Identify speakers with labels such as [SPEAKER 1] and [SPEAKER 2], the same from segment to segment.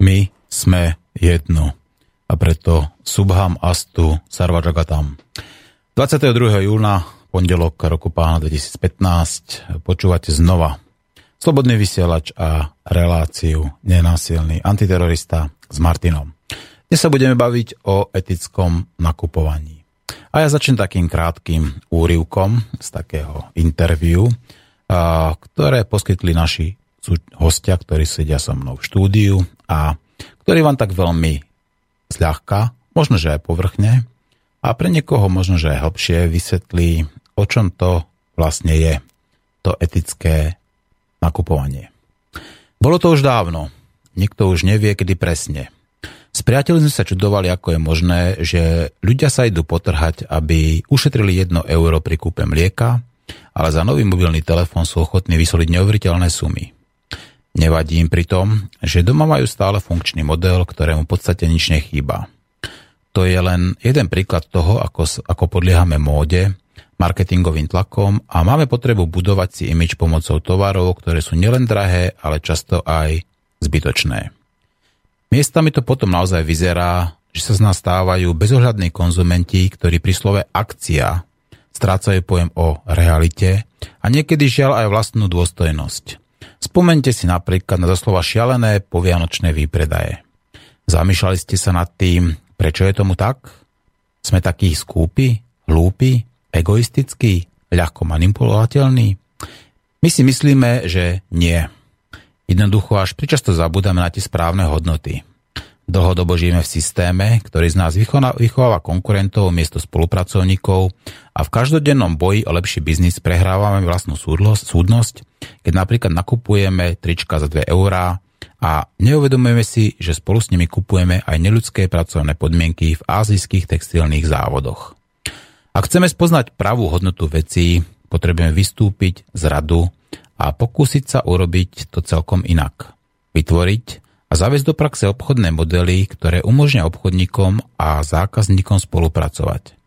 [SPEAKER 1] My sme jedno a preto Subham Astu Sarvajagatam. 22. júna, pondelok roku pána 2015, počúvate znova Slobodný vysielač a reláciu Nenásilný antiterorista s Martinom. Dnes sa budeme baviť o etickom nakupovaní. A ja začnem takým krátkým úrivkom z takého interviu, ktoré poskytli naši sú hostia, ktorí sedia so mnou v štúdiu a ktorí vám tak veľmi zľahka, možno že aj povrchne a pre niekoho možno že aj hlbšie vysvetlí, o čom to vlastne je, to etické nakupovanie. Bolo to už dávno, nikto už nevie, kedy presne. S priateľmi sme sa čudovali, ako je možné, že ľudia sa idú potrhať, aby ušetrili 1 euro pri kúpe mlieka, ale za nový mobilný telefón sú ochotní vysoliť neuveriteľné sumy. Nevadí im pri tom, že doma majú stále funkčný model, ktorému v podstate nič nechýba. To je len jeden príklad toho, ako, ako podliehame móde, marketingovým tlakom a máme potrebu budovať si imič pomocou tovarov, ktoré sú nielen drahé, ale často aj zbytočné. Miestami to potom naozaj vyzerá, že sa z nás stávajú bezohľadní konzumenti, ktorí pri slove akcia strácajú pojem o realite a niekedy žiaľ aj vlastnú dôstojnosť. Spomente si napríklad na doslova šialené povianočné výpredaje. Zamýšľali ste sa nad tým, prečo je tomu tak? Sme takí skúpi, hlúpi, egoistickí, ľahko manipulovateľní? My si myslíme, že nie. Jednoducho až pričasto zabudáme na tie správne hodnoty. Dlhodobo žijeme v systéme, ktorý z nás vychováva konkurentov miesto spolupracovníkov a v každodennom boji o lepší biznis prehrávame vlastnú súdnosť, keď napríklad nakupujeme trička za 2 eurá a neuvedomujeme si, že spolu s nimi kupujeme aj neľudské pracovné podmienky v azijských textilných závodoch. Ak chceme spoznať pravú hodnotu vecí, potrebujeme vystúpiť z radu a pokúsiť sa urobiť to celkom inak. Vytvoriť a zaviesť do praxe obchodné modely, ktoré umožňa obchodníkom a zákazníkom spolupracovať.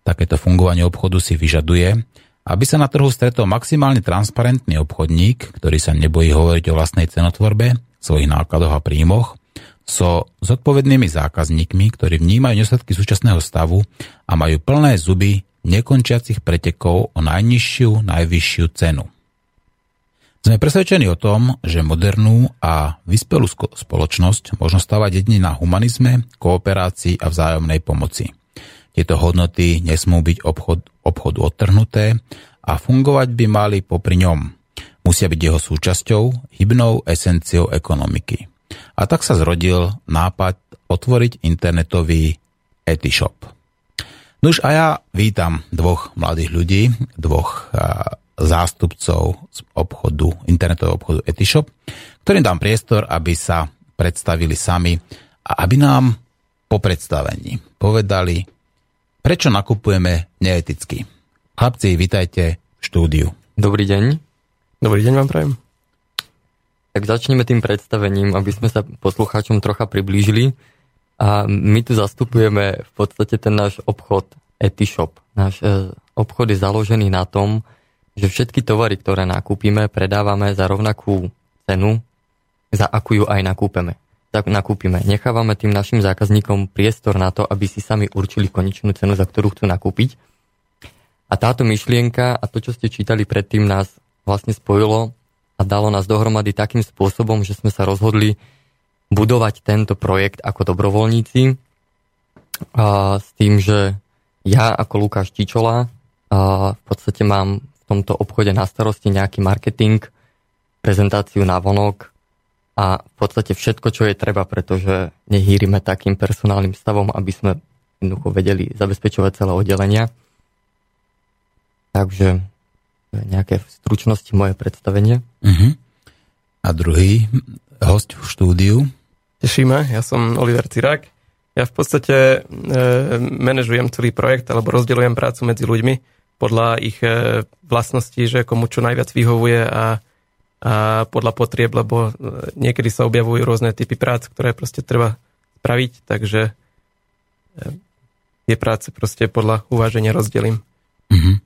[SPEAKER 1] Takéto fungovanie obchodu si vyžaduje, aby sa na trhu stretol maximálne transparentný obchodník, ktorý sa nebojí hovoriť o vlastnej cenotvorbe, svojich nákladoch a príjmoch, so zodpovednými zákazníkmi, ktorí vnímajú nedostatky súčasného stavu a majú plné zuby nekončiacich pretekov o najnižšiu, najvyššiu cenu. Sme presvedčení o tom, že modernú a vyspelú spoločnosť možno stavať jedine na humanizme, kooperácii a vzájomnej pomoci. Tieto hodnoty nesmú byť obchod, obchodu odtrhnuté a fungovať by mali popri ňom. Musia byť jeho súčasťou, hybnou esenciou ekonomiky. A tak sa zrodil nápad otvoriť internetový e-shop. Nuž a ja vítam dvoch mladých ľudí, dvoch zástupcov z obchodu, internetového obchodu Etishop, ktorým dám priestor, aby sa predstavili sami a aby nám po predstavení povedali, prečo nakupujeme neeticky. Chlapci, vitajte v štúdiu.
[SPEAKER 2] Dobrý deň.
[SPEAKER 3] Dobrý deň vám prajem.
[SPEAKER 2] Tak začneme tým predstavením, aby sme sa poslucháčom trocha priblížili. A my tu zastupujeme v podstate ten náš obchod Etishop. Náš e, obchod je založený na tom, že všetky tovary, ktoré nakúpime, predávame za rovnakú cenu, za akú ju aj nakúpeme. Nakúpime. Nechávame tým našim zákazníkom priestor na to, aby si sami určili konečnú cenu, za ktorú chcú nakúpiť. A táto myšlienka a to, čo ste čítali predtým, nás vlastne spojilo a dalo nás dohromady takým spôsobom, že sme sa rozhodli budovať tento projekt ako dobrovoľníci a s tým, že ja ako Lukáš Čičola a v podstate mám tomto obchode na starosti nejaký marketing, prezentáciu na vonok a v podstate všetko, čo je treba, pretože nehýrime takým personálnym stavom, aby sme jednoducho vedeli zabezpečovať celé oddelenia. Takže nejaké v stručnosti moje predstavenie.
[SPEAKER 1] Uh-huh. A druhý host v štúdiu?
[SPEAKER 3] Teší ma, ja som Oliver Cirák. Ja v podstate e, manažujem celý projekt alebo rozdeľujem prácu medzi ľuďmi podľa ich e, vlastností, že komu čo najviac vyhovuje a, a podľa potrieb, lebo e, niekedy sa objavujú rôzne typy prác, ktoré proste treba spraviť, takže e, tie práce proste podľa uváženia rozdelím.
[SPEAKER 1] Uh-huh.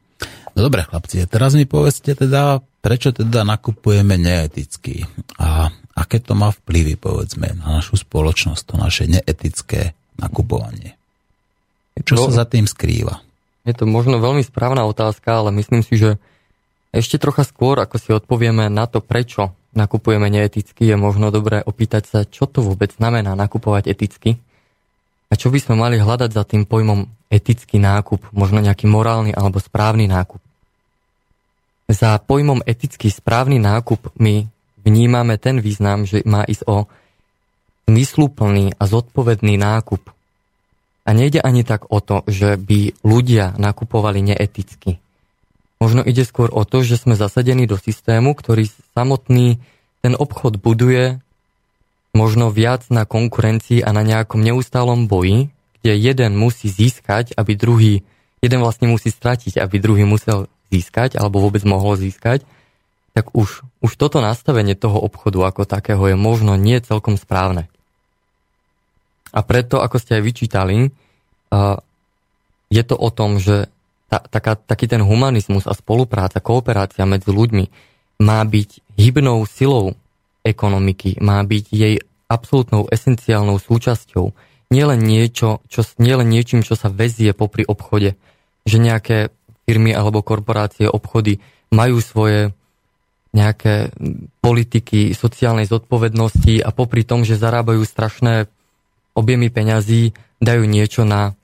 [SPEAKER 1] No dobre, chlapci, teraz mi povedzte teda, prečo teda nakupujeme neeticky a aké to má vplyvy, povedzme, na našu spoločnosť, to naše neetické nakupovanie. Čo no, sa za tým skrýva?
[SPEAKER 2] Je to možno veľmi správna otázka, ale myslím si, že ešte trocha skôr, ako si odpovieme na to, prečo nakupujeme neeticky, je možno dobré opýtať sa, čo to vôbec znamená nakupovať eticky a čo by sme mali hľadať za tým pojmom etický nákup, možno nejaký morálny alebo správny nákup. Za pojmom etický správny nákup my vnímame ten význam, že má ísť o zmysluplný a zodpovedný nákup. A nejde ani tak o to, že by ľudia nakupovali neeticky. Možno ide skôr o to, že sme zasadení do systému, ktorý samotný ten obchod buduje možno viac na konkurencii a na nejakom neustálom boji, kde jeden musí získať, aby druhý, jeden vlastne musí stratiť, aby druhý musel získať alebo vôbec mohol získať, tak už, už toto nastavenie toho obchodu ako takého je možno nie celkom správne. A preto, ako ste aj vyčítali, je to o tom, že tá, taká, taký ten humanizmus a spolupráca, kooperácia medzi ľuďmi má byť hybnou silou ekonomiky má byť jej absolútnou esenciálnou súčasťou. Nielen, niečo, čo, nielen niečím, čo sa vezie popri obchode. Že nejaké firmy alebo korporácie, obchody majú svoje nejaké politiky sociálnej zodpovednosti a popri tom, že zarábajú strašné objemy peňazí, dajú niečo na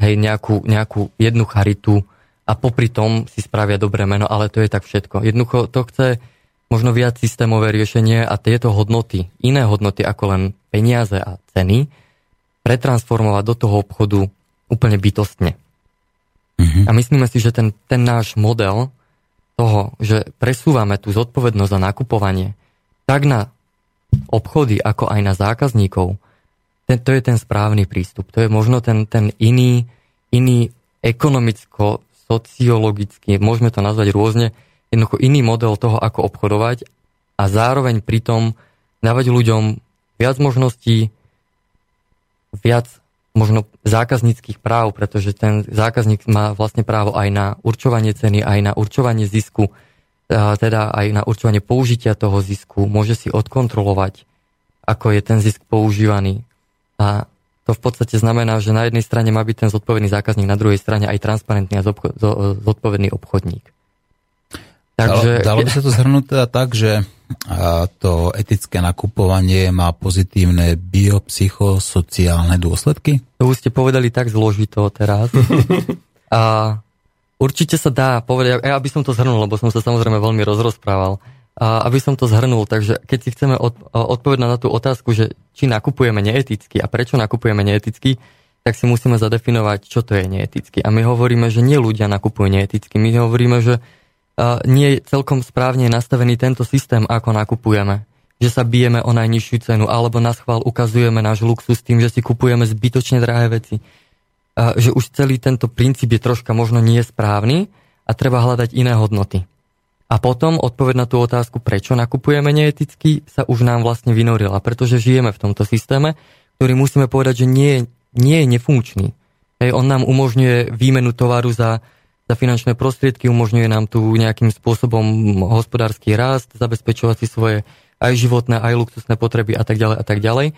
[SPEAKER 2] hej, nejakú, nejakú jednu charitu a popri tom si spravia dobré meno, ale to je tak všetko. Jednoducho to chce možno viac systémové riešenie a tieto hodnoty, iné hodnoty ako len peniaze a ceny, pretransformovať do toho obchodu úplne bytostne. Mm-hmm. A myslíme si, že ten, ten náš model toho, že presúvame tú zodpovednosť za nakupovanie tak na obchody, ako aj na zákazníkov, ten, to je ten správny prístup. To je možno ten, ten iný, iný ekonomicko-sociologický, môžeme to nazvať rôzne, jednoducho iný model toho, ako obchodovať a zároveň pritom dávať ľuďom viac možností, viac možno zákazníckých práv, pretože ten zákazník má vlastne právo aj na určovanie ceny, aj na určovanie zisku, teda aj na určovanie použitia toho zisku, môže si odkontrolovať, ako je ten zisk používaný. A to v podstate znamená, že na jednej strane má byť ten zodpovedný zákazník, na druhej strane aj transparentný a zodpovedný obchodník.
[SPEAKER 1] Takže... Dalo, dalo by sa to zhrnúť teda tak, že to etické nakupovanie má pozitívne biopsychosociálne dôsledky?
[SPEAKER 2] To už ste povedali tak zložito teraz. A určite sa dá povedať, ja by som to zhrnul, lebo som sa samozrejme veľmi rozrozprával. A aby som to zhrnul, takže keď si chceme od, odpovedať na tú otázku, že či nakupujeme neeticky a prečo nakupujeme neeticky, tak si musíme zadefinovať, čo to je neeticky. A my hovoríme, že nie ľudia nakupujú neeticky. My hovoríme, že nie je celkom správne nastavený tento systém, ako nakupujeme. Že sa bijeme o najnižšiu cenu, alebo na schvál ukazujeme náš luxus tým, že si kupujeme zbytočne drahé veci. Že už celý tento princíp je troška možno nie správny a treba hľadať iné hodnoty. A potom odpoveď na tú otázku, prečo nakupujeme neeticky, sa už nám vlastne vynorila, pretože žijeme v tomto systéme, ktorý musíme povedať, že nie, nie je nefunkčný. Hej, on nám umožňuje výmenu tovaru za za finančné prostriedky, umožňuje nám tu nejakým spôsobom hospodársky rast, zabezpečovať si svoje aj životné, aj luxusné potreby a tak ďalej a tak ďalej.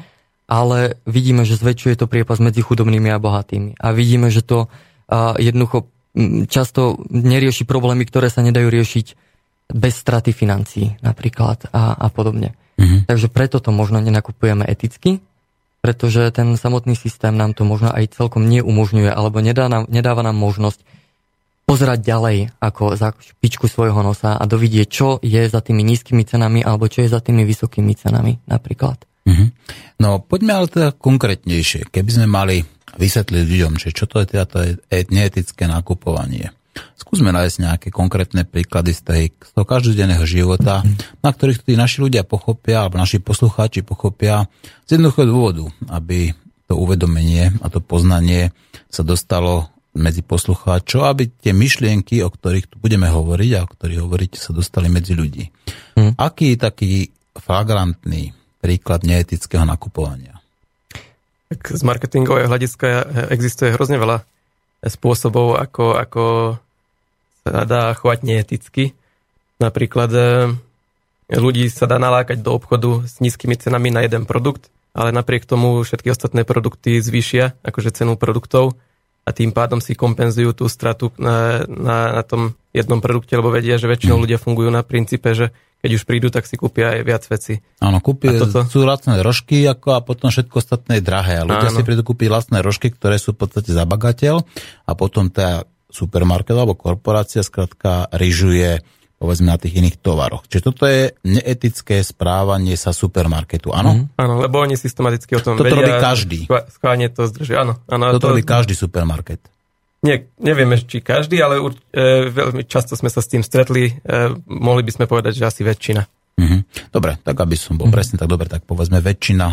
[SPEAKER 2] Ale vidíme, že zväčšuje to priepas medzi chudobnými a bohatými. A vidíme, že to uh, jednoducho často nerieši problémy, ktoré sa nedajú riešiť bez straty financií napríklad a, a podobne. Mm-hmm. Takže preto to možno nenakupujeme eticky, pretože ten samotný systém nám to možno aj celkom neumožňuje alebo nedá nám, nedáva nám možnosť pozerať ďalej ako za špičku svojho nosa a dovidieť, čo je za tými nízkymi cenami alebo čo je za tými vysokými cenami napríklad.
[SPEAKER 1] Mm-hmm. No poďme ale teda konkrétnejšie. Keby sme mali vysvetliť ľuďom, že čo to je teda to neetické nakupovanie. Skúsme nájsť nejaké konkrétne príklady z, tej, z toho každodenného života, na ktorých tí naši ľudia pochopia, alebo naši poslucháči pochopia z jednoduchého dôvodu, aby to uvedomenie a to poznanie sa dostalo medzi poslucháčov, aby tie myšlienky, o ktorých tu budeme hovoriť a o ktorých hovoríte, sa dostali medzi ľudí. Hmm. Aký je taký flagrantný príklad neetického nakupovania?
[SPEAKER 3] Tak z marketingového hľadiska existuje hrozne veľa spôsobov, ako, ako sa dá chovať neeticky. Napríklad e, ľudí sa dá nalákať do obchodu s nízkymi cenami na jeden produkt, ale napriek tomu všetky ostatné produkty zvýšia, akože cenu produktov a tým pádom si kompenzujú tú stratu na, na, na tom jednom produkte, lebo vedia, že väčšinou mhm. ľudia fungujú na princípe, že keď už prídu, tak si kúpia aj viac veci.
[SPEAKER 1] Áno, kúpia, toto... sú lacné rožky ako, a potom všetko ostatné je drahé. A ľudia Áno. si prídu kúpiť lacné rožky, ktoré sú v podstate za bagateľ a potom tá supermarket alebo korporácia skrátka ryžuje povedzme na tých iných tovaroch. Čiže toto je neetické správanie sa supermarketu, áno?
[SPEAKER 3] Mm. Áno, lebo oni systematicky o tom
[SPEAKER 1] toto vedia. robí každý.
[SPEAKER 3] Schválne to zdrží, áno. áno
[SPEAKER 1] toto to... robí každý supermarket.
[SPEAKER 3] Nie, nevieme, či každý, ale e, veľmi často sme sa s tým stretli. E, mohli by sme povedať, že asi väčšina.
[SPEAKER 1] Mm-hmm. Dobre, tak aby som bol mm-hmm. presný, tak dobre, tak povedzme väčšina,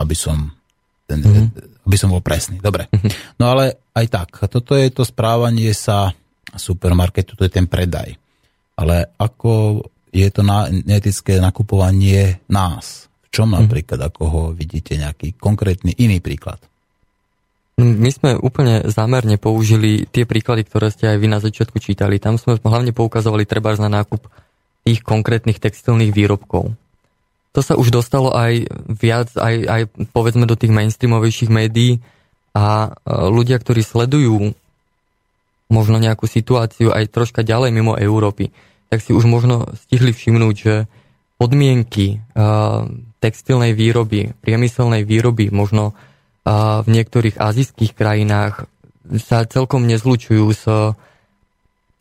[SPEAKER 1] aby som, ten, mm-hmm. aby som bol presný. Dobre. Mm-hmm. No ale aj tak, toto je to správanie sa supermarketu, to je ten predaj ale ako je to na, neetické nakupovanie nás? V čom mhm. napríklad, mm. ako ho vidíte, nejaký konkrétny iný príklad?
[SPEAKER 2] My sme úplne zámerne použili tie príklady, ktoré ste aj vy na začiatku čítali. Tam sme hlavne poukazovali treba na nákup tých konkrétnych textilných výrobkov. To sa už dostalo aj viac, aj, aj povedzme do tých mainstreamovejších médií a ľudia, ktorí sledujú možno nejakú situáciu aj troška ďalej mimo Európy, tak si už možno stihli všimnúť, že podmienky textilnej výroby, priemyselnej výroby, možno v niektorých azijských krajinách sa celkom nezlučujú s,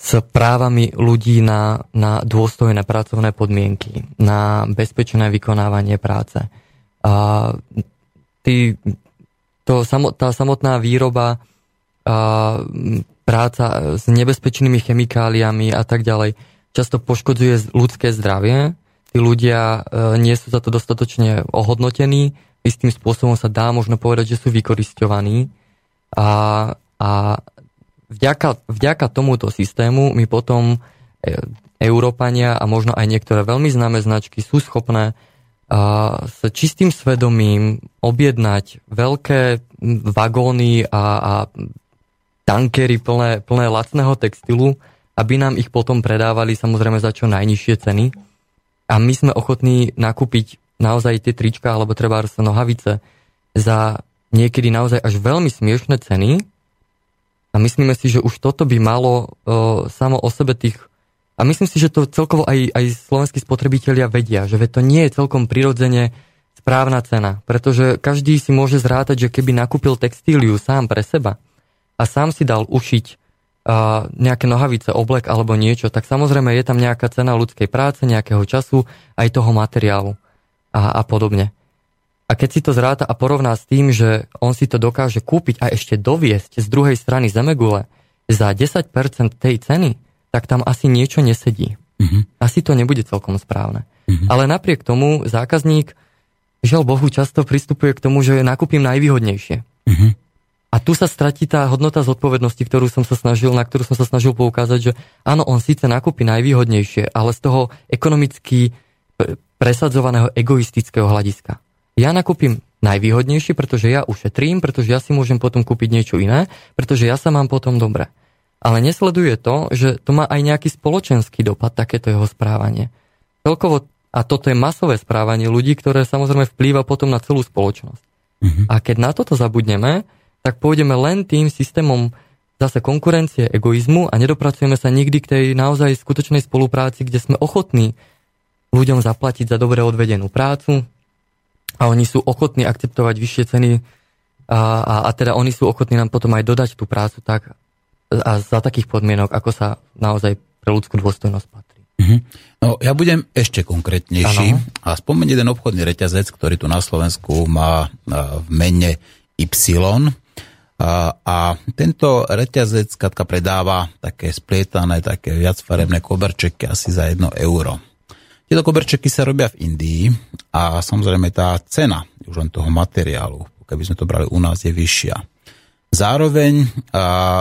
[SPEAKER 2] s právami ľudí na, na dôstojné pracovné podmienky, na bezpečné vykonávanie práce. A tý, to, tá samotná výroba, a, práca s nebezpečnými chemikáliami a tak ďalej, často poškodzuje ľudské zdravie. Tí ľudia e, nie sú za to dostatočne ohodnotení, istým spôsobom sa dá možno povedať, že sú vykoristovaní. A, a vďaka, vďaka tomuto systému my potom e, Európania a možno aj niektoré veľmi známe značky sú schopné s čistým svedomím objednať veľké vagóny a, a tankery plné, plné lacného textilu, aby nám ich potom predávali samozrejme za čo najnižšie ceny. A my sme ochotní nakúpiť naozaj tie trička alebo treba nohavice za niekedy naozaj až veľmi smiešné ceny a myslíme si, že už toto by malo uh, samo o sebe tých a myslím si, že to celkovo aj, aj slovenskí spotrebitelia vedia, že to nie je celkom prirodzene správna cena, pretože každý si môže zrátať, že keby nakúpil textíliu sám pre seba a sám si dal ušiť nejaké nohavice, oblek alebo niečo, tak samozrejme je tam nejaká cena ľudskej práce, nejakého času, aj toho materiálu a, a podobne. A keď si to zráta a porovná s tým, že on si to dokáže kúpiť a ešte doviesť z druhej strany zemegule za 10% tej ceny, tak tam asi niečo nesedí. Mm-hmm. Asi to nebude celkom správne. Mm-hmm. Ale napriek tomu zákazník, žiaľ Bohu, často pristupuje k tomu, že nakúpim najvýhodnejšie. Mm-hmm. A tu sa stratí tá hodnota zodpovednosti, ktorú som sa snažil, na ktorú som sa snažil poukázať, že áno, on síce nakúpi najvýhodnejšie, ale z toho ekonomicky presadzovaného egoistického hľadiska. Ja nakúpim najvýhodnejšie, pretože ja ušetrím, pretože ja si môžem potom kúpiť niečo iné, pretože ja sa mám potom dobre. Ale nesleduje to, že to má aj nejaký spoločenský dopad, takéto jeho správanie. Celkovo, a toto je masové správanie ľudí, ktoré samozrejme vplýva potom na celú spoločnosť. Mm-hmm. A keď na toto zabudneme, tak pôjdeme len tým systémom zase konkurencie, egoizmu a nedopracujeme sa nikdy k tej naozaj skutočnej spolupráci, kde sme ochotní ľuďom zaplatiť za dobre odvedenú prácu a oni sú ochotní akceptovať vyššie ceny a, a, a teda oni sú ochotní nám potom aj dodať tú prácu tak, a za takých podmienok, ako sa naozaj pre ľudskú dôstojnosť patrí.
[SPEAKER 1] Mm-hmm. No, ja budem ešte konkrétnejší ano. a spomeniem jeden obchodný reťazec, ktorý tu na Slovensku má v mene Y. A, tento reťazec Katka predáva také splietané, také viacfarebné koberčeky asi za 1 euro. Tieto koberčeky sa robia v Indii a samozrejme tá cena už len toho materiálu, keby sme to brali u nás, je vyššia. Zároveň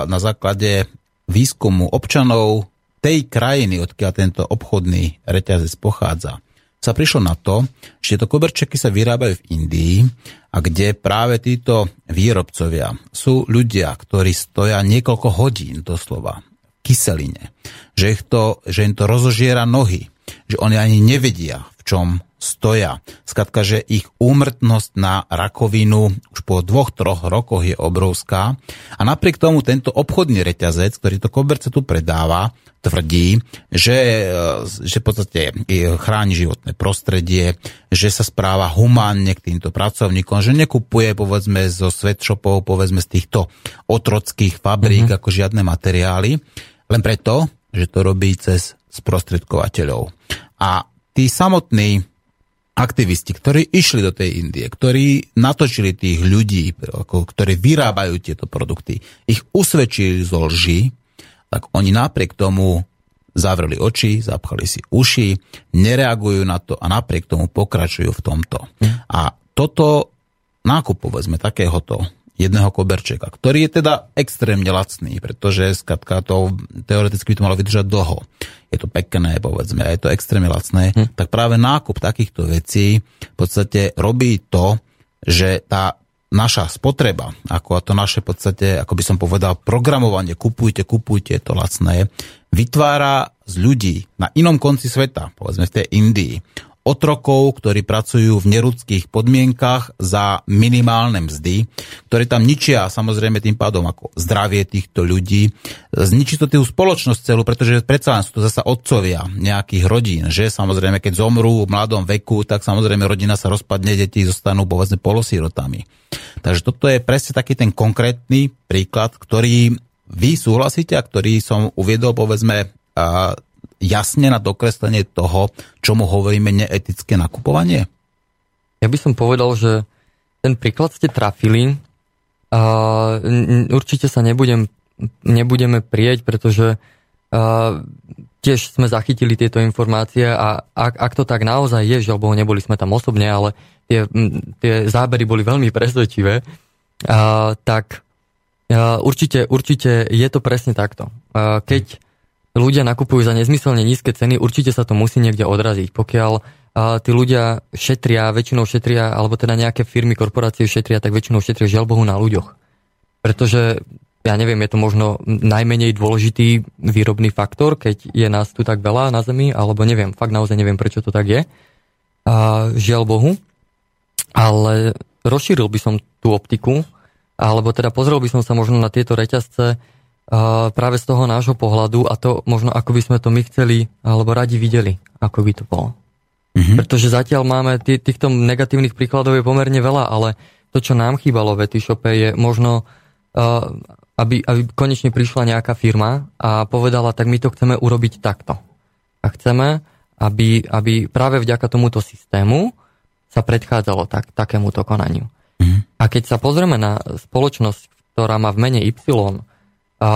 [SPEAKER 1] na základe výskumu občanov tej krajiny, odkiaľ tento obchodný reťazec pochádza, sa prišlo na to, že tieto koberčeky sa vyrábajú v Indii a kde práve títo výrobcovia sú ľudia, ktorí stoja niekoľko hodín doslova v kyseline, že, ich to, že im to rozožiera nohy, že oni ani nevedia, v čom stoja. Skladka, že ich úmrtnosť na rakovinu už po dvoch, troch rokoch je obrovská. A napriek tomu tento obchodný reťazec, ktorý to koberce tu predáva, tvrdí, že, e, že v podstate chráni životné prostredie, že sa správa humánne k týmto pracovníkom, že nekupuje povedzme zo sweatshopov, povedzme z týchto otrockých fabrík mm-hmm. ako žiadne materiály, len preto, že to robí cez sprostredkovateľov. A tí samotní aktivisti, ktorí išli do tej Indie, ktorí natočili tých ľudí, ktorí vyrábajú tieto produkty, ich usvedčili zo lži, tak oni napriek tomu zavreli oči, zapchali si uši, nereagujú na to a napriek tomu pokračujú v tomto. A toto nákup, povedzme, takéhoto jedného koberčeka, ktorý je teda extrémne lacný, pretože skatka to teoreticky by to malo vydržať dlho. Je to pekné, povedzme, a je to extrémne lacné, hm. tak práve nákup takýchto vecí v podstate robí to, že tá naša spotreba, ako to naše v podstate, ako by som povedal, programovanie, kupujte, kupujte, je to lacné, vytvára z ľudí na inom konci sveta, povedzme v tej Indii, otrokov, ktorí pracujú v nerudských podmienkach za minimálne mzdy, ktoré tam ničia samozrejme tým pádom ako zdravie týchto ľudí. Zničí to tú spoločnosť celú, pretože predsa len sú to zasa otcovia nejakých rodín, že samozrejme keď zomrú v mladom veku, tak samozrejme rodina sa rozpadne, deti zostanú povedzme polosírotami. Takže toto je presne taký ten konkrétny príklad, ktorý vy súhlasíte a ktorý som uviedol povedzme jasne na dokreslenie toho, čomu hovoríme neetické nakupovanie?
[SPEAKER 2] Ja by som povedal, že ten príklad ste trafili. A určite sa nebudem, nebudeme prieť, pretože a, tiež sme zachytili tieto informácie a ak, ak to tak naozaj je, že lebo neboli sme tam osobne, ale tie, tie zábery boli veľmi presvedčivé, a, tak a, určite, určite je to presne takto. A, keď ľudia nakupujú za nezmyselne nízke ceny, určite sa to musí niekde odraziť. Pokiaľ a, tí ľudia šetria, väčšinou šetria, alebo teda nejaké firmy, korporácie šetria, tak väčšinou šetria žiaľ Bohu na ľuďoch. Pretože, ja neviem, je to možno najmenej dôležitý výrobný faktor, keď je nás tu tak veľa na Zemi, alebo neviem, fakt naozaj neviem, prečo to tak je. A, žiaľ Bohu. Ale rozšíril by som tú optiku, alebo teda pozrel by som sa možno na tieto reťazce práve z toho nášho pohľadu a to možno ako by sme to my chceli alebo radi videli, ako by to bolo. Mm-hmm. Pretože zatiaľ máme tý, týchto negatívnych príkladov je pomerne veľa, ale to, čo nám chýbalo v Etishope je možno, uh, aby, aby konečne prišla nejaká firma a povedala, tak my to chceme urobiť takto. A chceme, aby, aby práve vďaka tomuto systému sa predchádzalo tak, takémuto konaniu. Mm-hmm. A keď sa pozrieme na spoločnosť, ktorá má v mene Y, a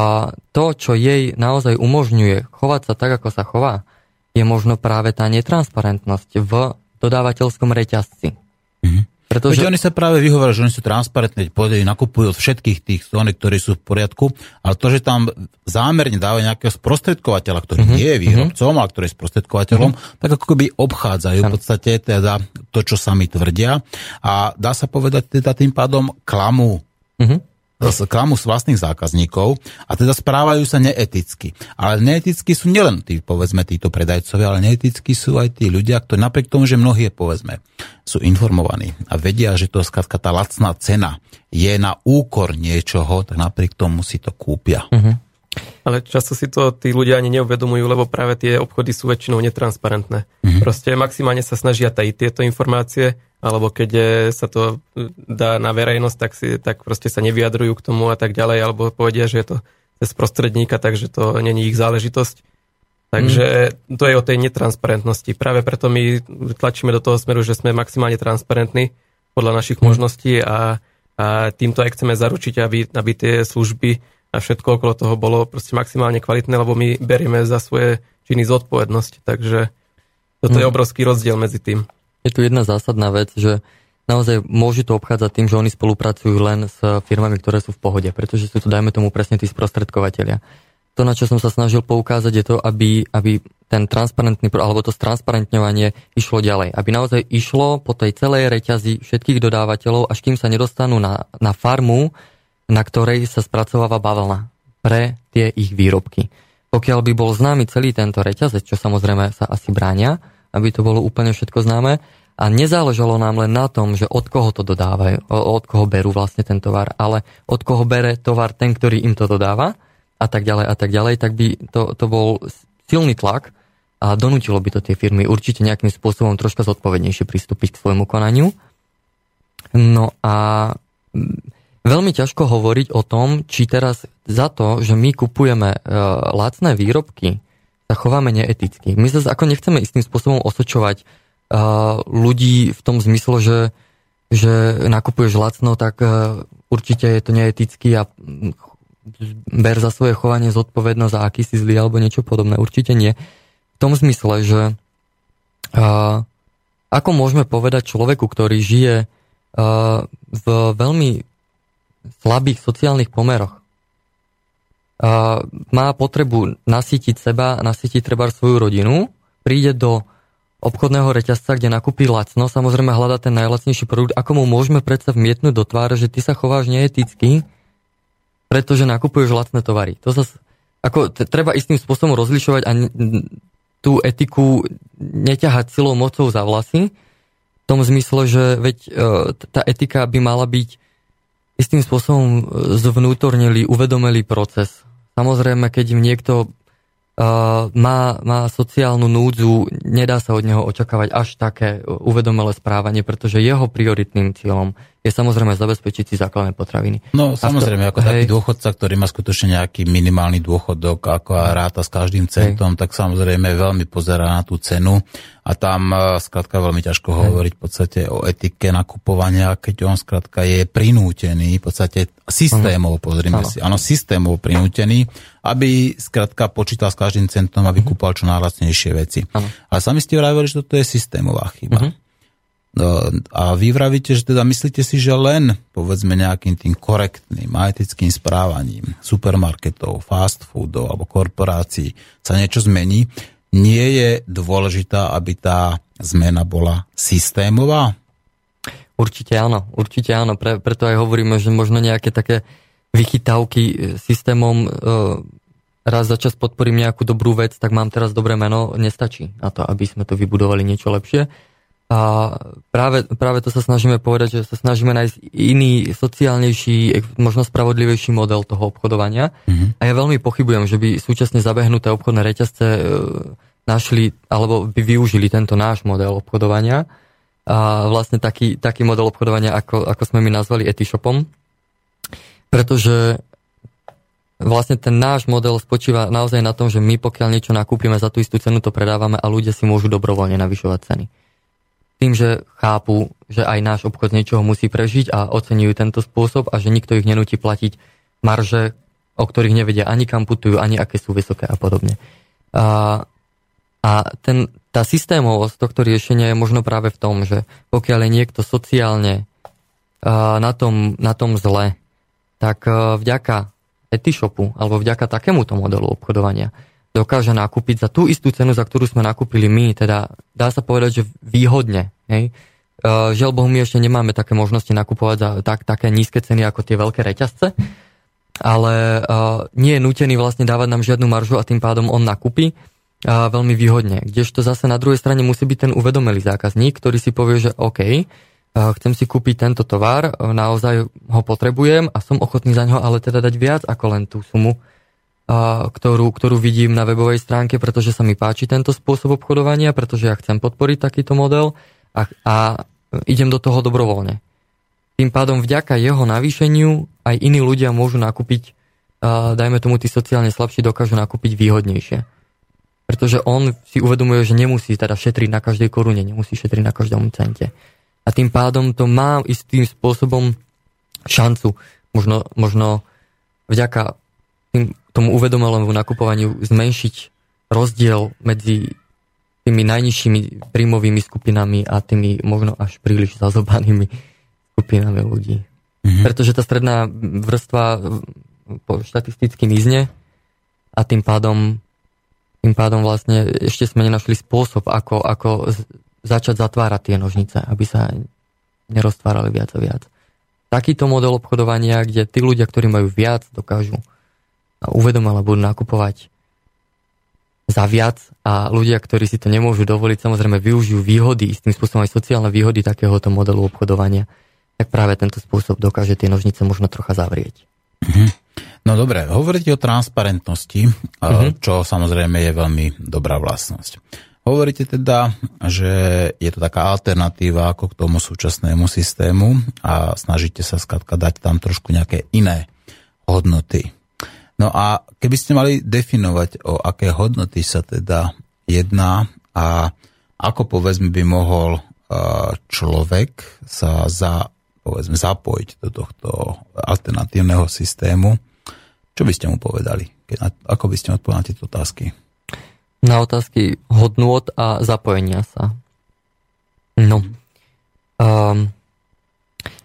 [SPEAKER 2] to, čo jej naozaj umožňuje chovať sa tak, ako sa chová, je možno práve tá netransparentnosť v dodávateľskom reťazci. Mm-hmm.
[SPEAKER 1] Pretože... Veď oni sa práve vyhovorili, že oni sú transparentní, povedali, nakupujú od všetkých tých zóny, ktorí sú v poriadku, ale to, že tam zámerne dávajú nejakého sprostredkovateľa, ktorý mm-hmm. nie je výrobcom, mm-hmm. ale ktorý je sprostredkovateľom, mm-hmm. tak ako keby obchádzajú v podstate teda to, čo sami tvrdia a dá sa povedať teda tým pádom klamu. Mm-hmm klamu z vlastných zákazníkov a teda správajú sa neeticky. Ale neeticky sú nielen tí, povedzme, títo predajcovia, ale neeticky sú aj tí ľudia, ktorí napriek tomu, že mnohí, povedzme, sú informovaní a vedia, že to skladka tá lacná cena je na úkor niečoho, tak napriek tomu si to kúpia. Uh-huh.
[SPEAKER 3] Ale často si to tí ľudia ani neuvedomujú, lebo práve tie obchody sú väčšinou netransparentné. Mm-hmm. Proste maximálne sa snažia tajiť tieto informácie, alebo keď sa to dá na verejnosť, tak, si, tak proste sa nevyjadrujú k tomu a tak ďalej, alebo povedia, že je to cez prostredníka, takže to není ich záležitosť. Takže mm. to je o tej netransparentnosti. Práve preto my tlačíme do toho smeru, že sme maximálne transparentní podľa našich mm. možností a, a týmto aj chceme zaručiť, aby, aby tie služby a všetko okolo toho bolo proste maximálne kvalitné, lebo my berieme za svoje činy zodpovednosť. Takže toto mm. je obrovský rozdiel medzi tým.
[SPEAKER 2] Je tu jedna zásadná vec, že naozaj môžu to obchádzať tým, že oni spolupracujú len s firmami, ktoré sú v pohode, pretože sú to, dajme tomu, presne tí sprostredkovateľia to, na čo som sa snažil poukázať, je to, aby, aby ten transparentný, alebo to stransparentňovanie išlo ďalej. Aby naozaj išlo po tej celej reťazi všetkých dodávateľov, až kým sa nedostanú na, na farmu, na ktorej sa spracováva bavlna pre tie ich výrobky. Pokiaľ by bol známy celý tento reťazec, čo samozrejme sa asi bránia, aby to bolo úplne všetko známe, a nezáležalo nám len na tom, že od koho to dodávajú, od koho berú vlastne ten tovar, ale od koho bere tovar ten, ktorý im to dodáva, a tak ďalej a tak ďalej, tak by to, to bol silný tlak a donútilo by to tie firmy určite nejakým spôsobom troška zodpovednejšie pristúpiť k svojmu konaniu. No a mm, veľmi ťažko hovoriť o tom, či teraz za to, že my kupujeme uh, lacné výrobky, sa chováme neeticky. My sa ako nechceme istým spôsobom osočovať uh, ľudí v tom zmysle, že, že nakupuješ lacno, tak uh, určite je to neeticky a ber za svoje chovanie zodpovednosť za aký si zlý alebo niečo podobné. Určite nie. V tom zmysle, že uh, ako môžeme povedať človeku, ktorý žije uh, v veľmi slabých sociálnych pomeroch, má potrebu nasítiť seba, nasítiť treba svoju rodinu, príde do obchodného reťazca, kde nakúpi lacno, samozrejme hľada ten najlacnejší produkt, ako mu môžeme predsa vmietnúť do tváre, že ty sa chováš neeticky, pretože nakupuješ lacné tovary. To sa, ako, treba istým spôsobom rozlišovať a tú etiku neťahať silou mocou za vlasy, v tom zmysle, že veď e, tá etika by mala byť istým spôsobom e, zvnútornili, uvedomelý proces. Samozrejme, keď im niekto Uh, má, má sociálnu núdzu, nedá sa od neho očakávať až také uvedomelé správanie, pretože jeho prioritným cieľom je samozrejme zabezpečiť si základné potraviny.
[SPEAKER 1] No samozrejme, ako hej. taký dôchodca, ktorý má skutočne nejaký minimálny dôchodok, ako a ráta s každým centom, hej. tak samozrejme veľmi pozerá na tú cenu a tam e, skrátka veľmi ťažko hej. hovoriť v podstate o etike nakupovania, keď on skrátka je prinútený, v podstate systémovo, pozrime ano. si, áno, systémovo prinútený, aby skrátka počítal s každým centom, aby uh-huh. kúpal čo najlacnejšie veci. Ano. Ale sami ste vravili, že toto je systémová chyba. Uh-huh. No, a vy vravíte, že teda myslíte si, že len povedzme nejakým tým korektným a etickým správaním supermarketov, fast foodov alebo korporácií sa niečo zmení. Nie je dôležitá, aby tá zmena bola systémová?
[SPEAKER 2] Určite áno, určite áno. Pre, preto aj hovoríme, že možno nejaké také vychytávky e, systémom e, raz za čas podporím nejakú dobrú vec, tak mám teraz dobré meno, nestačí na to, aby sme to vybudovali niečo lepšie a práve, práve to sa snažíme povedať, že sa snažíme nájsť iný, sociálnejší, možno spravodlivejší model toho obchodovania. Mm-hmm. A ja veľmi pochybujem, že by súčasne zabehnuté obchodné reťazce e, našli, alebo by využili tento náš model obchodovania. A vlastne taký, taký model obchodovania, ako, ako sme my nazvali Etishopom. Pretože vlastne ten náš model spočíva naozaj na tom, že my pokiaľ niečo nakúpime za tú istú cenu, to predávame a ľudia si môžu dobrovoľne navyšovať ceny tým, že chápu, že aj náš obchod niečoho musí prežiť a oceňujú tento spôsob a že nikto ich nenúti platiť marže, o ktorých nevedia ani kam putujú, ani aké sú vysoké a podobne. A, a ten, tá systémovosť tohto riešenia je možno práve v tom, že pokiaľ je niekto sociálne na tom, na tom zle, tak vďaka etishopu alebo vďaka takémuto modelu obchodovania dokáže nakúpiť za tú istú cenu, za ktorú sme nakúpili my, teda dá sa povedať, že výhodne. Hej? Uh, žiaľ Bohu, my ešte nemáme také možnosti nakupovať za tak, také nízke ceny ako tie veľké reťazce, ale uh, nie je nutený vlastne dávať nám žiadnu maržu a tým pádom on nakúpi uh, veľmi výhodne. Kdežto zase na druhej strane musí byť ten uvedomelý zákazník, ktorý si povie, že OK, chcem si kúpiť tento tovar, naozaj ho potrebujem a som ochotný za ňo ale teda dať viac ako len tú sumu, ktorú, ktorú vidím na webovej stránke, pretože sa mi páči tento spôsob obchodovania, pretože ja chcem podporiť takýto model a, a idem do toho dobrovoľne. Tým pádom vďaka jeho navýšeniu aj iní ľudia môžu nakúpiť uh, dajme tomu, tí sociálne slabší dokážu nakúpiť výhodnejšie. Pretože on si uvedomuje, že nemusí teda šetriť na každej korune, nemusí šetriť na každom cente. A tým pádom to má istým spôsobom šancu, možno, možno vďaka tým, tomu uvedomelému nakupovaniu zmenšiť rozdiel medzi tými najnižšími príjmovými skupinami a tými možno až príliš zazobanými skupinami ľudí. Mm-hmm. Pretože tá stredná vrstva po štatisticky mizne a tým pádom, tým pádom vlastne ešte sme nenašli spôsob, ako, ako začať zatvárať tie nožnice, aby sa neroztvárali viac a viac. Takýto model obchodovania, kde tí ľudia, ktorí majú viac, dokážu a uvedomele budú nakupovať za viac a ľudia, ktorí si to nemôžu dovoliť, samozrejme využijú výhody, istým spôsobom aj sociálne výhody takéhoto modelu obchodovania, tak práve tento spôsob dokáže tie nožnice možno trocha zavrieť.
[SPEAKER 1] Mm-hmm. No dobre, hovoríte o transparentnosti, mm-hmm. čo samozrejme je veľmi dobrá vlastnosť. Hovoríte teda, že je to taká alternatíva ako k tomu súčasnému systému a snažíte sa skladka dať tam trošku nejaké iné hodnoty. No a keby ste mali definovať, o aké hodnoty sa teda jedná a ako povedzme by mohol človek sa za, povedzme, zapojiť do tohto alternatívneho systému, čo by ste mu povedali? Ako by ste odpovedali na tieto otázky?
[SPEAKER 2] Na otázky hodnôt a zapojenia sa. No. Um,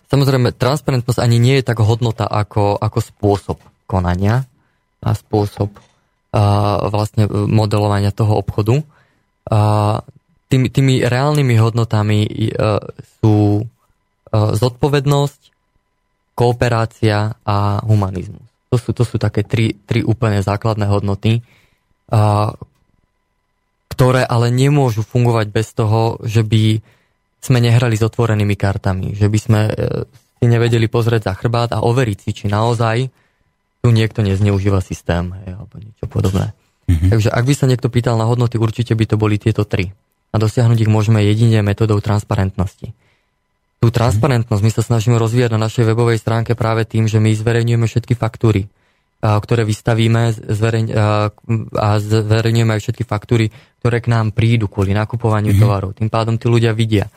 [SPEAKER 2] samozrejme, transparentnosť ani nie je tak hodnota ako, ako spôsob konania a spôsob a vlastne modelovania toho obchodu. A tými, tými reálnymi hodnotami sú zodpovednosť, kooperácia a humanizmus. To sú, to sú také tri, tri úplne základné hodnoty, a, ktoré ale nemôžu fungovať bez toho, že by sme nehrali s otvorenými kartami, že by sme e, si nevedeli pozrieť za chrbát a overiť si, či naozaj tu niekto nezneužíva systém hej, alebo niečo podobné. Mm-hmm. Takže ak by sa niekto pýtal na hodnoty, určite by to boli tieto tri. A dosiahnuť ich môžeme jedine metodou transparentnosti. Tú transparentnosť my sa snažíme rozvíjať na našej webovej stránke práve tým, že my zverejňujeme všetky faktúry, ktoré vystavíme zverejň, a zverejňujeme aj všetky faktúry, ktoré k nám prídu kvôli nakupovaniu mm-hmm. tovarov. Tým pádom tí ľudia vidia,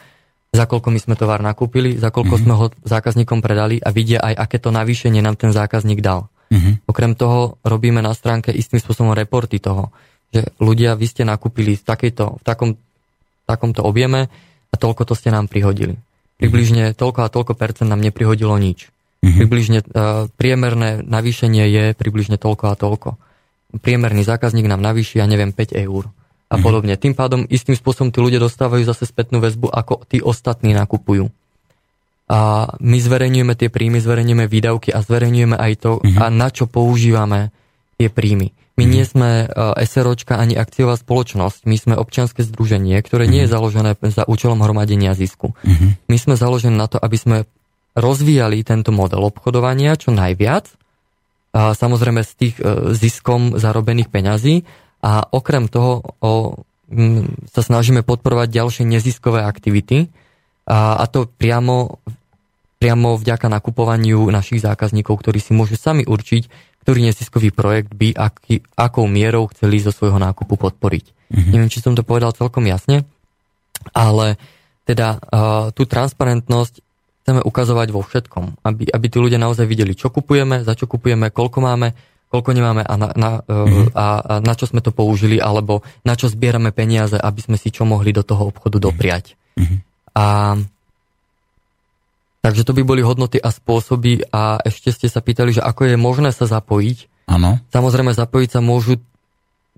[SPEAKER 2] za koľko my sme tovar nakúpili, za koľko mm-hmm. sme ho zákazníkom predali a vidia aj, aké to navýšenie nám ten zákazník dal. Mm-hmm. Okrem toho robíme na stránke istým spôsobom reporty toho, že ľudia, vy ste nakúpili v, takejto, v takom, takomto objeme a toľko to ste nám prihodili. Približne toľko a toľko percent nám neprihodilo nič. Mm-hmm. Približne uh, priemerné navýšenie je približne toľko a toľko. Priemerný zákazník nám navýši, ja neviem, 5 eur a mm-hmm. podobne. Tým pádom istým spôsobom tí ľudia dostávajú zase spätnú väzbu, ako tí ostatní nakupujú a my zverejňujeme tie príjmy, zverejňujeme výdavky a zverejňujeme aj to, uh-huh. a na čo používame tie príjmy. My uh-huh. nie sme uh, SROčka ani akciová spoločnosť, my sme občianske združenie, ktoré nie je mhm. založené za účelom hromadenia zisku. Uh-huh. My sme založení na to, aby sme rozvíjali tento model obchodovania čo najviac, a samozrejme z tých uh, ziskom zarobených peňazí a okrem toho o, m, sa snažíme podporovať ďalšie neziskové aktivity, a, a to priamo priamo vďaka nakupovaniu našich zákazníkov, ktorí si môžu sami určiť, ktorý neziskový projekt by aký, akou mierou chceli zo svojho nákupu podporiť. Mm-hmm. Neviem, či som to povedal celkom jasne, ale teda uh, tú transparentnosť chceme ukazovať vo všetkom, aby, aby tí ľudia naozaj videli, čo kupujeme, za čo kupujeme, koľko máme, koľko nemáme a na, na, mm-hmm. a, a na čo sme to použili, alebo na čo zbierame peniaze, aby sme si čo mohli do toho obchodu dopriať. Mm-hmm. A Takže to by boli hodnoty a spôsoby a ešte ste sa pýtali, že ako je možné sa zapojiť.
[SPEAKER 1] Áno.
[SPEAKER 2] Samozrejme zapojiť sa môžu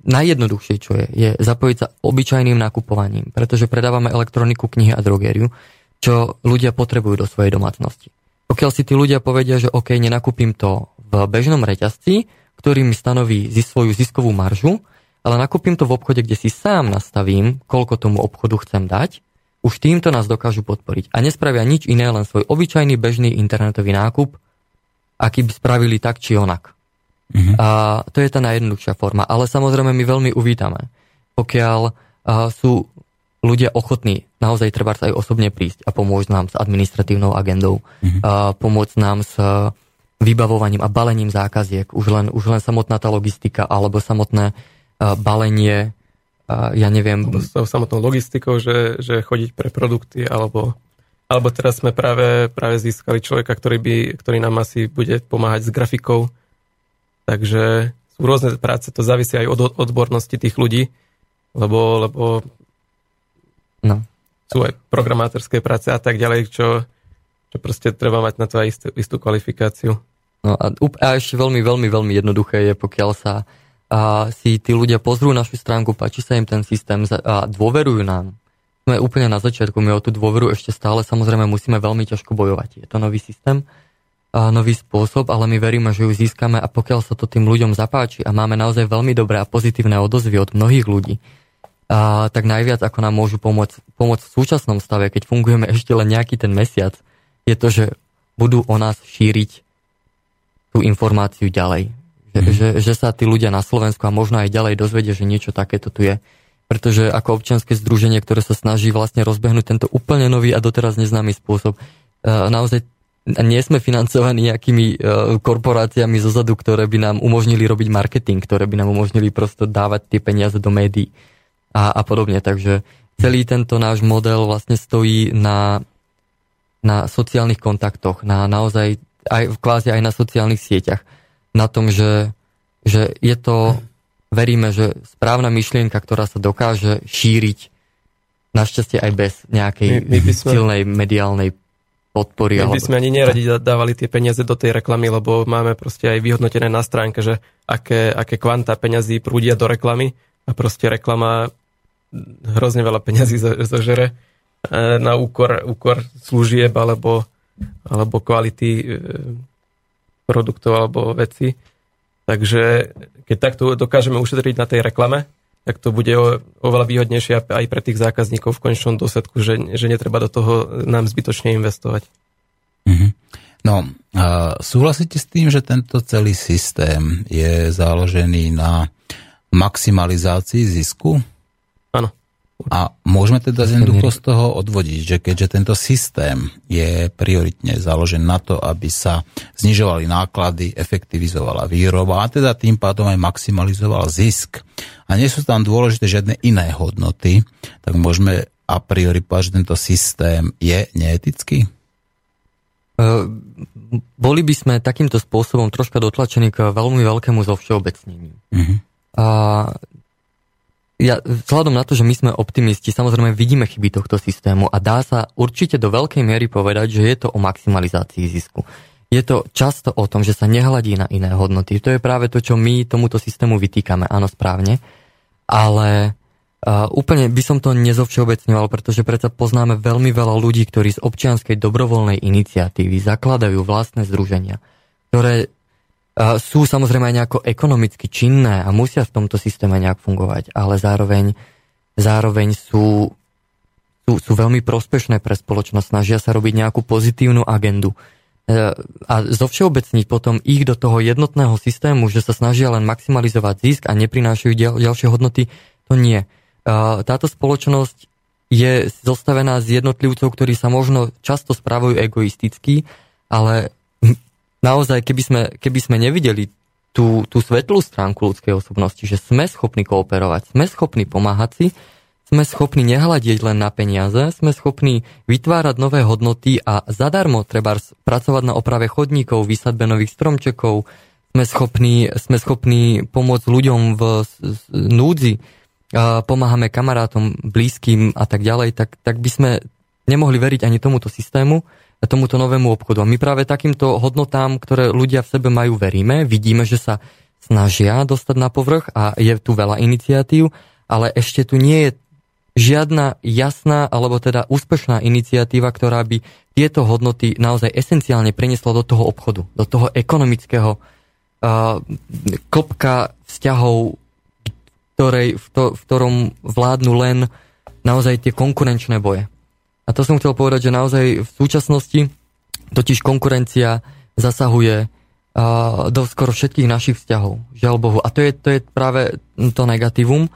[SPEAKER 2] najjednoduchšie, čo je, je zapojiť sa obyčajným nakupovaním, pretože predávame elektroniku, knihy a drogériu, čo ľudia potrebujú do svojej domácnosti. Pokiaľ si tí ľudia povedia, že OK, nenakúpim to v bežnom reťazci, ktorý mi stanoví svoju ziskovú maržu, ale nakúpim to v obchode, kde si sám nastavím, koľko tomu obchodu chcem dať, už týmto nás dokážu podporiť. A nespravia nič iné, len svoj obyčajný bežný internetový nákup, aký by spravili tak či onak. Mm-hmm. A to je tá najjednoduchšia forma. Ale samozrejme my veľmi uvítame, pokiaľ sú ľudia ochotní naozaj treba aj osobne prísť a pomôcť nám s administratívnou agendou, mm-hmm. a pomôcť nám s vybavovaním a balením zákaziek. Už len, už len samotná tá logistika alebo samotné balenie, uh, ja neviem...
[SPEAKER 3] S tou samotnou logistikou, že, že chodiť pre produkty alebo alebo teraz sme práve, práve získali človeka, ktorý, by, ktorý nám asi bude pomáhať s grafikou. Takže sú rôzne práce, to závisí aj od odbornosti tých ľudí, lebo, lebo no. sú aj programátorské práce a tak ďalej, čo, čo proste treba mať na to aj istú, istú kvalifikáciu.
[SPEAKER 2] No a, a ešte veľmi, veľmi, veľmi jednoduché je, pokiaľ sa a si tí ľudia pozrú našu stránku, páči sa im ten systém a dôverujú nám, sme úplne na začiatku, my o tú dôveru ešte stále samozrejme musíme veľmi ťažko bojovať. Je to nový systém, a nový spôsob, ale my veríme, že ju získame a pokiaľ sa to tým ľuďom zapáči a máme naozaj veľmi dobré a pozitívne odozvy od mnohých ľudí, a, tak najviac ako nám môžu pomôcť, pomôcť v súčasnom stave, keď fungujeme ešte len nejaký ten mesiac, je to, že budú o nás šíriť tú informáciu ďalej. Že, že sa tí ľudia na Slovensku a možno aj ďalej dozvedia, že niečo takéto tu je pretože ako občianske združenie, ktoré sa snaží vlastne rozbehnúť tento úplne nový a doteraz neznámy spôsob, e, naozaj nie sme financovaní nejakými e, korporáciami zozadu, ktoré by nám umožnili robiť marketing, ktoré by nám umožnili prosto dávať tie peniaze do médií a, a podobne. Takže celý tento náš model vlastne stojí na, na sociálnych kontaktoch, na naozaj aj, kvázi aj na sociálnych sieťach. Na tom, že, že je to veríme, že správna myšlienka, ktorá sa dokáže šíriť našťastie aj bez nejakej my, my sme, silnej mediálnej podpory.
[SPEAKER 3] My by sme ani neradi dávali tie peniaze do tej reklamy, lebo máme proste aj vyhodnotené na stránke, že aké, aké kvanta peňazí prúdia do reklamy a proste reklama hrozne veľa peňazí zožere e, na úkor, úkor služieb alebo, alebo kvality e, produktov alebo veci. Takže keď takto dokážeme ušetriť na tej reklame, tak to bude oveľa výhodnejšie aj pre tých zákazníkov v konečnom dôsledku, že, že netreba do toho nám zbytočne investovať.
[SPEAKER 1] Mm-hmm. No, a súhlasíte s tým, že tento celý systém je založený na maximalizácii zisku? A môžeme teda jednoducho z toho odvodiť, že keďže tento systém je prioritne založený na to, aby sa znižovali náklady, efektivizovala výroba a teda tým pádom aj maximalizoval zisk a nie sú tam dôležité žiadne iné hodnoty, tak môžeme a priori povedať, že tento systém je neetický?
[SPEAKER 2] Uh, boli by sme takýmto spôsobom troška dotlačení k veľmi veľkému zovšeobecneniu. Uh-huh. A ja, vzhľadom na to, že my sme optimisti, samozrejme vidíme chyby tohto systému a dá sa určite do veľkej miery povedať, že je to o maximalizácii zisku. Je to často o tom, že sa nehľadí na iné hodnoty. To je práve to, čo my tomuto systému vytýkame, áno, správne. Ale uh, úplne by som to nezovšeobecňoval, pretože predsa poznáme veľmi veľa ľudí, ktorí z občianskej dobrovoľnej iniciatívy zakladajú vlastné združenia, ktoré sú samozrejme aj nejako ekonomicky činné a musia v tomto systéme nejak fungovať, ale zároveň, zároveň sú, sú, sú veľmi prospešné pre spoločnosť, snažia sa robiť nejakú pozitívnu agendu. E, a zovšeobecniť potom ich do toho jednotného systému, že sa snažia len maximalizovať zisk a neprinášajú ďal, ďalšie hodnoty, to nie. E, táto spoločnosť je zostavená z jednotlivcov, ktorí sa možno často správajú egoisticky, ale naozaj, keby sme, keby sme nevideli tú, tú svetlú stránku ľudskej osobnosti, že sme schopní kooperovať, sme schopní pomáhať si, sme schopní nehľadieť len na peniaze, sme schopní vytvárať nové hodnoty a zadarmo treba pracovať na oprave chodníkov, vysadbe nových stromčekov, sme schopní, sme schopní pomôcť ľuďom v núdzi, pomáhame kamarátom, blízkym a tak ďalej, tak, tak by sme nemohli veriť ani tomuto systému, tomuto novému obchodu. A my práve takýmto hodnotám, ktoré ľudia v sebe majú, veríme. Vidíme, že sa snažia dostať na povrch a je tu veľa iniciatív, ale ešte tu nie je žiadna jasná alebo teda úspešná iniciatíva, ktorá by tieto hodnoty naozaj esenciálne preniesla do toho obchodu, do toho ekonomického uh, klopka vzťahov, ktorej, v, to, v ktorom vládnu len naozaj tie konkurenčné boje. A to som chcel povedať, že naozaj v súčasnosti totiž konkurencia zasahuje do skoro všetkých našich vzťahov. Žiaľ Bohu. A to je, to je práve to negatívum,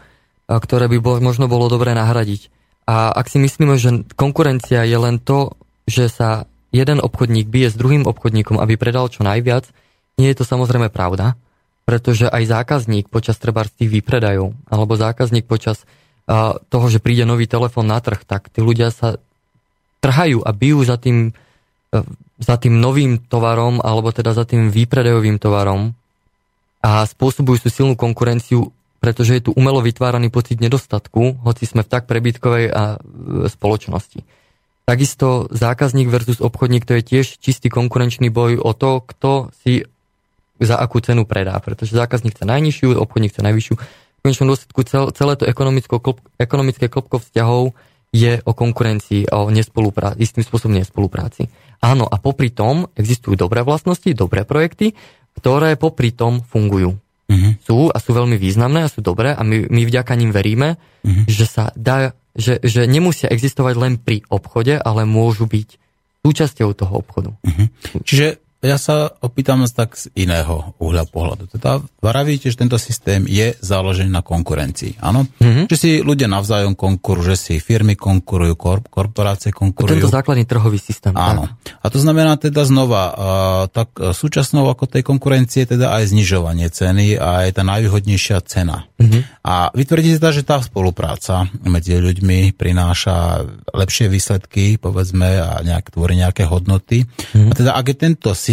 [SPEAKER 2] ktoré by bol, možno bolo dobré nahradiť. A ak si myslíme, že konkurencia je len to, že sa jeden obchodník bije s druhým obchodníkom, aby predal čo najviac, nie je to samozrejme pravda, pretože aj zákazník počas tých výpredajov, alebo zákazník počas uh, toho, že príde nový telefón na trh, tak tí ľudia sa trhajú a bijú za tým, uh, za tým novým tovarom, alebo teda za tým výpredajovým tovarom a spôsobujú sú silnú konkurenciu, pretože je tu umelo vytváraný pocit nedostatku, hoci sme v tak prebytkovej a, e, spoločnosti. Takisto zákazník versus obchodník to je tiež čistý konkurenčný boj o to, kto si za akú cenu predá, pretože zákazník chce najnižšiu, obchodník chce najvyššiu. V konečnom dôsledku cel, celé to ekonomické klopko vzťahov je o konkurencii, o nespolupráci, istým spôsobom nespolupráci. Áno, a popri tom existujú dobré vlastnosti, dobré projekty, ktoré popri tom fungujú. Uh-huh. Sú a sú veľmi významné a sú dobré a my, my vďaka ním veríme, uh-huh. že sa dá, že, že nemusia existovať len pri obchode, ale môžu byť súčasťou toho obchodu.
[SPEAKER 1] Uh-huh. Čiže ja sa opýtam tak z iného uhľa pohľadu. Teda vravíte, že tento systém je založený na konkurencii, áno? Mm-hmm. Že si ľudia navzájom konkurujú, že si firmy konkurujú, korp- korporácie konkurujú.
[SPEAKER 2] Tento základný trhový systém.
[SPEAKER 1] Áno. Tak. A to znamená teda znova, tak súčasnou ako tej konkurencie teda aj znižovanie ceny a je tá najvýhodnejšia cena. Mm-hmm. A vy tvrdíte teda, že tá spolupráca medzi ľuďmi prináša lepšie výsledky, povedzme, a nejak tvorí nejaké hodnoty. Mm-hmm. A teda ak je tento systém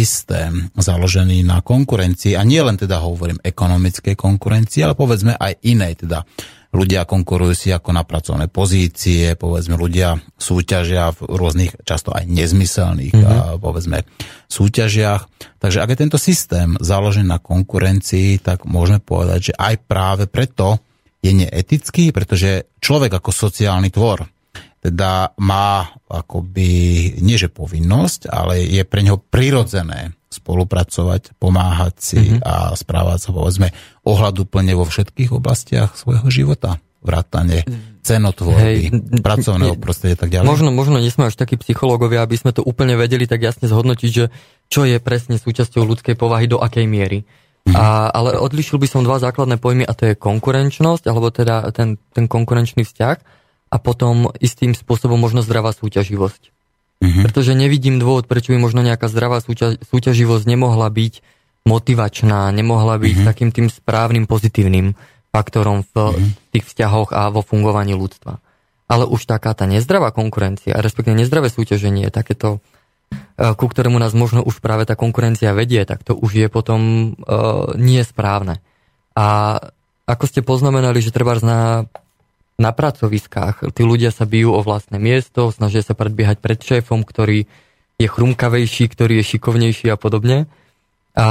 [SPEAKER 1] založený na konkurencii, a nie len teda hovorím ekonomickej konkurencii, ale povedzme aj inej, teda ľudia konkurujú si ako na pracovné pozície, povedzme ľudia súťažia v rôznych, často aj nezmyselných, mm-hmm. povedzme, súťažiach. Takže ak je tento systém založený na konkurencii, tak môžeme povedať, že aj práve preto je neetický, pretože človek ako sociálny tvor, teda má akoby, nie že povinnosť, ale je pre neho prirodzené spolupracovať, pomáhať si mm-hmm. a správať sa, povedzme, ohľaduplne vo všetkých oblastiach svojho života. Vrátane cenotvorby, Hej, pracovného prostredia tak ďalej.
[SPEAKER 2] Možno, možno nie sme až takí psychológovia, aby sme to úplne vedeli tak jasne zhodnotiť, že čo je presne súčasťou ľudskej povahy, do akej miery. Mm-hmm. A, ale odlišil by som dva základné pojmy a to je konkurenčnosť, alebo teda ten, ten konkurenčný vzťah a potom istým spôsobom možno zdravá súťaživosť. Mm-hmm. Pretože nevidím dôvod, prečo by možno nejaká zdravá súťaž, súťaživosť nemohla byť motivačná, nemohla byť mm-hmm. takým tým správnym pozitívnym faktorom v mm-hmm. tých vzťahoch a vo fungovaní ľudstva. Ale už taká tá nezdravá konkurencia, respektíve nezdravé súťaženie, takéto, e, ku ktorému nás možno už práve tá konkurencia vedie, tak to už je potom uh, nie správne. A ako ste poznamenali, že treba na na pracoviskách. Tí ľudia sa bijú o vlastné miesto, snažia sa predbiehať pred šéfom, ktorý je chrumkavejší, ktorý je šikovnejší a podobne. A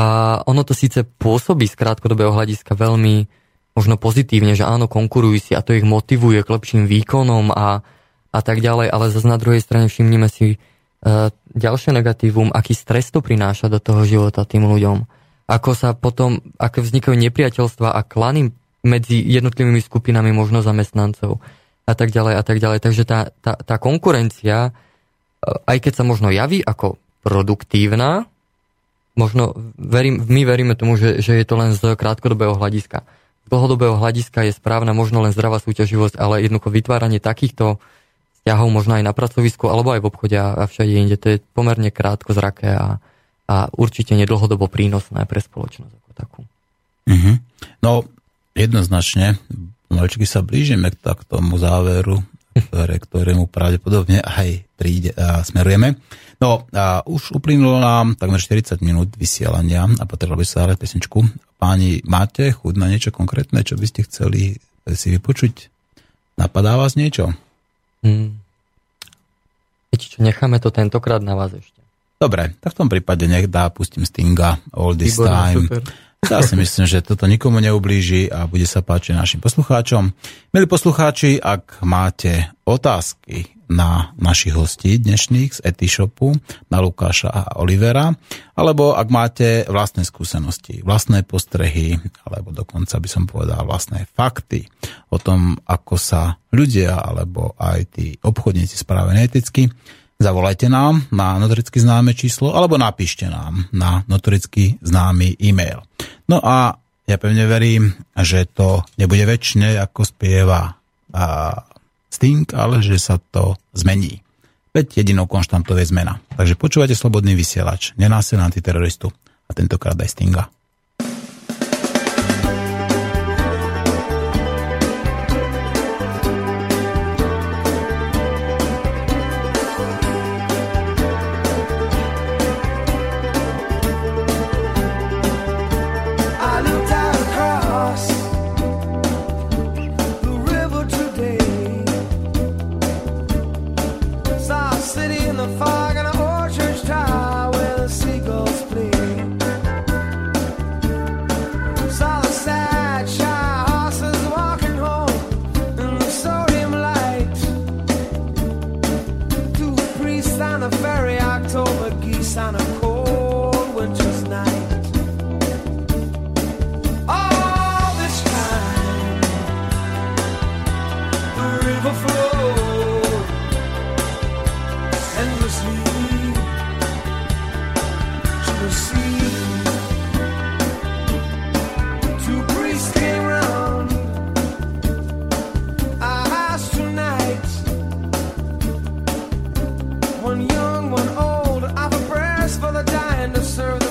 [SPEAKER 2] ono to síce pôsobí z krátkodobého hľadiska veľmi možno pozitívne, že áno, konkurujú si a to ich motivuje k lepším výkonom a, a tak ďalej, ale zase na druhej strane všimnime si uh, ďalšie negatívum, aký stres to prináša do toho života tým ľuďom. Ako sa potom, ako vznikajú nepriateľstva a klany medzi jednotlivými skupinami možno zamestnancov a tak ďalej a tak ďalej. Takže tá, tá, tá konkurencia, e, aj keď sa možno javí ako produktívna, možno verím, my veríme tomu, že, že je to len z krátkodobého hľadiska. Z dlhodobého hľadiska je správna možno len zdravá súťaživosť, ale jednoducho vytváranie takýchto vzťahov možno aj na pracovisku alebo aj v obchode a všade inde, to je pomerne krátko zraké a, a určite nedlhodobo prínosné pre spoločnosť ako takú.
[SPEAKER 1] Mm-hmm. No, jednoznačne, maličky sa blížime k tomu záveru, ktoré, ktorému pravdepodobne aj príde a smerujeme. No a už uplynulo nám takmer 40 minút vysielania a potrebovali by sa ale pesničku. Páni, máte chuť na niečo konkrétne, čo by ste chceli si vypočuť? Napadá vás niečo? Hmm.
[SPEAKER 2] Čo, necháme to tentokrát na vás ešte.
[SPEAKER 1] Dobre, tak v tom prípade nech dá, pustím Stinga, All This Výborné, Time. Super. Ja si myslím, že toto nikomu neublíži a bude sa páčiť našim poslucháčom. Milí poslucháči, ak máte otázky na našich hostí dnešných z Etishopu, na Lukáša a Olivera, alebo ak máte vlastné skúsenosti, vlastné postrehy, alebo dokonca by som povedal vlastné fakty o tom, ako sa ľudia alebo aj tí obchodníci správajú neeticky, zavolajte nám na notoricky známe číslo alebo napíšte nám na notoricky známy e-mail. No a ja pevne verím, že to nebude väčšine, ako spieva a Sting, ale že sa to zmení.
[SPEAKER 4] Veď jedinou konštantou je zmena. Takže počúvate Slobodný vysielač, nenásilný antiteroristu a tentokrát aj Stinga. Tak to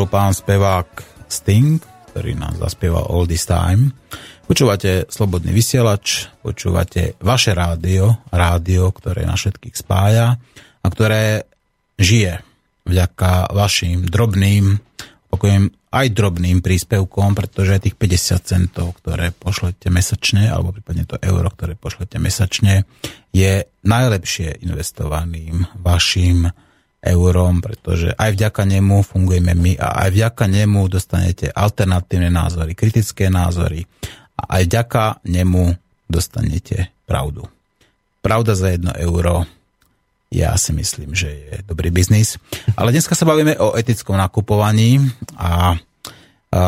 [SPEAKER 4] bol pán spevák Sting, ktorý nám zaspieval All This Time.
[SPEAKER 1] Počúvate Slobodný vysielač, počúvate vaše rádio, rádio, ktoré na všetkých spája a ktoré žije vďaka vašim drobným, opakujem, aj drobným príspevkom, pretože tých 50 centov, ktoré pošlete mesačne, alebo prípadne to euro, ktoré pošlete mesačne, je najlepšie investovaným vašim eurom, pretože aj vďaka nemu fungujeme my a aj vďaka nemu dostanete alternatívne názory, kritické názory a aj vďaka nemu dostanete pravdu. Pravda za jedno euro, ja si myslím, že je dobrý biznis. Ale dneska sa bavíme o etickom nakupovaní a, a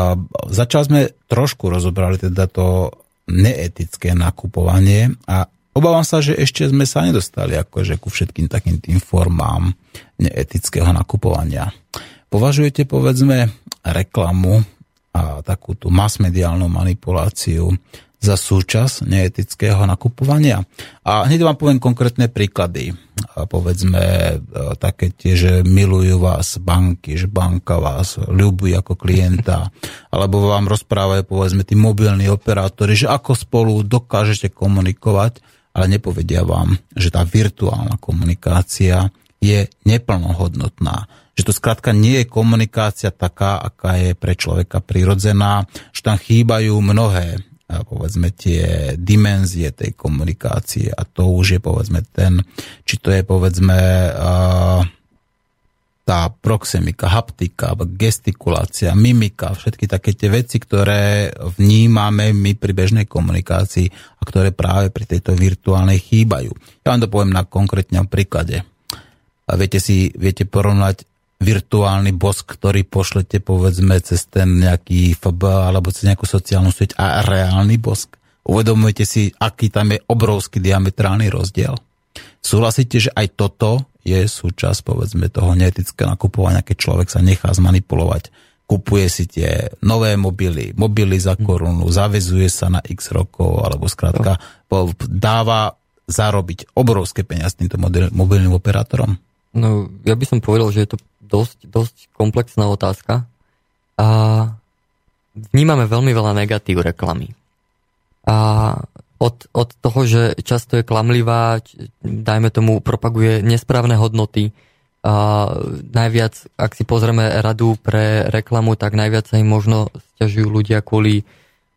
[SPEAKER 1] začali sme trošku rozobrali teda to neetické nakupovanie a obávam sa, že ešte sme sa nedostali akože ku všetkým takým tým formám neetického nakupovania. Považujete povedzme reklamu a takú tú masmediálnu manipuláciu za súčasť neetického nakupovania. A hneď vám poviem konkrétne príklady. A povedzme e, také tie, že milujú vás banky, že banka vás ľubuje ako klienta, alebo vám rozprávajú povedzme tí mobilní operátori, že ako spolu dokážete komunikovať, ale nepovedia vám, že tá virtuálna komunikácia je neplnohodnotná. Že to skrátka nie je komunikácia taká, aká je pre človeka prirodzená, že tam chýbajú mnohé povedzme tie dimenzie tej komunikácie. A to už je povedzme ten, či to je povedzme tá proxemika, haptika, gestikulácia, mimika, všetky také tie veci, ktoré vnímame my pri bežnej komunikácii a ktoré práve pri tejto virtuálnej chýbajú. Ja vám to poviem na konkrétnom príklade. A viete si, viete porovnať virtuálny bosk, ktorý pošlete povedzme cez ten nejaký FB alebo cez nejakú sociálnu sieť a reálny bosk? Uvedomujete si, aký tam je obrovský diametrálny rozdiel? Súhlasíte, že aj toto je súčasť povedzme toho neetického nakupovania, keď človek sa nechá zmanipulovať. Kupuje si tie nové mobily, mobily za korunu, zavezuje sa na x rokov, alebo skrátka dáva zarobiť obrovské peniaze týmto mobilným operátorom?
[SPEAKER 2] No, ja by som povedal, že je to dosť, dosť komplexná otázka. A vnímame veľmi veľa negatív reklamy. A od, od toho, že často je klamlivá, dajme tomu, propaguje nesprávne hodnoty, a najviac, ak si pozrieme radu pre reklamu, tak najviac sa im možno stiažujú ľudia kvôli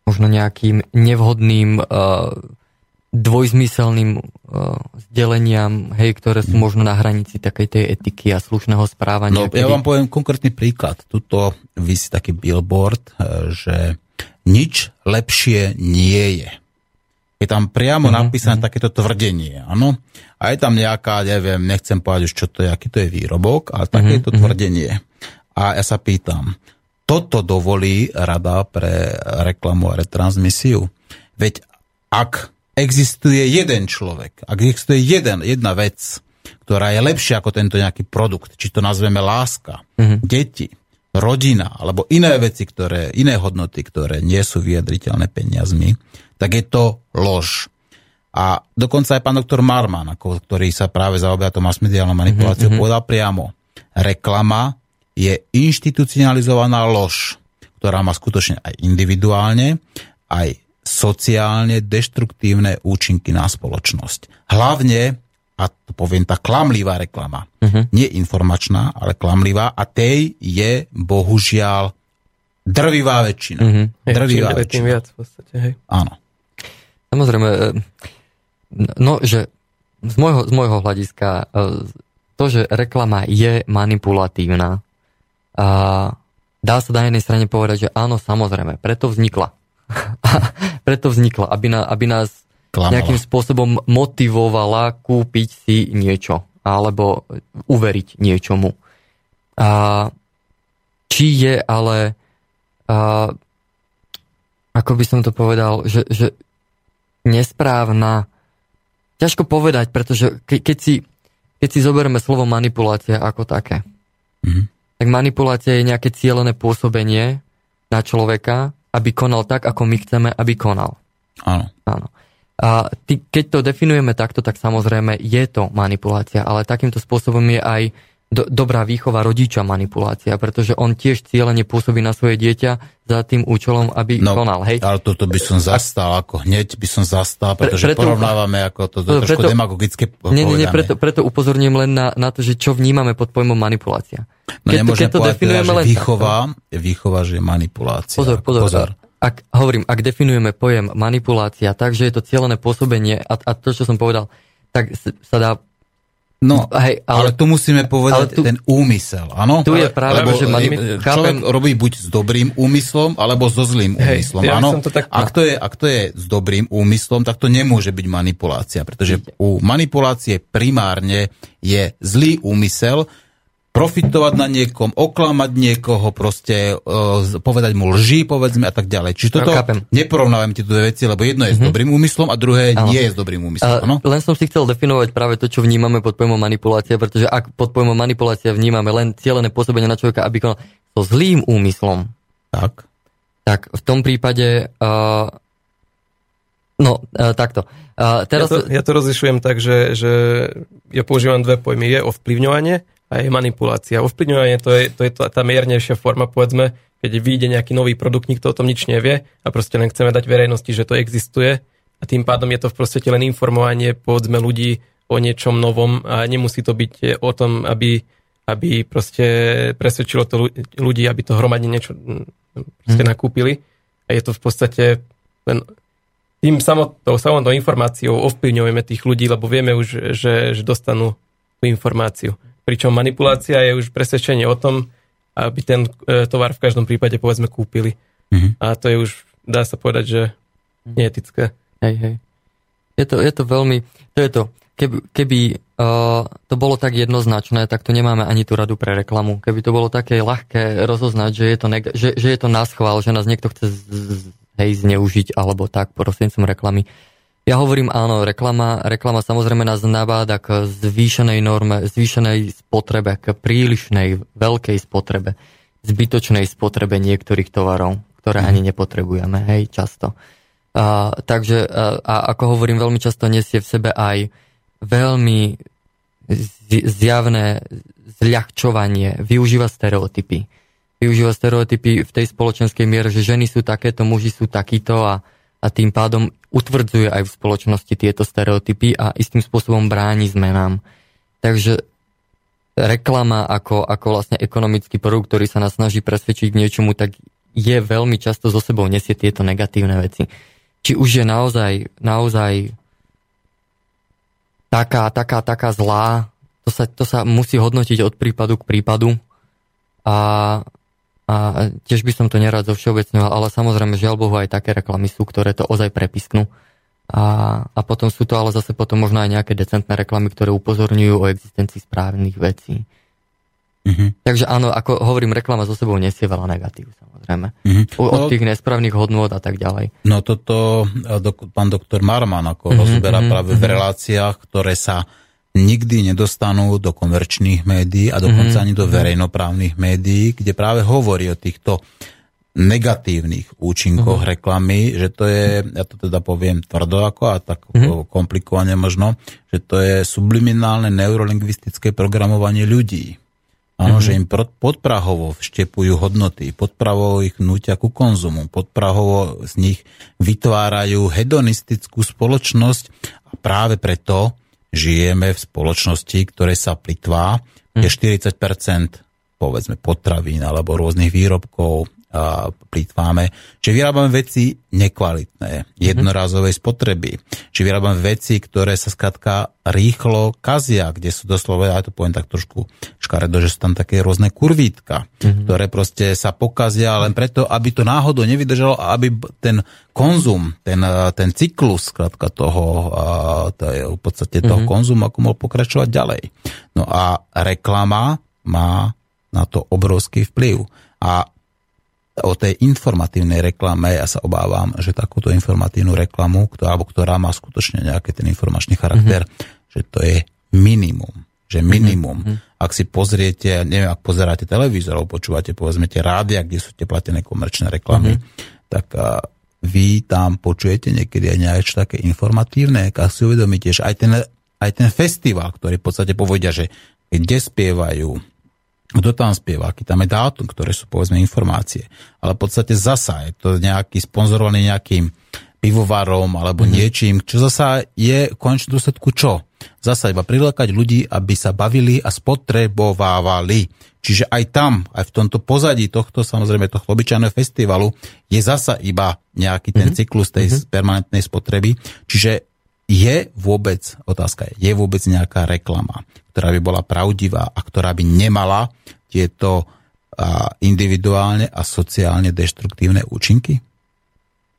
[SPEAKER 2] možno nejakým nevhodným dvojzmyselným zdeleniam, hej, ktoré sú možno na hranici takej tej etiky a slušného správania.
[SPEAKER 1] No, kedy... ja vám poviem konkrétny príklad. Tuto vysí taký billboard, e, že nič lepšie nie je. Je tam priamo mm-hmm. napísané mm-hmm. takéto tvrdenie, áno. A je tam nejaká, neviem, nechcem povedať už, čo to je, aký to je výrobok, ale takéto mm-hmm. tvrdenie. A ja sa pýtam, toto dovolí Rada pre reklamu a retransmisiu? Veď ak existuje jeden človek, ak existuje jeden, jedna vec, ktorá je lepšia ako tento nejaký produkt, či to nazveme láska, mm-hmm. deti, rodina, alebo iné veci, ktoré, iné hodnoty, ktoré nie sú vyjadriteľné peniazmi, tak je to lož. A dokonca aj pán doktor Marman, ako, ktorý sa práve zaoberá to mass-mediálnou manipuláciou, mm-hmm. povedal priamo, reklama je inštitucionalizovaná lož, ktorá má skutočne aj individuálne, aj sociálne deštruktívne účinky na spoločnosť. Hlavne, a to poviem, tá klamlivá reklama. Uh-huh. Nie informačná, ale klamlivá a tej je bohužiaľ drvivá väčšina. Uh-huh.
[SPEAKER 3] Drvivá je, väčšina. viac v podstate, hej.
[SPEAKER 1] Áno.
[SPEAKER 2] Samozrejme, e, no, že z môjho, z môjho hľadiska e, to, že reklama je manipulatívna, a dá sa na jednej strane povedať, že áno, samozrejme, preto vznikla preto vznikla, aby, na, aby nás Klamala. nejakým spôsobom motivovala kúpiť si niečo alebo uveriť niečomu. A či je ale a, ako by som to povedal, že, že nesprávna ťažko povedať, pretože ke, keď, si, keď si zoberieme slovo manipulácia ako také, mm-hmm. tak manipulácia je nejaké cieľené pôsobenie na človeka aby konal tak, ako my chceme, aby konal.
[SPEAKER 1] Áno.
[SPEAKER 2] Áno. A ty, keď to definujeme takto, tak samozrejme je to manipulácia, ale takýmto spôsobom je aj do, dobrá výchova rodiča manipulácia, pretože on tiež cieľene pôsobí na svoje dieťa za tým účelom, aby no, konal. Hej.
[SPEAKER 1] Ale toto by som zastal, ako hneď by som zastal, pretože Pre, preto, porovnávame ako to, to no, trošku preto, demagogické
[SPEAKER 2] Nie, nie, nie preto, preto upozorním len na, na to, že čo vnímame pod pojmom manipulácia.
[SPEAKER 1] No keď, keď to definujeme teda, len výchova, je výchova, že je manipulácia.
[SPEAKER 2] Pozor, pozor. pozor. Ak, hovorím, ak definujeme pojem manipulácia tak, že je to cieľené pôsobenie a, a to, čo som povedal, tak sa dá
[SPEAKER 1] No, hej, ale, ale tu musíme povedať tu, ten úmysel, áno?
[SPEAKER 2] Tu je práve,
[SPEAKER 1] lebo,
[SPEAKER 2] že
[SPEAKER 1] človek chápem. robí buď s dobrým úmyslom, alebo so zlým úmyslom, hej, áno? To tak... ak, to je, ak to je s dobrým úmyslom, tak to nemôže byť manipulácia, pretože u manipulácie primárne je zlý úmysel, profitovať na niekom, oklamať niekoho, proste uh, povedať mu lži, povedzme a tak ďalej. Čiže toto no, neporovnávam tieto dve veci, lebo jedno je mm-hmm. s mhm. dobrým úmyslom a druhé ano. nie je s dobrým úmyslom. Uh,
[SPEAKER 2] len som si chcel definovať práve to, čo vnímame pod pojmom manipulácia, pretože ak pod pojmom manipulácia vnímame len cieľené pôsobenie na človeka, aby konal so zlým úmyslom,
[SPEAKER 1] tak,
[SPEAKER 2] tak v tom prípade uh, no, uh, takto.
[SPEAKER 3] Uh, teraz... ja, to, ja to rozlišujem tak, že, že ja používam dve pojmy. Je ovplyvňovanie a je manipulácia. Ovplyvňovanie to je, to je tá miernejšia forma, povedzme, keď vyjde nejaký nový produkt, nikto o tom nič nevie a proste len chceme dať verejnosti, že to existuje a tým pádom je to v podstate len informovanie, povedzme, ľudí o niečom novom a nemusí to byť o tom, aby, aby proste presvedčilo to ľudí, aby to hromadne niečo proste hmm. nakúpili. A je to v podstate len tým samotnou, samotnou informáciou ovplyvňujeme tých ľudí, lebo vieme už, že, že dostanú tú informáciu. Pričom manipulácia je už presvedčenie o tom, aby ten e, tovar v každom prípade povedzme kúpili. Mm-hmm. A to je už, dá sa povedať, že neetické.
[SPEAKER 2] Hej, hej. Je to, je to veľmi, to je to, keby, keby uh, to bolo tak jednoznačné, tak tu nemáme ani tú radu pre reklamu. Keby to bolo také ľahké rozoznať, že je to, neg- že, že je to nás chvál, že nás niekto chce z, z, hej, zneužiť alebo tak prostredníctvom reklamy, ja hovorím áno, reklama, reklama samozrejme nás nabáda k zvýšenej norme, zvýšenej spotrebe, k prílišnej veľkej spotrebe, zbytočnej spotrebe niektorých tovarov, ktoré mm. ani nepotrebujeme, hej, často. A, takže, a, a ako hovorím, veľmi často nesie v sebe aj veľmi zjavné zľahčovanie, využíva stereotypy. Využíva stereotypy v tej spoločenskej miere, že ženy sú takéto, muži sú takíto a, a tým pádom utvrdzuje aj v spoločnosti tieto stereotypy a istým spôsobom bráni zmenám. Takže reklama ako, ako vlastne ekonomický produkt, ktorý sa nás snaží presvedčiť k niečomu, tak je veľmi často so sebou nesie tieto negatívne veci. Či už je naozaj, naozaj taká, taká, taká zlá, to sa, to sa musí hodnotiť od prípadu k prípadu a a tiež by som to nerad zo všeobecňoval, ale samozrejme, žiaľ Bohu, aj také reklamy sú, ktoré to ozaj prepisknú. A, a potom sú to ale zase potom možno aj nejaké decentné reklamy, ktoré upozorňujú o existencii správnych vecí. Mm-hmm. Takže áno, ako hovorím, reklama zo sebou nesie veľa negatív, samozrejme. Mm-hmm. Od no, tých nesprávnych hodnôt a tak ďalej.
[SPEAKER 1] No toto dok, pán doktor Marman ako mm-hmm, rozberá mm-hmm, práve mm-hmm. v reláciách, ktoré sa nikdy nedostanú do komerčných médií a dokonca mm-hmm. ani do mhm. verejnoprávnych médií, kde práve hovorí o týchto negatívnych účinkoch mm-hmm. reklamy, že to je, ja to teda poviem tvrdo ako a tak mm-hmm. komplikovane možno, že to je subliminálne neurolingvistické programovanie ľudí. Áno, mm-hmm. že im podprahovo vštepujú hodnoty, podprahovo ich nutia ku konzumu, podprahovo z nich vytvárajú hedonistickú spoločnosť a práve preto žijeme v spoločnosti, ktoré sa plitvá, je 40% hm. povedzme potravín alebo rôznych výrobkov plýtváme, že vyrábame veci nekvalitné, jednorázovej spotreby, či vyrábame veci, ktoré sa skrátka rýchlo kazia, kde sú doslova, ja to poviem tak trošku škaredo, že sú tam také rôzne kurvítka, mm-hmm. ktoré proste sa pokazia len preto, aby to náhodou nevydržalo a aby ten konzum, ten, ten cyklus skrátka toho, to je v podstate toho mm-hmm. konzumu, ako mohol pokračovať ďalej. No a reklama má na to obrovský vplyv. A o tej informatívnej reklame, ja sa obávam, že takúto informatívnu reklamu, ktorá, alebo ktorá má skutočne nejaký ten informačný charakter, mm-hmm. že to je minimum. Že mhm. minimum. Mm-hmm. Ak si pozriete, neviem, ak pozeráte televízor, alebo počúvate, povedzme, tie rádia, kde sú tie platené komerčné reklamy, mm-hmm. tak vy tam počujete niekedy aj niečo také informatívne, ak si uvedomíte, že aj ten, aj ten festival, ktorý v podstate povedia, že kde spievajú, kto tam spieva, aký tam je dátum, ktoré sú povedzme informácie. Ale v podstate zasa je to nejaký sponzorovaný nejakým pivovarom alebo mm-hmm. niečím, čo zasa je v konečnom dôsledku čo? Zasa iba prilákať ľudí, aby sa bavili a spotrebovávali. Čiže aj tam, aj v tomto pozadí tohto, samozrejme, tohto obyčajného festivalu, je zasa iba nejaký ten mm-hmm. cyklus tej mm-hmm. permanentnej spotreby. Čiže je vôbec, otázka je, je vôbec nejaká reklama, ktorá by bola pravdivá a ktorá by nemala tieto individuálne a sociálne deštruktívne účinky?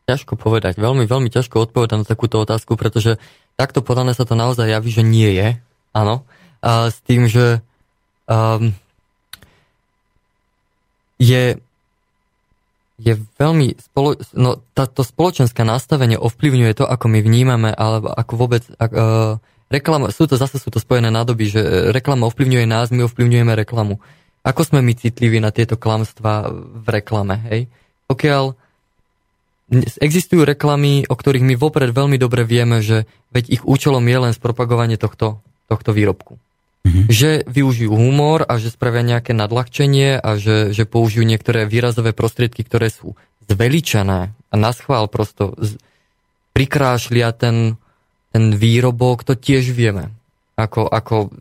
[SPEAKER 2] Ťažko povedať, veľmi, veľmi ťažko odpovedať na takúto otázku, pretože takto podané sa to naozaj javí, že nie je, áno, a s tým, že um, je, je veľmi, spolo, no táto spoločenské nastavenie ovplyvňuje to, ako my vnímame, alebo ako vôbec, ak, uh, reklama, sú to zase sú to spojené nádoby, že reklama ovplyvňuje nás, my ovplyvňujeme reklamu. Ako sme my citliví na tieto klamstvá v reklame, hej? Pokiaľ existujú reklamy, o ktorých my vopred veľmi dobre vieme, že veď ich účelom je len spropagovanie tohto, tohto výrobku mm-hmm. že využijú humor a že spravia nejaké nadľahčenie a že, že použijú niektoré výrazové prostriedky, ktoré sú zveličené a na schvál prosto z, prikrášlia ten, ten výrobok, to tiež vieme. Ako, ako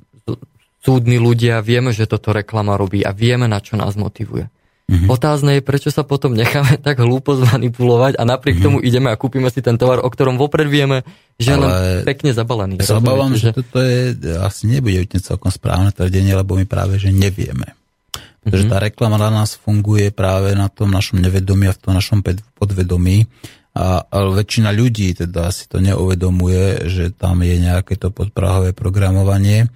[SPEAKER 2] súdni ľudia vieme, že toto reklama robí a vieme, na čo nás motivuje. Mm-hmm. Otázne je, prečo sa potom necháme tak hlúpo zmanipulovať a napriek mm-hmm. tomu ideme a kúpime si ten tovar, o ktorom vopred vieme, že Ale len pekne zabalený.
[SPEAKER 1] Ja sa obávam, že toto je, asi nebude celkom správne tvrdenie, lebo my práve, že nevieme. Pretože mm-hmm. tá reklama na nás funguje práve na tom našom nevedomí a v tom našom podvedomí. A, ale väčšina ľudí teda si to neuvedomuje, že tam je nejaké to podprahové programovanie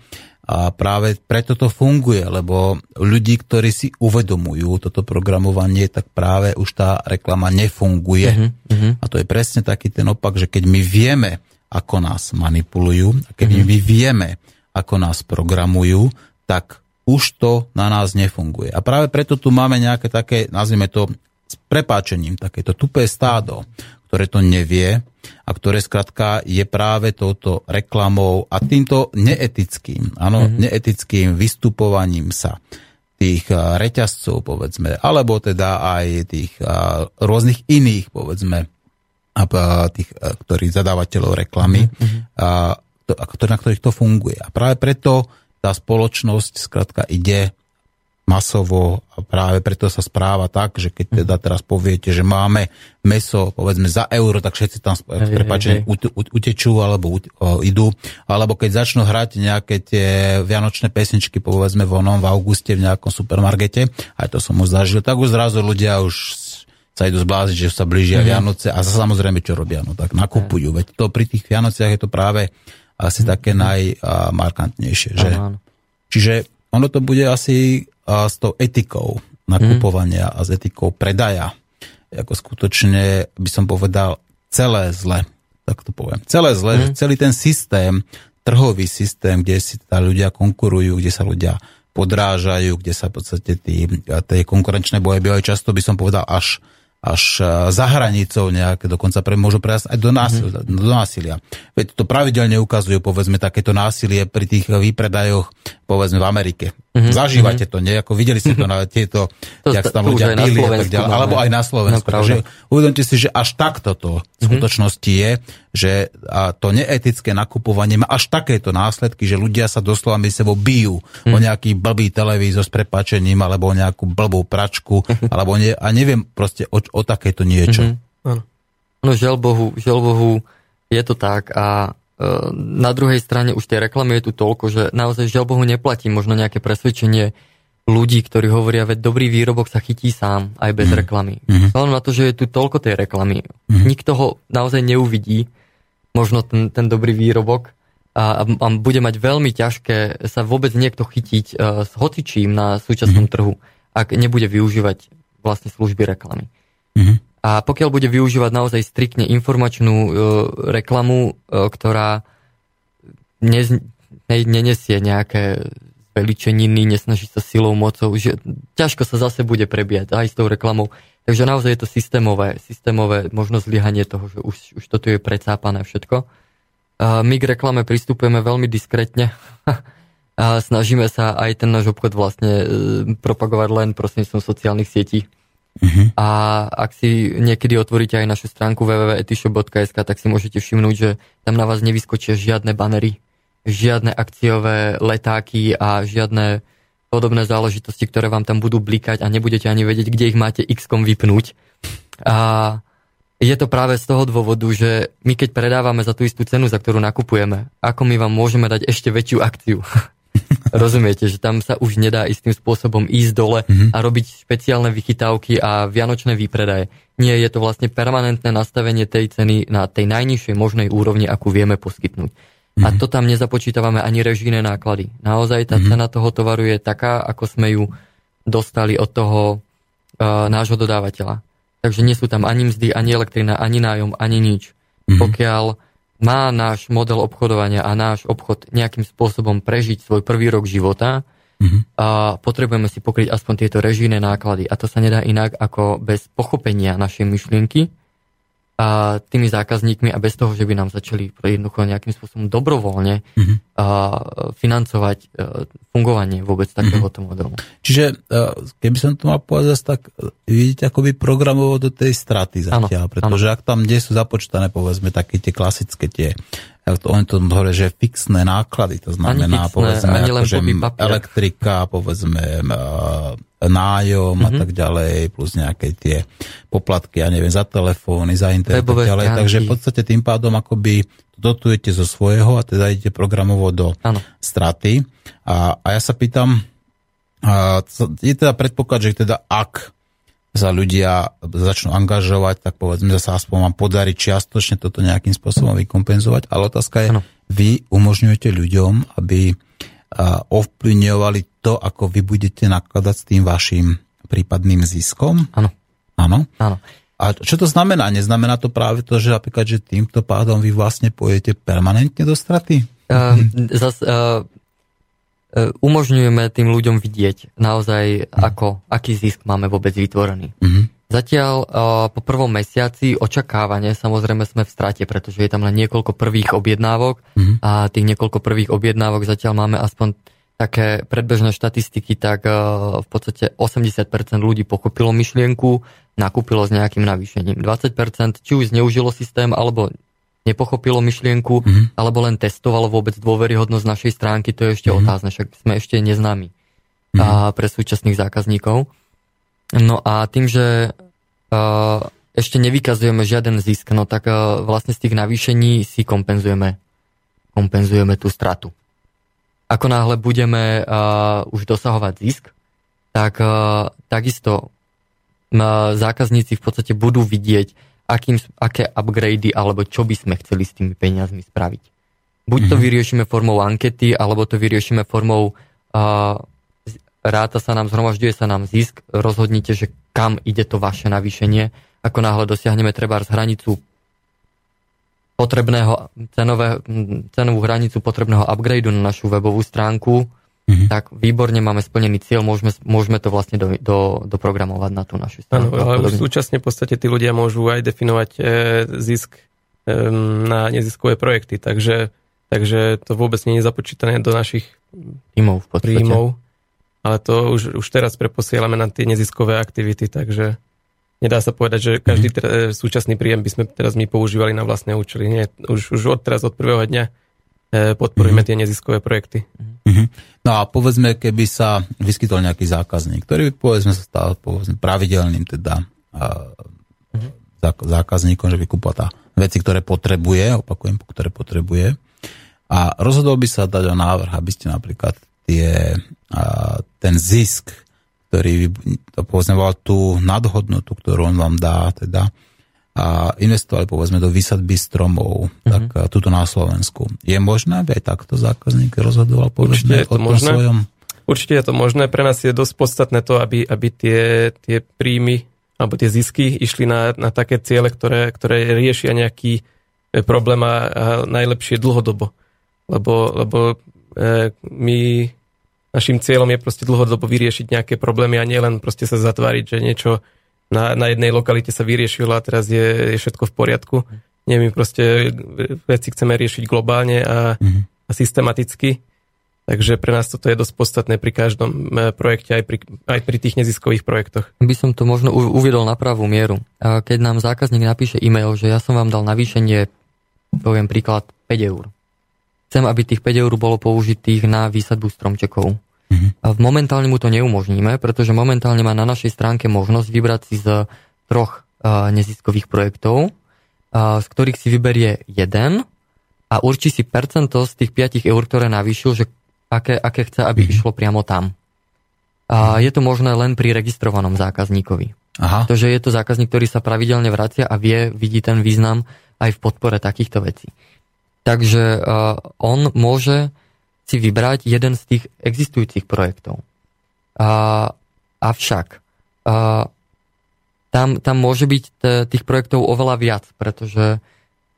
[SPEAKER 1] a práve preto to funguje, lebo ľudí, ktorí si uvedomujú toto programovanie, tak práve už tá reklama nefunguje. Uh-huh, A to je presne taký ten opak, že keď my vieme, ako nás manipulujú, a keď uh-huh. my vieme, ako nás programujú, tak už to na nás nefunguje. A práve preto tu máme nejaké také, nazvime to s prepáčením, takéto tupé stádo, ktoré to nevie a ktoré skrátka je práve touto reklamou a týmto neetickým, áno, mm-hmm. neetickým vystupovaním sa tých reťazcov, povedzme, alebo teda aj tých rôznych iných, povedzme, tých, ktorí zadávateľov reklamy, mm-hmm. na ktorých to funguje. A práve preto tá spoločnosť skrátka ide masovo a práve preto sa správa tak, že keď teda teraz poviete, že máme meso povedzme za euro, tak všetci tam prepáčení utečú alebo idú, alebo keď začnú hrať nejaké tie vianočné pesničky povedzme v onom v auguste v nejakom supermarkete, aj to som už zažil, tak už zrazu ľudia už sa idú zbláziť, že sa blížia mm-hmm. Vianoce a samozrejme čo robia, no tak nakupujú, veď to pri tých Vianociach je to práve asi mm-hmm. také najmarkantnejšie, že? Čiže ono to bude asi s tou etikou nakupovania mm. a s etikou predaja. Ako skutočne by som povedal celé zle, tak to poviem. Celé zle, mm. celý ten systém, trhový systém, kde si tá ľudia konkurujú, kde sa ľudia podrážajú, kde sa v podstate tí, tie konkurenčné boje bývajú často, by som povedal, až až za hranicou nejaké, dokonca pre, môžu prejsť aj do, násil, mm-hmm. do násilia. Veď to pravidelne ukazujú, povedzme, takéto násilie pri tých výpredajoch, povedzme, v Amerike. Mm-hmm. Zažívate mm-hmm. to, nie? Ako videli ste to na tieto, to, jak tam ľudia pili a tak ďalej, alebo aj na Slovensku. No, Takže uvedomte si, že až takto to v mhm. skutočnosti je, že a to neetické nakupovanie má až takéto následky, že ľudia sa doslova my sebou bijú mm. o nejaký blbý televízor s prepačením, alebo o nejakú blbú pračku, alebo ne, a neviem proste o, o takéto niečo. Mm-hmm.
[SPEAKER 2] No žiaľ Bohu, žiaľ Bohu, je to tak a na druhej strane už tej reklamy je tu toľko, že naozaj žiaľ Bohu neplatí možno nejaké presvedčenie ľudí, ktorí hovoria, veď dobrý výrobok sa chytí sám, aj bez mm. reklamy. Mm-hmm. na to, že je tu toľko tej reklamy. Mm-hmm. Nikto ho naozaj neuvidí, možno ten, ten dobrý výrobok a, a bude mať veľmi ťažké sa vôbec niekto chytiť uh, s hocičím na súčasnom mm-hmm. trhu, ak nebude využívať vlastne služby reklamy. Mm-hmm. A pokiaľ bude využívať naozaj striktne informačnú uh, reklamu, uh, ktorá nez, ne, nenesie nejaké veličeniny, nesnaží sa silou, mocou, že ťažko sa zase bude prebiať aj s tou reklamou. Takže naozaj je to systémové, systémové možno zlyhanie toho, že už, už toto je predsápané všetko. My k reklame pristupujeme veľmi diskrétne. A snažíme sa aj ten náš obchod vlastne e, propagovať len prostredníctvom sociálnych sietí. Uh-huh. A ak si niekedy otvoríte aj našu stránku www.etishop.sk, tak si môžete všimnúť, že tam na vás nevyskočia žiadne banery, žiadne akciové letáky a žiadne podobné záležitosti, ktoré vám tam budú blikať a nebudete ani vedieť, kde ich máte x-kom vypnúť. A je to práve z toho dôvodu, že my keď predávame za tú istú cenu, za ktorú nakupujeme, ako my vám môžeme dať ešte väčšiu akciu? Rozumiete, že tam sa už nedá istým spôsobom ísť dole mm-hmm. a robiť špeciálne vychytávky a vianočné výpredaje. Nie, je to vlastne permanentné nastavenie tej ceny na tej najnižšej možnej úrovni, akú vieme poskytnúť. Mm-hmm. A mhm. to tam nezapočítavame ani režijné náklady. Naozaj tá mm-hmm. cena toho tovaru je taká, ako sme ju dostali od toho uh, nášho dodávateľa. Takže nie sú tam ani mzdy, ani elektrina, ani nájom, ani nič. Mm-hmm. Pokiaľ má náš model obchodovania a náš obchod nejakým spôsobom prežiť svoj prvý rok života, mm-hmm. a potrebujeme si pokryť aspoň tieto režijné náklady. A to sa nedá inak ako bez pochopenia našej myšlienky a tými zákazníkmi a bez toho, že by nám začali jednoducho nejakým spôsobom dobrovoľne mm-hmm. a, financovať e, fungovanie vôbec mhm. takéhoto mm-hmm. modelu.
[SPEAKER 1] Čiže e, keby som to mal povedať, tak vidíte akoby programovo do tej straty zatiaľ, ano, pretože ano. ak tam, kde sú započítané povedzme také tie klasické tie oni to hovoria, že fixné náklady, to znamená
[SPEAKER 2] fixné, povedzme akože
[SPEAKER 1] elektrika, povedzme nájom mm-hmm. a mhm. tak ďalej, plus nejaké tie poplatky, ja neviem, za telefóny, za internet a ďalej. Stránky. Takže v podstate tým pádom akoby dotujete zo svojho a teda idete programovo do ano. straty. A, a ja sa pýtam, a, je teda predpoklad, že teda ak sa ľudia začnú angažovať, tak povedzme, že sa aspoň vám podarí čiastočne toto nejakým spôsobom vykompenzovať. Ale otázka je, ano. vy umožňujete ľuďom, aby ovplyvňovali to, ako vy budete nakladať s tým vašim prípadným ziskom?
[SPEAKER 2] Áno.
[SPEAKER 1] Áno?
[SPEAKER 2] Áno.
[SPEAKER 1] A čo to znamená? Neznamená to práve to, že napríklad, že týmto pádom vy vlastne pôjdete permanentne do straty?
[SPEAKER 2] Uh, zas, uh, umožňujeme tým ľuďom vidieť naozaj, ako, aký zisk máme vôbec vytvorený. Mm-hmm. Zatiaľ uh, po prvom mesiaci očakávanie, samozrejme sme v strate, pretože je tam len niekoľko prvých objednávok mm-hmm. a tých niekoľko prvých objednávok zatiaľ máme aspoň také predbežné štatistiky, tak uh, v podstate 80% ľudí pochopilo myšlienku, nakúpilo s nejakým navýšením. 20% či už zneužilo systém, alebo nepochopilo myšlienku, mm-hmm. alebo len testovalo vôbec dôveryhodnosť našej stránky, to je ešte mm-hmm. otázne, však sme ešte neznámi mm-hmm. a pre súčasných zákazníkov. No a tým, že uh, ešte nevykazujeme žiaden zisk, no tak uh, vlastne z tých navýšení si kompenzujeme, kompenzujeme tú stratu. Ako náhle budeme uh, už dosahovať zisk, tak uh, takisto uh, zákazníci v podstate budú vidieť, akým, aké upgrady alebo čo by sme chceli s tými peniazmi spraviť. Buď to mm-hmm. vyriešime formou ankety, alebo to vyriešime formou uh, ráta sa nám, zhromažďuje sa nám zisk, rozhodnite, že kam ide to vaše navýšenie. Ako náhle dosiahneme treba z hranicu potrebného cenové, cenovú hranicu potrebného upgradeu na našu webovú stránku, mm-hmm. tak výborne máme splnený cieľ, môžeme, môžeme to vlastne do, do, doprogramovať na tú našu stranu.
[SPEAKER 3] Áno, ale súčasne v podstate tí ľudia môžu aj definovať e, zisk e, na neziskové projekty, takže, takže to vôbec nie je započítané do našich
[SPEAKER 2] príjmov, v
[SPEAKER 3] príjmov ale to už, už teraz preposielame na tie neziskové aktivity, takže nedá sa povedať, že každý mm-hmm. súčasný príjem by sme teraz my používali na vlastné účely. Nie, už, už od teraz, od prvého dňa E, podporujeme mm-hmm. tie neziskové projekty.
[SPEAKER 1] Mm-hmm. No a povedzme, keby sa vyskytol nejaký zákazník, ktorý by povedzme sa stal povedzme, pravidelným teda mm-hmm. zákazníkom, že by tá veci, ktoré potrebuje, opakujem, ktoré potrebuje a rozhodol by sa dať o návrh, aby ste napríklad tie, a, ten zisk, ktorý by to povedzme tú nadhodnotu, ktorú on vám dá, teda a investovali povedzme do výsadby stromov, mm-hmm. tak tuto na Slovensku. Je možné, aby aj takto zákazník rozhodoval povedzme o tom možné. svojom?
[SPEAKER 3] Určite je to možné. Pre nás je dosť podstatné to, aby, aby tie, tie príjmy alebo tie zisky išli na, na také ciele, ktoré, ktoré riešia nejaký e, problém a, a najlepšie dlhodobo. Lebo, lebo e, my našim cieľom je proste dlhodobo vyriešiť nejaké problémy a nielen proste sa zatváriť, že niečo na, na jednej lokalite sa vyriešilo a teraz je, je všetko v poriadku. Nie, my proste veci chceme riešiť globálne a, mm-hmm. a systematicky. Takže pre nás toto je dosť podstatné pri každom e, projekte, aj pri, aj pri tých neziskových projektoch.
[SPEAKER 2] By som to možno uviedol na pravú mieru. Keď nám zákazník napíše e-mail, že ja som vám dal navýšenie, poviem príklad, 5 eur. Chcem, aby tých 5 eur bolo použitých na výsadbu stromčekov. A momentálne mu to neumožníme, pretože momentálne má na našej stránke možnosť vybrať si z troch uh, neziskových projektov, uh, z ktorých si vyberie jeden a určí si percento z tých 5 eur, ktoré navýšil, že aké, aké chce, aby mm-hmm. išlo priamo tam. A je to možné len pri registrovanom zákazníkovi. Aha. Pretože je to zákazník, ktorý sa pravidelne vracia a vie, vidí ten význam aj v podpore takýchto vecí. Takže uh, on môže si vybrať jeden z tých existujúcich projektov. Uh, avšak uh, tam, tam môže byť t- tých projektov oveľa viac, pretože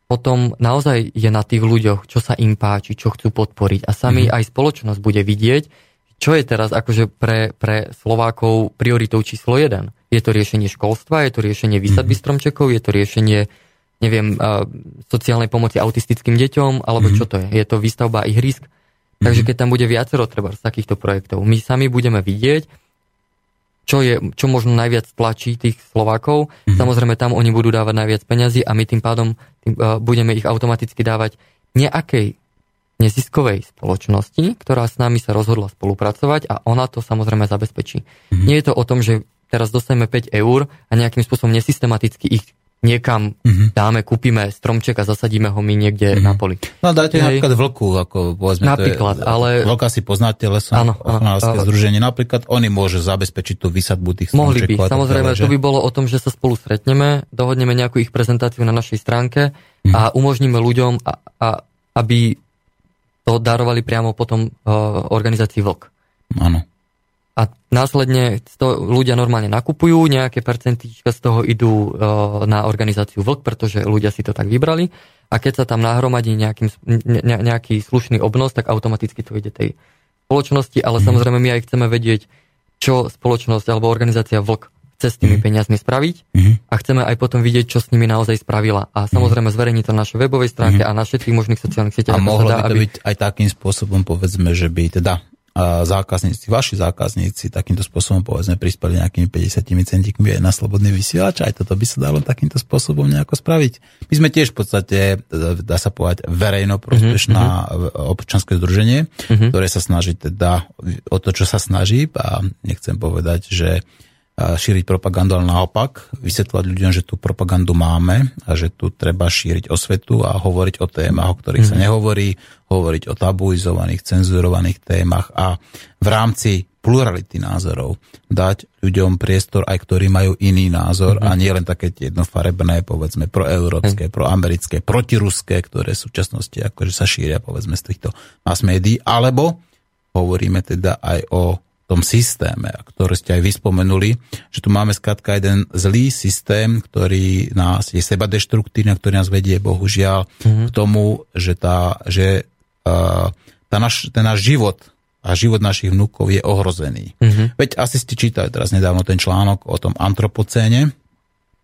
[SPEAKER 2] potom naozaj je na tých ľuďoch, čo sa im páči, čo chcú podporiť. A sami mm-hmm. aj spoločnosť bude vidieť, čo je teraz akože pre, pre Slovákov prioritou číslo jeden. Je to riešenie školstva, je to riešenie výsadby mm-hmm. stromčekov, je to riešenie neviem, sociálnej pomoci autistickým deťom, alebo mm-hmm. čo to je? Je to výstavba ihrisk? Mm-hmm. Takže keď tam bude viacero treba z takýchto projektov, my sami budeme vidieť, čo, je, čo možno najviac tlačí tých Slovákov. Mm-hmm. Samozrejme, tam oni budú dávať najviac peňazí a my tým pádom tým, uh, budeme ich automaticky dávať nejakej neziskovej spoločnosti, ktorá s nami sa rozhodla spolupracovať a ona to samozrejme zabezpečí. Mm-hmm. Nie je to o tom, že teraz dostaneme 5 eur a nejakým spôsobom nesystematicky ich niekam mm-hmm. dáme, kúpime stromček a zasadíme ho my niekde mm-hmm. na poli.
[SPEAKER 1] No dajte Hej. napríklad vlku, ako povedzme,
[SPEAKER 2] napríklad,
[SPEAKER 1] to je,
[SPEAKER 2] ale...
[SPEAKER 1] Vlka si poznáte, lesom, áno, áno, združenie, napríklad oni môže zabezpečiť tú vysadbu tých.
[SPEAKER 2] Mohli by, samozrejme, to by bolo o tom, že sa spolu stretneme, dohodneme nejakú ich prezentáciu na našej stránke mm-hmm. a umožníme ľuďom, a, a, aby to darovali priamo potom uh, organizácii Vlk.
[SPEAKER 1] Áno
[SPEAKER 2] a následne to ľudia normálne nakupujú, nejaké percentíčka z toho idú e, na organizáciu VLK, pretože ľudia si to tak vybrali a keď sa tam nahromadí nejakým, ne, nejaký slušný obnos, tak automaticky to ide tej spoločnosti, ale mm. samozrejme my aj chceme vedieť, čo spoločnosť alebo organizácia VLK chce s tými mm. peniazmi spraviť mm. a chceme aj potom vidieť, čo s nimi naozaj spravila. A samozrejme zverejní to na našej webovej stránke mm. a na všetkých možných sociálnych sieťach.
[SPEAKER 1] A mohlo by to aby... byť aj takým spôsobom, povedzme, že by teda zákazníci, vaši zákazníci takýmto spôsobom povedzme prispeli nejakými 50 centíkmi aj na slobodný vysielač, aj toto by sa dalo takýmto spôsobom nejako spraviť. My sme tiež v podstate, dá sa povedať, verejno prospešná mm-hmm. občanské združenie, mm-hmm. ktoré sa snaží teda o to, čo sa snaží a nechcem povedať, že šíriť propagandu, ale naopak vysvetľovať ľuďom, že tú propagandu máme a že tu treba šíriť osvetu a hovoriť o témach, o ktorých mm-hmm. sa mhm. nehovorí, hovoriť o tabuizovaných, cenzurovaných témach a v rámci plurality názorov dať ľuďom priestor, aj ktorí majú iný názor mm-hmm. a nie len také jednofarebné, povedzme, proeurópske, mm. proamerické, protiruské, ktoré v súčasnosti akože sa šíria, povedzme, z týchto mass médií, alebo hovoríme teda aj o tom systéme, ktoré ste aj vyspomenuli, že tu máme skrátka jeden zlý systém, ktorý nás je seba deštruktívny, ktorý nás vedie bohužiaľ mm-hmm. k tomu, že, tá, že uh, tá naš, ten náš život a život našich vnúkov je ohrozený. Mm-hmm. Veď asi ste čítali teraz nedávno ten článok o tom antropocéne,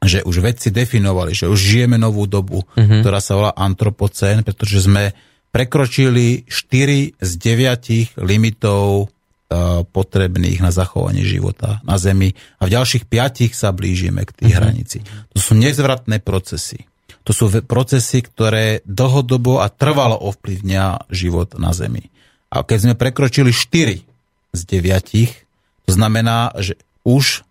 [SPEAKER 1] že už vedci definovali, že už žijeme novú dobu, mm-hmm. ktorá sa volá antropocén, pretože sme prekročili 4 z 9 limitov potrebných na zachovanie života na Zemi a v ďalších piatich sa blížime k tých uh-huh. hranici. To sú nezvratné procesy. To sú procesy, ktoré dlhodobo a trvalo ovplyvňa život na Zemi. A keď sme prekročili 4 z 9, to znamená, že už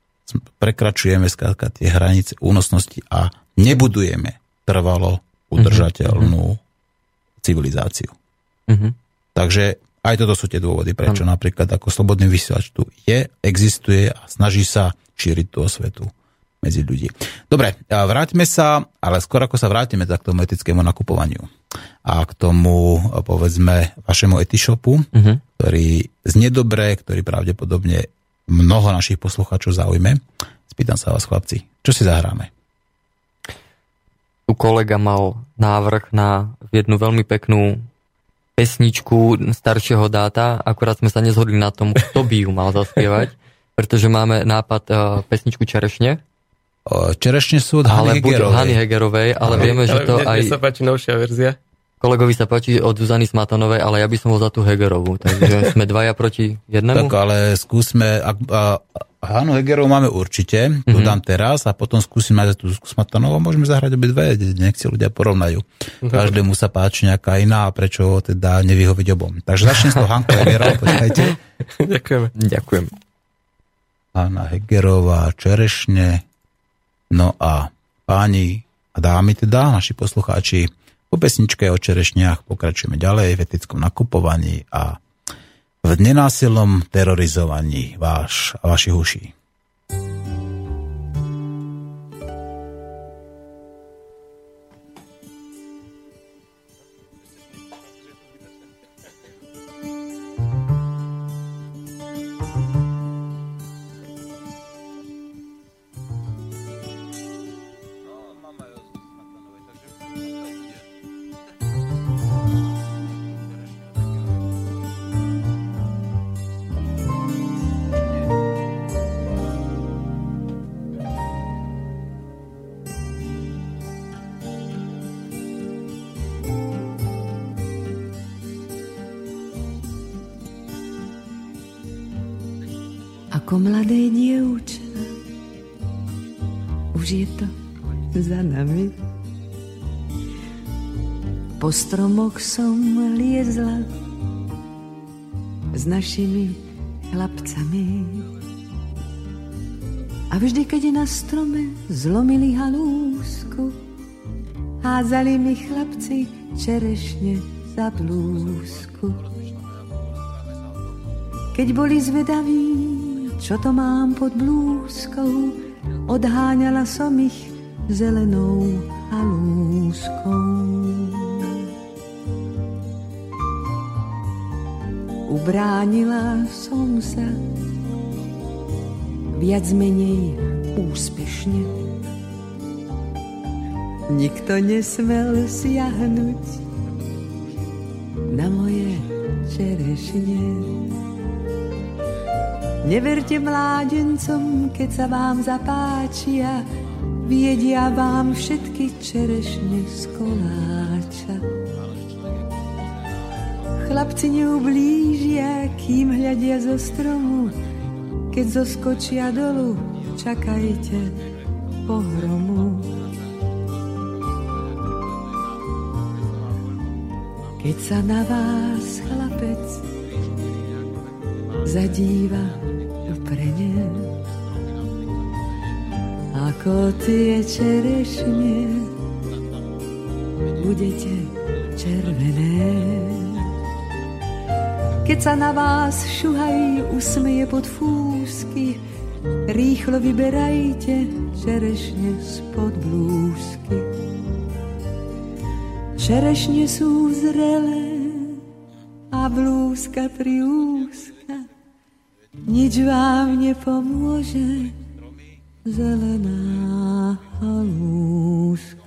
[SPEAKER 1] prekračujeme skrátka tie hranice únosnosti a nebudujeme trvalo udržateľnú uh-huh. civilizáciu. Uh-huh. Takže aj toto sú tie dôvody, prečo ano. napríklad ako slobodný vysielač tu je, existuje a snaží sa šíriť tú osvetu medzi ľudí. Dobre, vráťme sa, ale skôr ako sa vrátime tak k tomu etickému nakupovaniu a k tomu, povedzme, vašemu etishopu, uh-huh. ktorý znie dobré, ktorý pravdepodobne mnoho našich poslucháčov zaujme. Spýtam sa vás, chlapci, čo si zahráme?
[SPEAKER 2] Tu kolega mal návrh na jednu veľmi peknú pesničku staršieho dáta, akurát sme sa nezhodli na tom, kto by ju mal zaspievať, pretože máme nápad uh, pesničku Čerešne.
[SPEAKER 1] Čerešne sú od Hany Hegerovej.
[SPEAKER 2] Hany Hegerovej, ale, ale vieme, že to
[SPEAKER 3] mne,
[SPEAKER 2] aj...
[SPEAKER 3] Mne sa páči novšia verzia.
[SPEAKER 2] Kolegovi sa páči od Zuzany Smatanovej, ale ja by som bol za tú Hegerovú, takže sme dvaja proti jednému.
[SPEAKER 1] Tak ale skúsme, ak, a, Hanu Hegerovú máme určite, mm-hmm. to dám teraz a potom skúsim aj tú Smatanovú, môžeme zahrať obidve, nech si ľudia porovnajú. Mm-hmm. Každému sa páči nejaká iná a prečo teda nevyhoviť obom. Takže začnem s tou Hankou Hegerovou, počkajte.
[SPEAKER 3] Ďakujeme.
[SPEAKER 2] Ďakujem.
[SPEAKER 1] Hanna Hegerová, Čerešne, no a páni a dámy teda, naši poslucháči, po pesničke o čerešniach pokračujeme ďalej v etickom nakupovaní a v nenásilnom terorizovaní váš vašich uší.
[SPEAKER 5] Stromoch som liezla s našimi chlapcami. A vždy, keď na strome zlomili halúsku, házali mi chlapci čerešne za blúzku. Keď boli zvedaví, čo to mám pod blúzkou, odháňala som ich zelenou halúskou. Ubránila som sa viac menej úspešne. Nikto nesmel siahnuť na moje čerešne. Neverte mládencom, keď sa vám zapáčia, viedia vám všetky čerešne z koláča. Chlapci neublížia, kým hľadia zo stromu, keď zoskočia dolu, čakajte pohromu. Keď sa na vás chlapec zadíva, uprene ako tie čerešne budete červené. Keď sa na vás šuhaj usmeje pod fúsky, rýchlo vyberajte čerešne spod blúzky. Čerešne sú zrelé a blúzka priúzka nič vám nepomôže, zelená halúška.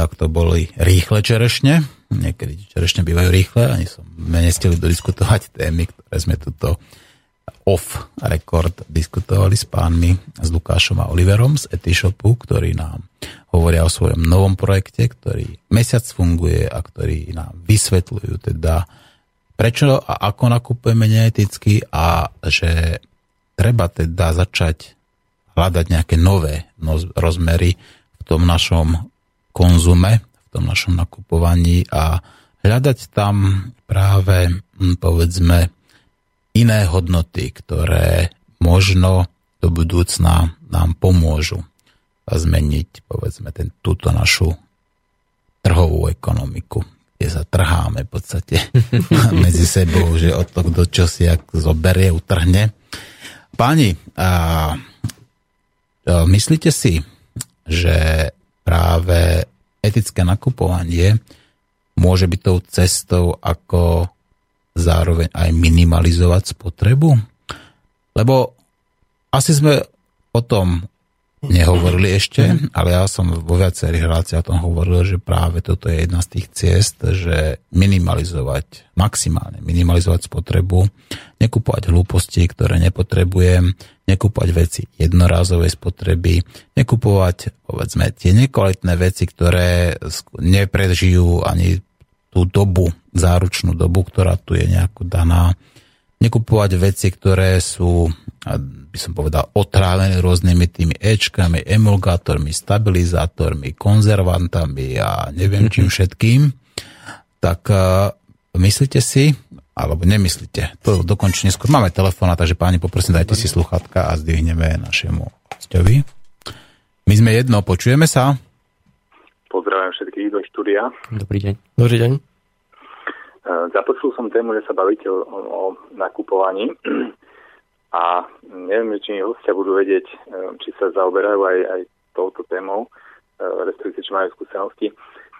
[SPEAKER 1] Tak to boli rýchle čerešne. Niekedy čerešne bývajú rýchle, ani som nestili dodiskutovať témy, ktoré sme tuto off record diskutovali s pánmi, s Lukášom a Oliverom z Etishopu, ktorí nám hovoria o svojom novom projekte, ktorý mesiac funguje a ktorí nám vysvetľujú teda, prečo a ako nakupujeme neeticky a že treba teda začať hľadať nejaké nové rozmery v tom našom konzume, v tom našom nakupovaní a hľadať tam práve, hm, povedzme, iné hodnoty, ktoré možno do budúcna nám pomôžu zmeniť povedzme ten, túto našu trhovú ekonomiku, kde sa trháme v podstate medzi sebou, že od to, kto čo si ak zoberie, utrhne. Páni, a, a myslíte si, že práve etické nakupovanie môže byť tou cestou, ako zároveň aj minimalizovať spotrebu? Lebo asi sme o tom nehovorili ešte, ale ja som vo viacerých reláciách o tom hovoril, že práve toto je jedna z tých ciest, že minimalizovať, maximálne minimalizovať spotrebu, nekupovať hlúposti, ktoré nepotrebujem, nekupovať veci jednorázovej spotreby, nekupovať, povedzme, tie nekvalitné veci, ktoré neprežijú ani tú dobu, záručnú dobu, ktorá tu je nejako daná. Nekupovať veci, ktoré sú by som povedal, otrávené rôznymi tými Ečkami, emulgátormi, stabilizátormi, konzervantami a neviem čím mhm. všetkým, tak uh, myslíte si, alebo nemyslíte, to dokončne neskôr. Máme telefóna, takže páni, poprosím, dajte si sluchatka a zdvihneme našemu hostovi. My sme jedno, počujeme sa?
[SPEAKER 6] Pozdravujem všetkých do štúdia.
[SPEAKER 2] Dobrý deň.
[SPEAKER 3] Dobrý deň. E,
[SPEAKER 6] započul som tému, že sa bavíte o, o nakupovaní a neviem, či hostia budú vedieť, e, či sa zaoberajú aj, aj touto témou, e, respektíve či majú skúsenosti.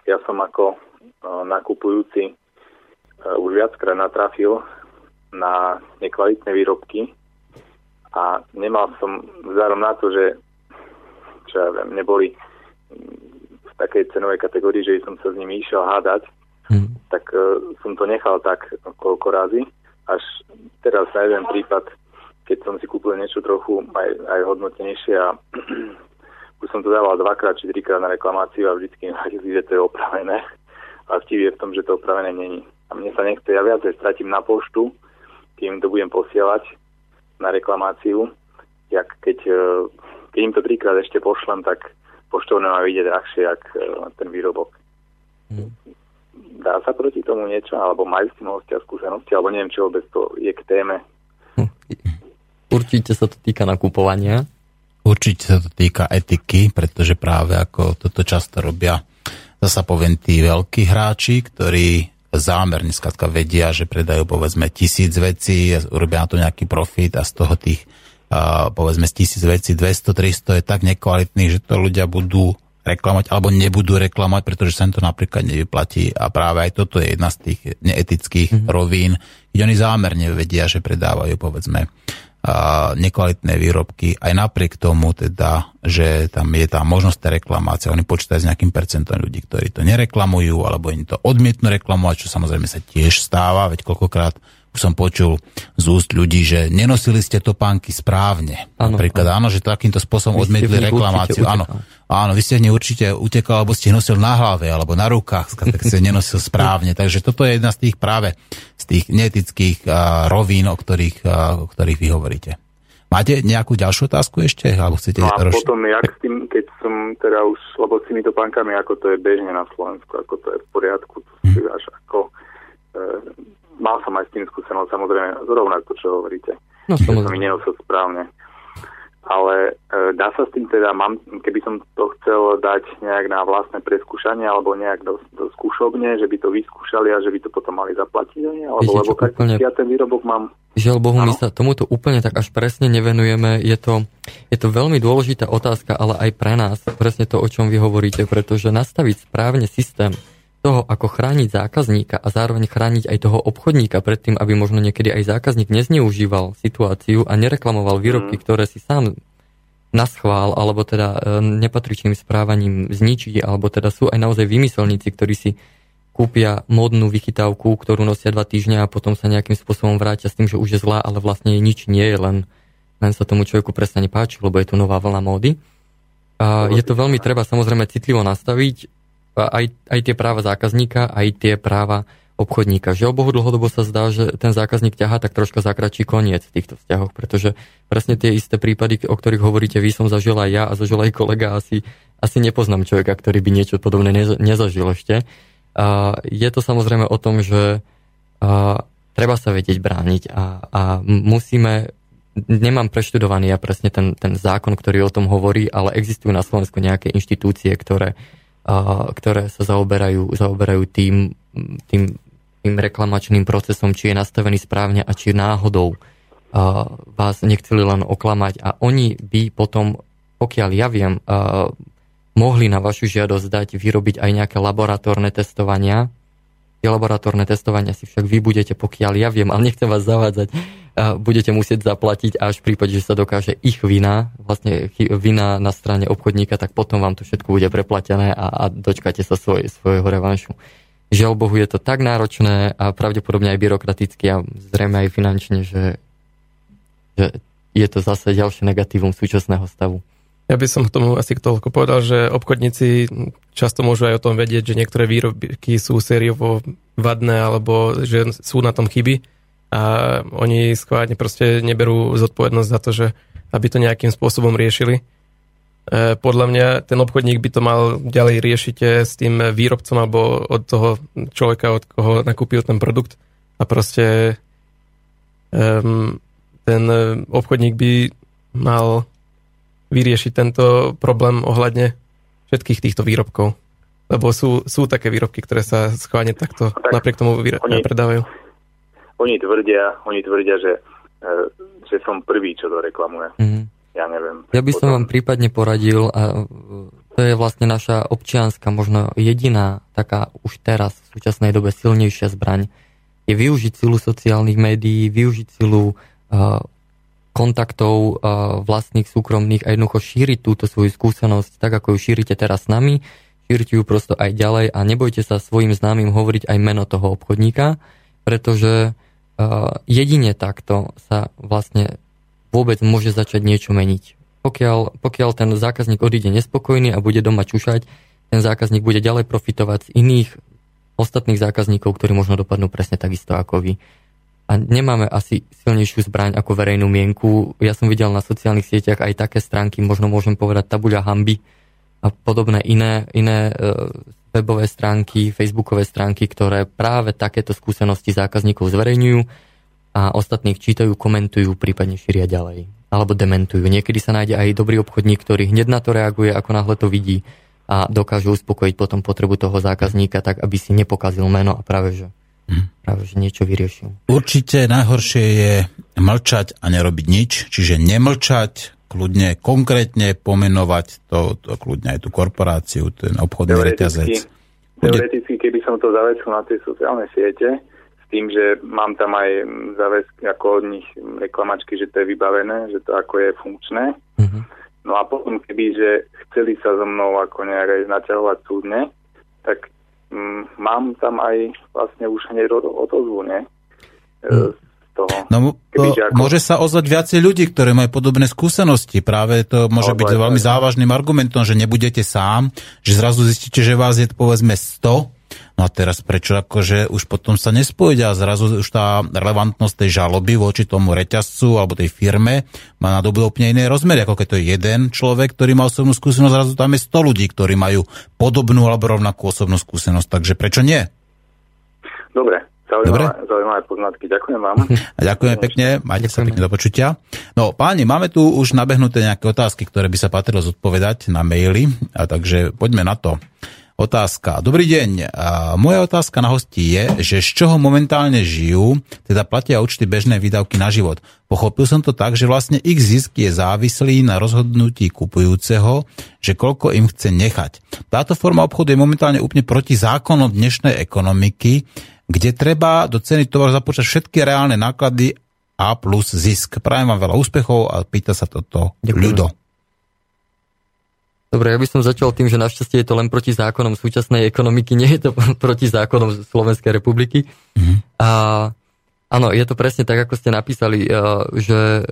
[SPEAKER 6] Ja som ako nakupujúci už viackrát natrafil na nekvalitné výrobky a nemal som vzhľadom na to, že čo ja viem, neboli v takej cenovej kategórii, že som sa s nimi išiel hádať, mm. tak uh, som to nechal tak koľko razy. Až teraz na jeden prípad keď som si kúpil niečo trochu aj, aj hodnotnejšie a už som to dával dvakrát či trikrát na reklamáciu a vždycky mi že to je opravené. A vtip je v tom, že to opravené není. A mne sa nechce, ja viacej stratím na poštu, kým to budem posielať na reklamáciu, jak keď, e, keď im to trikrát ešte pošlem, tak poštovné má vidieť drahšie, jak e, ten výrobok. Mm. Dá sa proti tomu niečo, alebo majú s tým hostia skúsenosti, alebo neviem, čo vôbec to je k téme. Hm.
[SPEAKER 2] Určite sa to týka nakupovania.
[SPEAKER 1] Určite sa to týka etiky, pretože práve ako toto často robia zasa poviem tí veľkí hráči, ktorí zámerne skladka vedia, že predajú povedzme tisíc vecí, urobia na to nejaký profit a z toho tých uh, povedzme z tisíc vecí 200-300 je tak nekvalitný, že to ľudia budú reklamovať alebo nebudú reklamovať, pretože sa im to napríklad nevyplatí a práve aj toto je jedna z tých neetických mm-hmm. rovín, kde oni zámerne vedia, že predávajú povedzme nekvalitné výrobky, aj napriek tomu teda, že tam je tá možnosť reklamácie, oni počítajú s nejakým percentom ľudí, ktorí to nereklamujú, alebo im to odmietnú reklamovať, čo samozrejme sa tiež stáva, veď koľkokrát už som počul z úst ľudí, že nenosili ste topánky správne. Ano, Napríklad áno, že takýmto spôsobom vy odmietli reklamáciu. Áno, áno, vy ste v určite utekal, alebo ste nosil na hlave, alebo na rukách, tak ste nenosil správne. Takže toto je jedna z tých práve z tých neetických uh, rovín, o ktorých, uh, o ktorých vy hovoríte. Máte nejakú ďalšiu otázku ešte? Alebo chcete
[SPEAKER 6] no a roš... potom, jak s tým, keď som teda už, lebo s tými topánkami, ako to je bežne na Slovensku, ako to je v poriadku, to si hm. až ako e, mal som aj s tým skúsenosť, samozrejme, rovnako, čo hovoríte. No, že som mi nenosil správne. Ale e, dá sa s tým teda, mám, keby som to chcel dať nejak na vlastné preskúšanie alebo nejak do, do skúšobne, že by to vyskúšali a že by to potom mali zaplatiť, alebo Viete, lebo úplne... ja ten výrobok mám
[SPEAKER 2] Žiaľ Bohu, ano. my sa tomuto úplne tak až presne nevenujeme. Je to, je to veľmi dôležitá otázka, ale aj pre nás, presne to, o čom vy hovoríte, pretože nastaviť správne systém, toho, ako chrániť zákazníka a zároveň chrániť aj toho obchodníka pred tým, aby možno niekedy aj zákazník nezneužíval situáciu a nereklamoval výrobky, mm. ktoré si sám naschvál, alebo teda e, nepatričným správaním zničí, alebo teda sú aj naozaj vymyselníci, ktorí si kúpia modnú vychytávku, ktorú nosia dva týždňa a potom sa nejakým spôsobom vrátia s tým, že už je zlá, ale vlastne nič nie je, len, len sa tomu človeku prestane páčiť, lebo je to nová vlna módy. A je to veľmi treba samozrejme citlivo nastaviť, aj, aj tie práva zákazníka, aj tie práva obchodníka. Žiaľ Bohu, dlhodobo sa zdá, že ten zákazník ťahá tak troška zakračí koniec v týchto vzťahoch, pretože presne tie isté prípady, o ktorých hovoríte vy, som zažil aj ja a zažil aj kolega. Asi, asi nepoznám človeka, ktorý by niečo podobné nezažil ešte. A je to samozrejme o tom, že a, treba sa vedieť brániť a, a musíme nemám preštudovaný ja presne ten, ten zákon, ktorý o tom hovorí, ale existujú na Slovensku nejaké inštitúcie, ktoré ktoré sa zaoberajú, zaoberajú tým, tým, tým reklamačným procesom, či je nastavený správne a či náhodou vás nechceli len oklamať a oni by potom, pokiaľ ja viem, mohli na vašu žiadosť dať vyrobiť aj nejaké laboratórne testovania. Tie laboratórne testovania si však vy budete, pokiaľ ja viem, ale nechcem vás zavádzať, budete musieť zaplatiť až v prípade, že sa dokáže ich vina, vlastne vina na strane obchodníka, tak potom vám to všetko bude preplatené a, a dočkáte sa svoj, svojho revanšu. Žiaľ Bohu, je to tak náročné a pravdepodobne aj byrokraticky a zrejme aj finančne, že, že je to zase ďalšie negatívum súčasného stavu.
[SPEAKER 3] Ja by som k tomu asi toľko povedal, že obchodníci často môžu aj o tom vedieť, že niektoré výrobky sú sériovo vadné alebo že sú na tom chyby a oni skvádne proste neberú zodpovednosť za to, že aby to nejakým spôsobom riešili. E, podľa mňa ten obchodník by to mal ďalej riešiť e, s tým výrobcom alebo od toho človeka, od koho nakúpil ten produkt a proste um, ten obchodník by mal vyriešiť tento problém ohľadne všetkých týchto výrobkov. Lebo sú, sú také výrobky, ktoré sa schválne takto tak napriek tomu vyra- oni, predávajú.
[SPEAKER 6] Oni tvrdia, oni tvrdia že, e, že som prvý, čo to reklamuje. Mm. Ja neviem.
[SPEAKER 2] Ja by som potom... vám prípadne poradil, a to je vlastne naša občianská, možno jediná taká už teraz v súčasnej dobe silnejšia zbraň, je využiť silu sociálnych médií, využiť silu uh, kontaktov vlastných súkromných a jednoducho šíriť túto svoju skúsenosť tak, ako ju šírite teraz s nami, šírite ju prosto aj ďalej a nebojte sa svojim známym hovoriť aj meno toho obchodníka, pretože jedine takto sa vlastne vôbec môže začať niečo meniť. Pokiaľ, pokiaľ ten zákazník odíde nespokojný a bude doma čušať, ten zákazník bude ďalej profitovať z iných ostatných zákazníkov, ktorí možno dopadnú presne takisto ako vy a nemáme asi silnejšiu zbraň ako verejnú mienku. Ja som videl na sociálnych sieťach aj také stránky, možno môžem povedať tabuľa hamby a podobné iné, iné uh, webové stránky, facebookové stránky, ktoré práve takéto skúsenosti zákazníkov zverejňujú a ostatných čítajú, komentujú, prípadne šíria ďalej. Alebo dementujú. Niekedy sa nájde aj dobrý obchodník, ktorý hneď na to reaguje, ako náhle to vidí a dokáže uspokojiť potom potrebu toho zákazníka tak, aby si nepokazil meno a práve že práve že niečo vyriešil.
[SPEAKER 1] Určite najhoršie je mlčať a nerobiť nič, čiže nemlčať, kľudne konkrétne pomenovať to, to kľudne aj tú korporáciu, ten obchodný reťazec.
[SPEAKER 6] Teoreticky, keby som to zavesil na tie sociálne siete, s tým, že mám tam aj záväzky ako od nich reklamačky, že to je vybavené, že to ako je funkčné. Uh-huh. No a potom, keby, že chceli sa so mnou ako nejak aj naťahovať súdne, tak Mm, mám tam aj vlastne už hneď odozvu, ne?
[SPEAKER 1] Hmm. Toho. No, to, ako... Môže sa ozvať viacej ľudí, ktorí majú podobné skúsenosti. Práve to môže no, byť veľmi závažným argumentom, že nebudete sám, že zrazu zistíte, že vás je povedzme 100 No a teraz prečo akože už potom sa nespojiť a zrazu už tá relevantnosť tej žaloby voči tomu reťazcu alebo tej firme má na dobu úplne iné rozmery, ako keď to je jeden človek, ktorý má osobnú skúsenosť, zrazu tam je 100 ľudí, ktorí majú podobnú alebo rovnakú osobnú skúsenosť, takže prečo nie?
[SPEAKER 6] Dobre, Zaujímavé, zaujímavé poznatky. Ďakujem vám.
[SPEAKER 1] A ďakujeme pekne, majte sa pekne do počutia. No páni, máme tu už nabehnuté nejaké otázky, ktoré by sa patrilo zodpovedať na maily, a takže poďme na to. Otázka. Dobrý deň. Moja otázka na hostí je, že z čoho momentálne žijú, teda platia účty bežné výdavky na život. Pochopil som to tak, že vlastne ich zisk je závislý na rozhodnutí kupujúceho, že koľko im chce nechať. Táto forma obchodu je momentálne úplne proti zákonom dnešnej ekonomiky, kde treba do ceny tovaru započať všetky reálne náklady a plus zisk. Prajem vám veľa úspechov a pýta sa toto Ďakujem. ľudo.
[SPEAKER 2] Dobre, ja by som začal tým, že našťastie je to len proti zákonom súčasnej ekonomiky, nie je to proti zákonom Slovenskej republiky. Mm-hmm. A áno, je to presne tak, ako ste napísali, že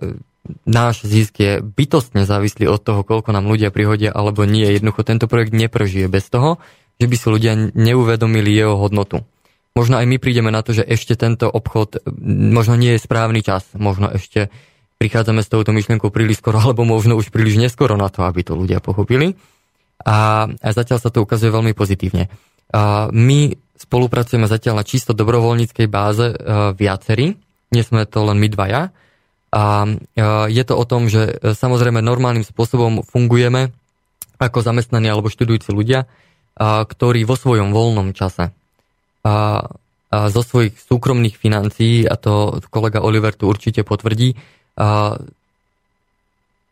[SPEAKER 2] náš zisk je bytostne závislý od toho, koľko nám ľudia prihodia alebo nie. Jednoducho tento projekt neprežije bez toho, že by si ľudia neuvedomili jeho hodnotu. Možno aj my prídeme na to, že ešte tento obchod možno nie je správny čas, možno ešte prichádzame s touto myšlienkou príliš skoro, alebo možno už príliš neskoro na to, aby to ľudia pochopili. A, zatiaľ sa to ukazuje veľmi pozitívne. My spolupracujeme zatiaľ na čisto dobrovoľníckej báze a, viacerí, nie sme to len my dvaja. A, a je to o tom, že e, samozrejme normálnym spôsobom fungujeme ako zamestnaní alebo študujúci ľudia, ktorí vo svojom voľnom čase a, a zo svojich súkromných financií, a to kolega Oliver tu určite potvrdí, a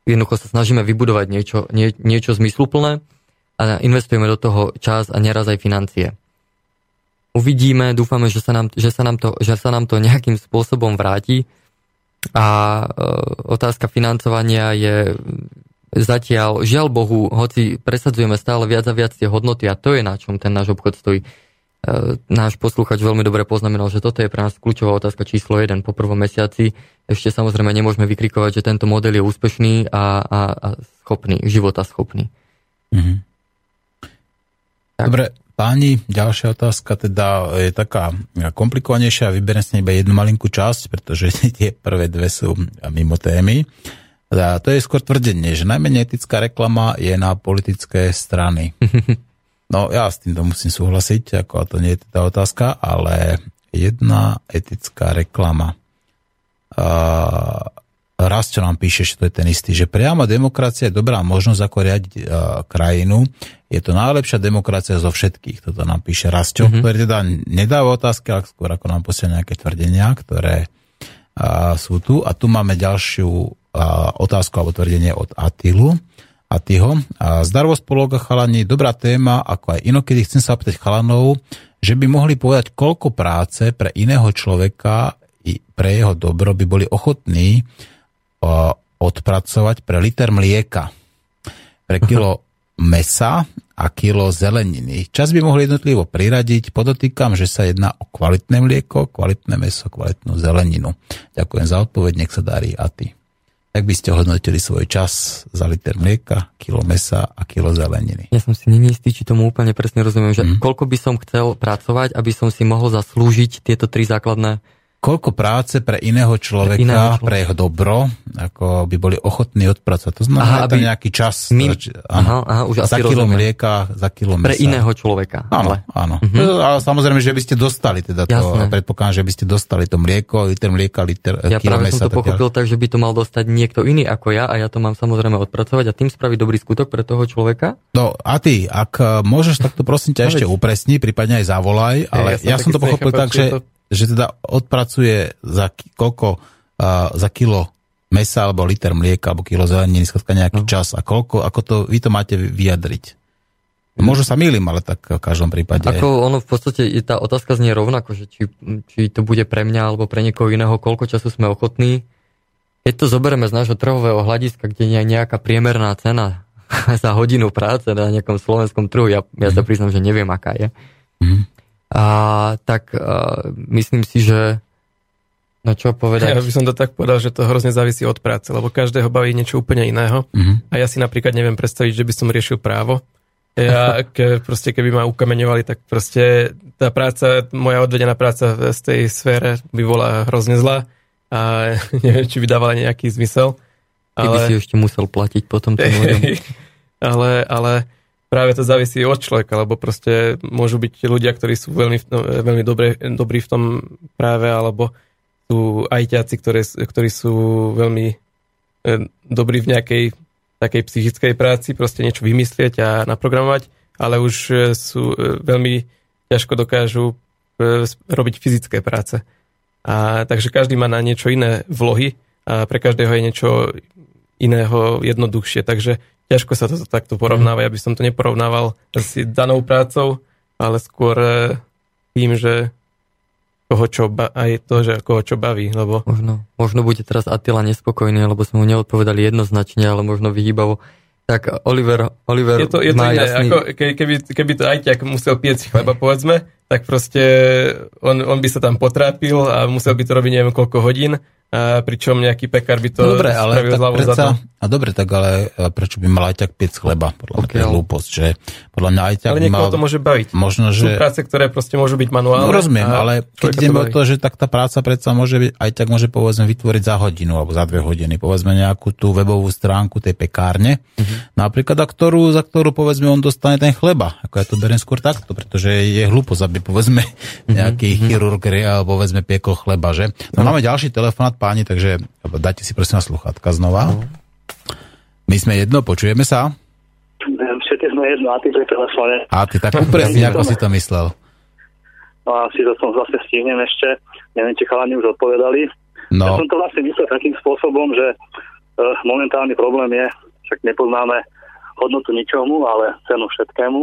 [SPEAKER 2] jednoducho sa snažíme vybudovať niečo, nie, niečo zmysluplné a investujeme do toho čas a neraz aj financie. Uvidíme, dúfame, že sa nám, že sa nám, to, že sa nám to nejakým spôsobom vráti a e, otázka financovania je zatiaľ, žiaľ Bohu, hoci presadzujeme stále viac a viac tie hodnoty a to je na čom ten náš obchod stojí. E, náš posluchač veľmi dobre poznamenal, že toto je pre nás kľúčová otázka číslo 1 po prvom mesiaci. Ešte samozrejme nemôžeme vykrikovať, že tento model je úspešný a, a, a schopný, života schopný. Mm-hmm.
[SPEAKER 1] Dobre, páni, ďalšia otázka teda je taká komplikovanejšia. Vyberiem si iba jednu malinkú časť, pretože tie prvé dve sú mimo témy. A to je skôr tvrdenie, že najmenej etická reklama je na politické strany. No ja s týmto musím súhlasiť, ako to nie je teda otázka, ale jedna etická reklama. Uh, raz, čo nám píše, že to je ten istý, že priama demokracia je dobrá možnosť, ako riadiť uh, krajinu. Je to najlepšia demokracia zo všetkých. Toto nám píše Rastio, mm-hmm. ktorý teda nedáva otázky, ale skôr ako nám posiela nejaké tvrdenia, ktoré uh, sú tu. A tu máme ďalšiu uh, otázku alebo tvrdenie od Atilu. Atiho. A zdarvo spologa chalani, dobrá téma, ako aj inokedy chcem sa opýtať chalanov, že by mohli povedať, koľko práce pre iného človeka i pre jeho dobro by boli ochotní odpracovať pre liter mlieka, pre kilo mesa a kilo zeleniny. Čas by mohli jednotlivo priradiť. Podotýkam, že sa jedná o kvalitné mlieko, kvalitné meso, kvalitnú zeleninu. Ďakujem za odpoveď, nech sa darí a ty. Jak by ste hodnotili svoj čas za liter mlieka, kilo mesa a kilo zeleniny?
[SPEAKER 2] Ja som si není istý, či tomu úplne presne rozumiem, že mm. koľko by som chcel pracovať, aby som si mohol zaslúžiť tieto tri základné
[SPEAKER 1] koľko práce pre iného človeka, pre, iného človeka. pre jeho dobro, ako by boli ochotní odpracovať. To znamená, aha, aby nejaký čas.
[SPEAKER 2] My, aha, aha, už
[SPEAKER 1] za kilo
[SPEAKER 2] rozumiem.
[SPEAKER 1] mlieka, za kilo mesa.
[SPEAKER 2] Pre iného človeka.
[SPEAKER 1] Áno, ale. áno. Uh-huh. Ale samozrejme, že by ste dostali teda to, Jasné. predpokladám, že by ste dostali to mlieko, liter mlieka, liter
[SPEAKER 2] ja
[SPEAKER 1] kilo
[SPEAKER 2] práve som to pochopil tak, že by to mal dostať niekto iný ako ja a ja to mám samozrejme odpracovať a tým spraviť dobrý skutok pre toho človeka.
[SPEAKER 1] No a ty, ak eh, môžeš, tak to prosím ťa ešte upresni, prípadne aj zavolaj, ale ja, ja som to pochopil tak, že že teda odpracuje za koľko, uh, za kilo mesa alebo liter mlieka alebo kilo zeleniny, skladka nejaký no. čas a koľko, ako to, vy to máte vyjadriť. Možno sa mýlim, ale tak v každom prípade.
[SPEAKER 2] Ako ono v podstate, tá otázka znie rovnako, že či, či to bude pre mňa alebo pre niekoho iného, koľko času sme ochotní. Keď to zoberieme z nášho trhového hľadiska, kde je nejaká priemerná cena za hodinu práce na nejakom slovenskom trhu, ja, ja sa mhm. priznám, že neviem, aká je. Mm a tak a, myslím si, že No čo povedať?
[SPEAKER 3] Ja by som to tak povedal, že to hrozne závisí od práce, lebo každého baví niečo úplne iného. Mm-hmm. A ja si napríklad neviem predstaviť, že by som riešil právo. Ja, ke, proste keby ma ukameňovali, tak proste tá práca, moja odvedená práca z tej sfére by bola hrozne zlá a neviem, či by dávala nejaký zmysel.
[SPEAKER 2] Ty ale... by si ešte musel platiť potom tým ľuďom.
[SPEAKER 3] ale, ale práve to závisí od človeka, lebo proste môžu byť ľudia, ktorí sú veľmi, no, veľmi dobre, dobrí v tom práve, alebo sú ajťáci, ktoré, ktorí sú veľmi e, dobrí v nejakej takej psychickej práci, proste niečo vymyslieť a naprogramovať, ale už e, sú e, veľmi ťažko dokážu robiť fyzické práce. A, takže každý má na niečo iné vlohy a pre každého je niečo iného jednoduchšie. Takže ťažko sa to takto porovnáva. Ja by som to neporovnával s danou prácou, ale skôr e, tým, že koho čo ba- aj to, že koho čo baví. Lebo...
[SPEAKER 2] Možno, možno bude teraz Attila nespokojný, lebo sme mu neodpovedali jednoznačne, ale možno vyhýbavo. Tak Oliver, Oliver
[SPEAKER 3] je to, je to má iné. Jasný... Ako, keby, keby to aj tak musel piec chleba, povedzme, tak proste on, on by sa tam potrápil a musel by to robiť neviem koľko hodín a pričom nejaký pekár by to
[SPEAKER 1] no dobre, ale tak predsa, a dobre, tak ale prečo by mal aj tak piec chleba? Podľa mňa to je hlúposť, že podľa mňa aj tak
[SPEAKER 3] Ale niekoho mal, to môže baviť.
[SPEAKER 1] Možno, že...
[SPEAKER 3] Sú práce, ktoré proste môžu byť manuálne.
[SPEAKER 1] No rozumiem, ale keď ideme o to, že tak tá práca predsa môže byť, aj tak môže povedzme vytvoriť za hodinu alebo za dve hodiny, povedzme nejakú tú webovú stránku tej pekárne, uh-huh. napríklad, a ktorú, za ktorú povedzme on dostane ten chleba. Ako ja to beriem skôr takto, pretože je hlúposť, aby povedzme mhm. nejaký uh-huh. chirurg alebo povedzme piekol chleba, že? No, uh-huh. máme ďalší telefonát páni, takže dajte si prosím na sluchátka znova. My sme jedno, počujeme sa?
[SPEAKER 7] Všetci sme jedno, a ty pri telefóne.
[SPEAKER 1] A ty tak upresni, ako si to myslel.
[SPEAKER 7] No a si to som vlastne stihnem ešte. Neviem, či chalani už odpovedali. No. Ja som to vlastne myslel takým spôsobom, že uh, momentálny problém je, však nepoznáme hodnotu ničomu, ale cenu všetkému.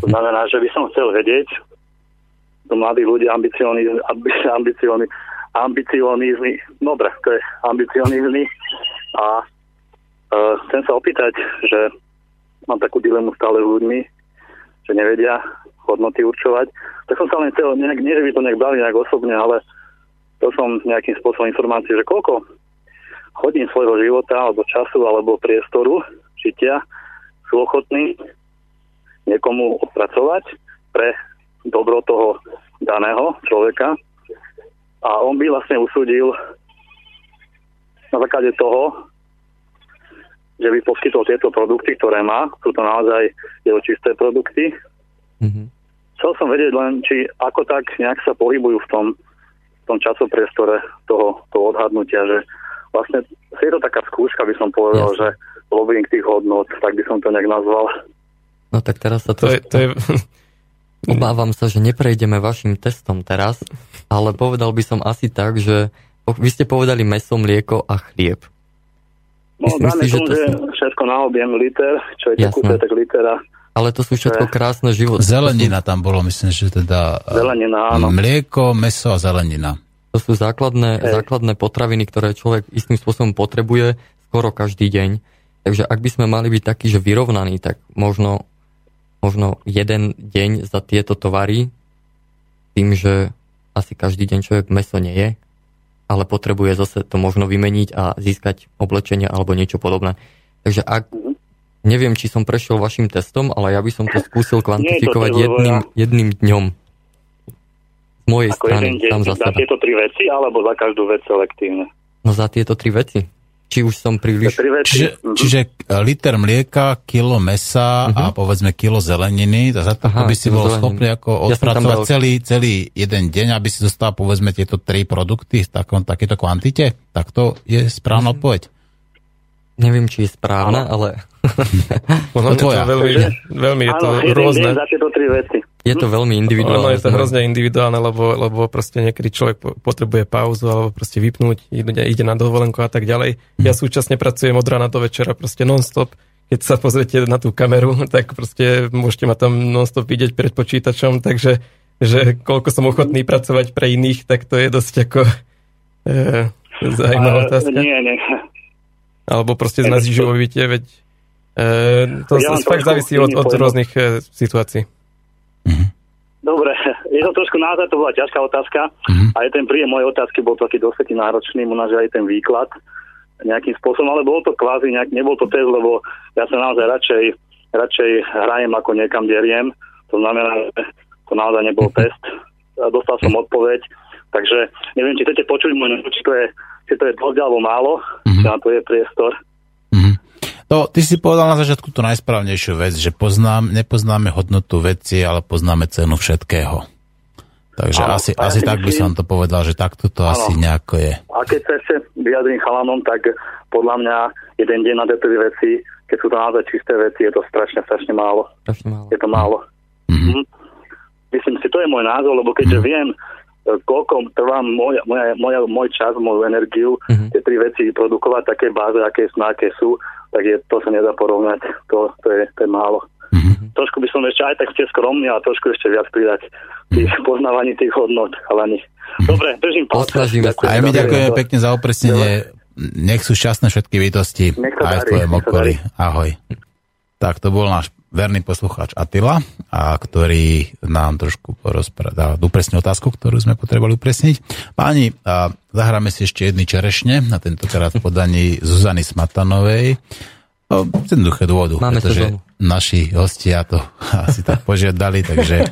[SPEAKER 7] To mhm. znamená, že by som chcel vedieť, to mladí ľudia, ambicióni, ambicióni, ambicionizný, dobre, to je ambicionizný a uh, chcem sa opýtať, že mám takú dilemu stále s ľuďmi, že nevedia hodnoty určovať. Tak som sa len chcel, nejak, nie že by to nejak brali nejak osobne, ale to som nejakým spôsobom informácií, že koľko hodín svojho života, alebo času, alebo priestoru žitia sú ochotní niekomu odpracovať pre dobro toho daného človeka a on by vlastne usúdil na základe toho, že by poskytol tieto produkty, ktoré má. Sú to naozaj jeho čisté produkty. Mm-hmm. Chcel som vedieť len, či ako tak nejak sa pohybujú v tom, v tom časopriestore toho, toho odhadnutia, že vlastne je to taká skúška, by som povedal, Jasne. že lobbying tých hodnot, tak by som to nejak nazval.
[SPEAKER 2] No tak teraz sa to... to, je, to je... Obávam sa, že neprejdeme vašim testom teraz, ale povedal by som asi tak, že vy ste povedali meso, mlieko a chlieb.
[SPEAKER 7] No, dáme si, že, to všetko na objem liter, čo je tekúce, tak litera.
[SPEAKER 2] Ale to sú všetko krásne životy.
[SPEAKER 1] Zelenina tam bolo, myslím, že teda...
[SPEAKER 7] Zelenina, áno.
[SPEAKER 1] Mlieko, meso a zelenina.
[SPEAKER 2] To sú základné, základné potraviny, ktoré človek istým spôsobom potrebuje skoro každý deň. Takže ak by sme mali byť takí, že vyrovnaní, tak možno možno jeden deň za tieto tovary, tým, že asi každý deň človek meso nie je, ale potrebuje zase to možno vymeniť a získať oblečenie alebo niečo podobné. Takže ak, neviem, či som prešiel vašim testom, ale ja by som to skúsil kvantifikovať to jedným, jedným dňom. Z mojej Ako strany, jeden deň,
[SPEAKER 7] tam za, za tieto tri veci, alebo za každú vec selektívne?
[SPEAKER 2] No za tieto tri veci či už som príliš...
[SPEAKER 1] Čiže, uh-huh. čiže liter mlieka, kilo mesa uh-huh. a mhm. povedzme kilo zeleniny, za to Aha, by si bol zeleniny. schopný ako odpracovať ja celý, celý jeden deň, aby si dostal povedzme tieto tri produkty v takom, takéto kvantite? Tak to je správna uh-huh. odpoveď.
[SPEAKER 2] Neviem, či je správna, ale...
[SPEAKER 3] ono je to veľmi, veľmi je to rôzne.
[SPEAKER 7] za tieto tri veci.
[SPEAKER 2] Je to veľmi individuálne.
[SPEAKER 3] Ono je to hrozne individuálne, lebo, lebo proste niekedy človek potrebuje pauzu alebo proste vypnúť, ide, ide na dovolenku a tak ďalej. Ja súčasne pracujem od rána do večera proste non-stop. Keď sa pozriete na tú kameru, tak proste môžete ma tam non-stop vidieť pred počítačom, takže že koľko som ochotný pracovať pre iných, tak to je dosť ako e, zaujímavá otázka.
[SPEAKER 7] Nie, nie.
[SPEAKER 3] Alebo proste z nás živobytie, veď e, to ja fakt závisí od, od rôznych e, situácií.
[SPEAKER 7] Mm-hmm. Dobre, je to trošku naozaj, to bola ťažká otázka. Mm-hmm. Aj ten príjem mojej otázky bol taký dosť náročný, možno aj ten výklad nejakým spôsobom, ale bolo to kvázi, nejak, nebol to test, lebo ja sa naozaj radšej, radšej hrajem ako niekam deriem. To znamená, že to naozaj nebol mhm. test. Dostal som odpoveď, takže neviem, či chcete počuť môj, či to je, či to je dosť alebo málo, mm-hmm. či na to je priestor.
[SPEAKER 1] No, ty si povedal na začiatku tú najsprávnejšiu vec, že poznám, nepoznáme hodnotu veci, ale poznáme cenu všetkého. Takže ano, asi, asi tak by som to povedal, že takto to ano. asi nejako je.
[SPEAKER 7] A keď sa ešte vyjadrím chalanom, tak podľa mňa jeden deň na tieto veci, keď sú to naozaj čisté veci, je to strašne, strašne málo.
[SPEAKER 2] Strašne málo.
[SPEAKER 7] Je to málo. Mm-hmm. Myslím si, to je môj názor, lebo keďže mm-hmm. viem, koľko trvá môj, môj, môj, môj čas, moju energiu, mm-hmm. tie tri veci produkovať také báze, aké sú, aké sú, tak je, to sa nedá porovnať. To, to, je, to je málo. Mm-hmm. Trošku by som ešte aj tak ste skromný, ale trošku ešte viac pridať tých mm-hmm. poznávaní tých hodnot, ale mhm. Dobre, držím
[SPEAKER 2] palce.
[SPEAKER 1] Aj my ďakujeme pekne za opresnenie. Nech sú šťastné všetky bytosti aj v tvojom okolí. Ahoj. Tak to bol náš verný poslucháč Atila, a ktorý nám trošku dá upresne otázku, ktorú sme potrebovali upresniť. Páni, a zahráme si ešte jedny čerešne, a tentokrát v podaní Zuzany Smatanovej. Z jednoduché dôvodu, Máme pretože naši hostia to asi tak požiadali, takže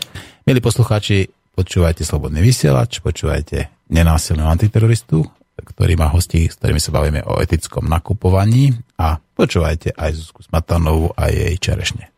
[SPEAKER 1] milí poslucháči, počúvajte Slobodný vysielač, počúvajte nenásilného antiteroristu, ktorý má hostí, s ktorými sa bavíme o etickom nakupovaní a počúvajte aj Zuzku Smatanovú a jej čerešne.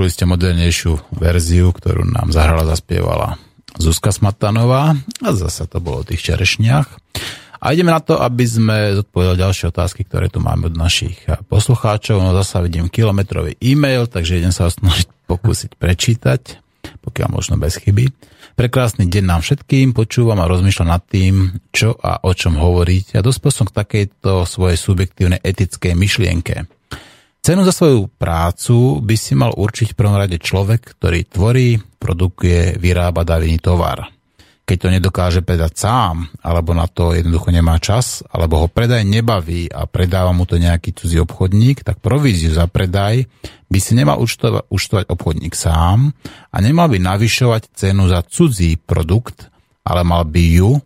[SPEAKER 1] Počuli ste modernejšiu verziu, ktorú nám zahrala, zaspievala Zuzka Smatanová a zase to bolo o tých čerešniach. A ideme na to, aby sme zodpovedali ďalšie otázky, ktoré tu máme od našich poslucháčov. No zase vidím kilometrový e-mail, takže idem sa snažiť pokúsiť prečítať, pokiaľ možno bez chyby. Prekrásny deň nám všetkým, počúvam a rozmýšľam nad tým, čo a o čom hovoriť a dospel som k takejto svojej subjektívnej etickej myšlienke. Cenu za svoju prácu by si mal určiť v prvom rade človek, ktorý tvorí, produkuje, vyrába daný tovar. Keď to nedokáže predať sám, alebo na to jednoducho nemá čas, alebo ho predaj nebaví a predáva mu to nejaký cudzí obchodník, tak províziu za predaj by si nemal účtovať, účtovať obchodník sám a nemal by navyšovať cenu za cudzí produkt, ale mal by ju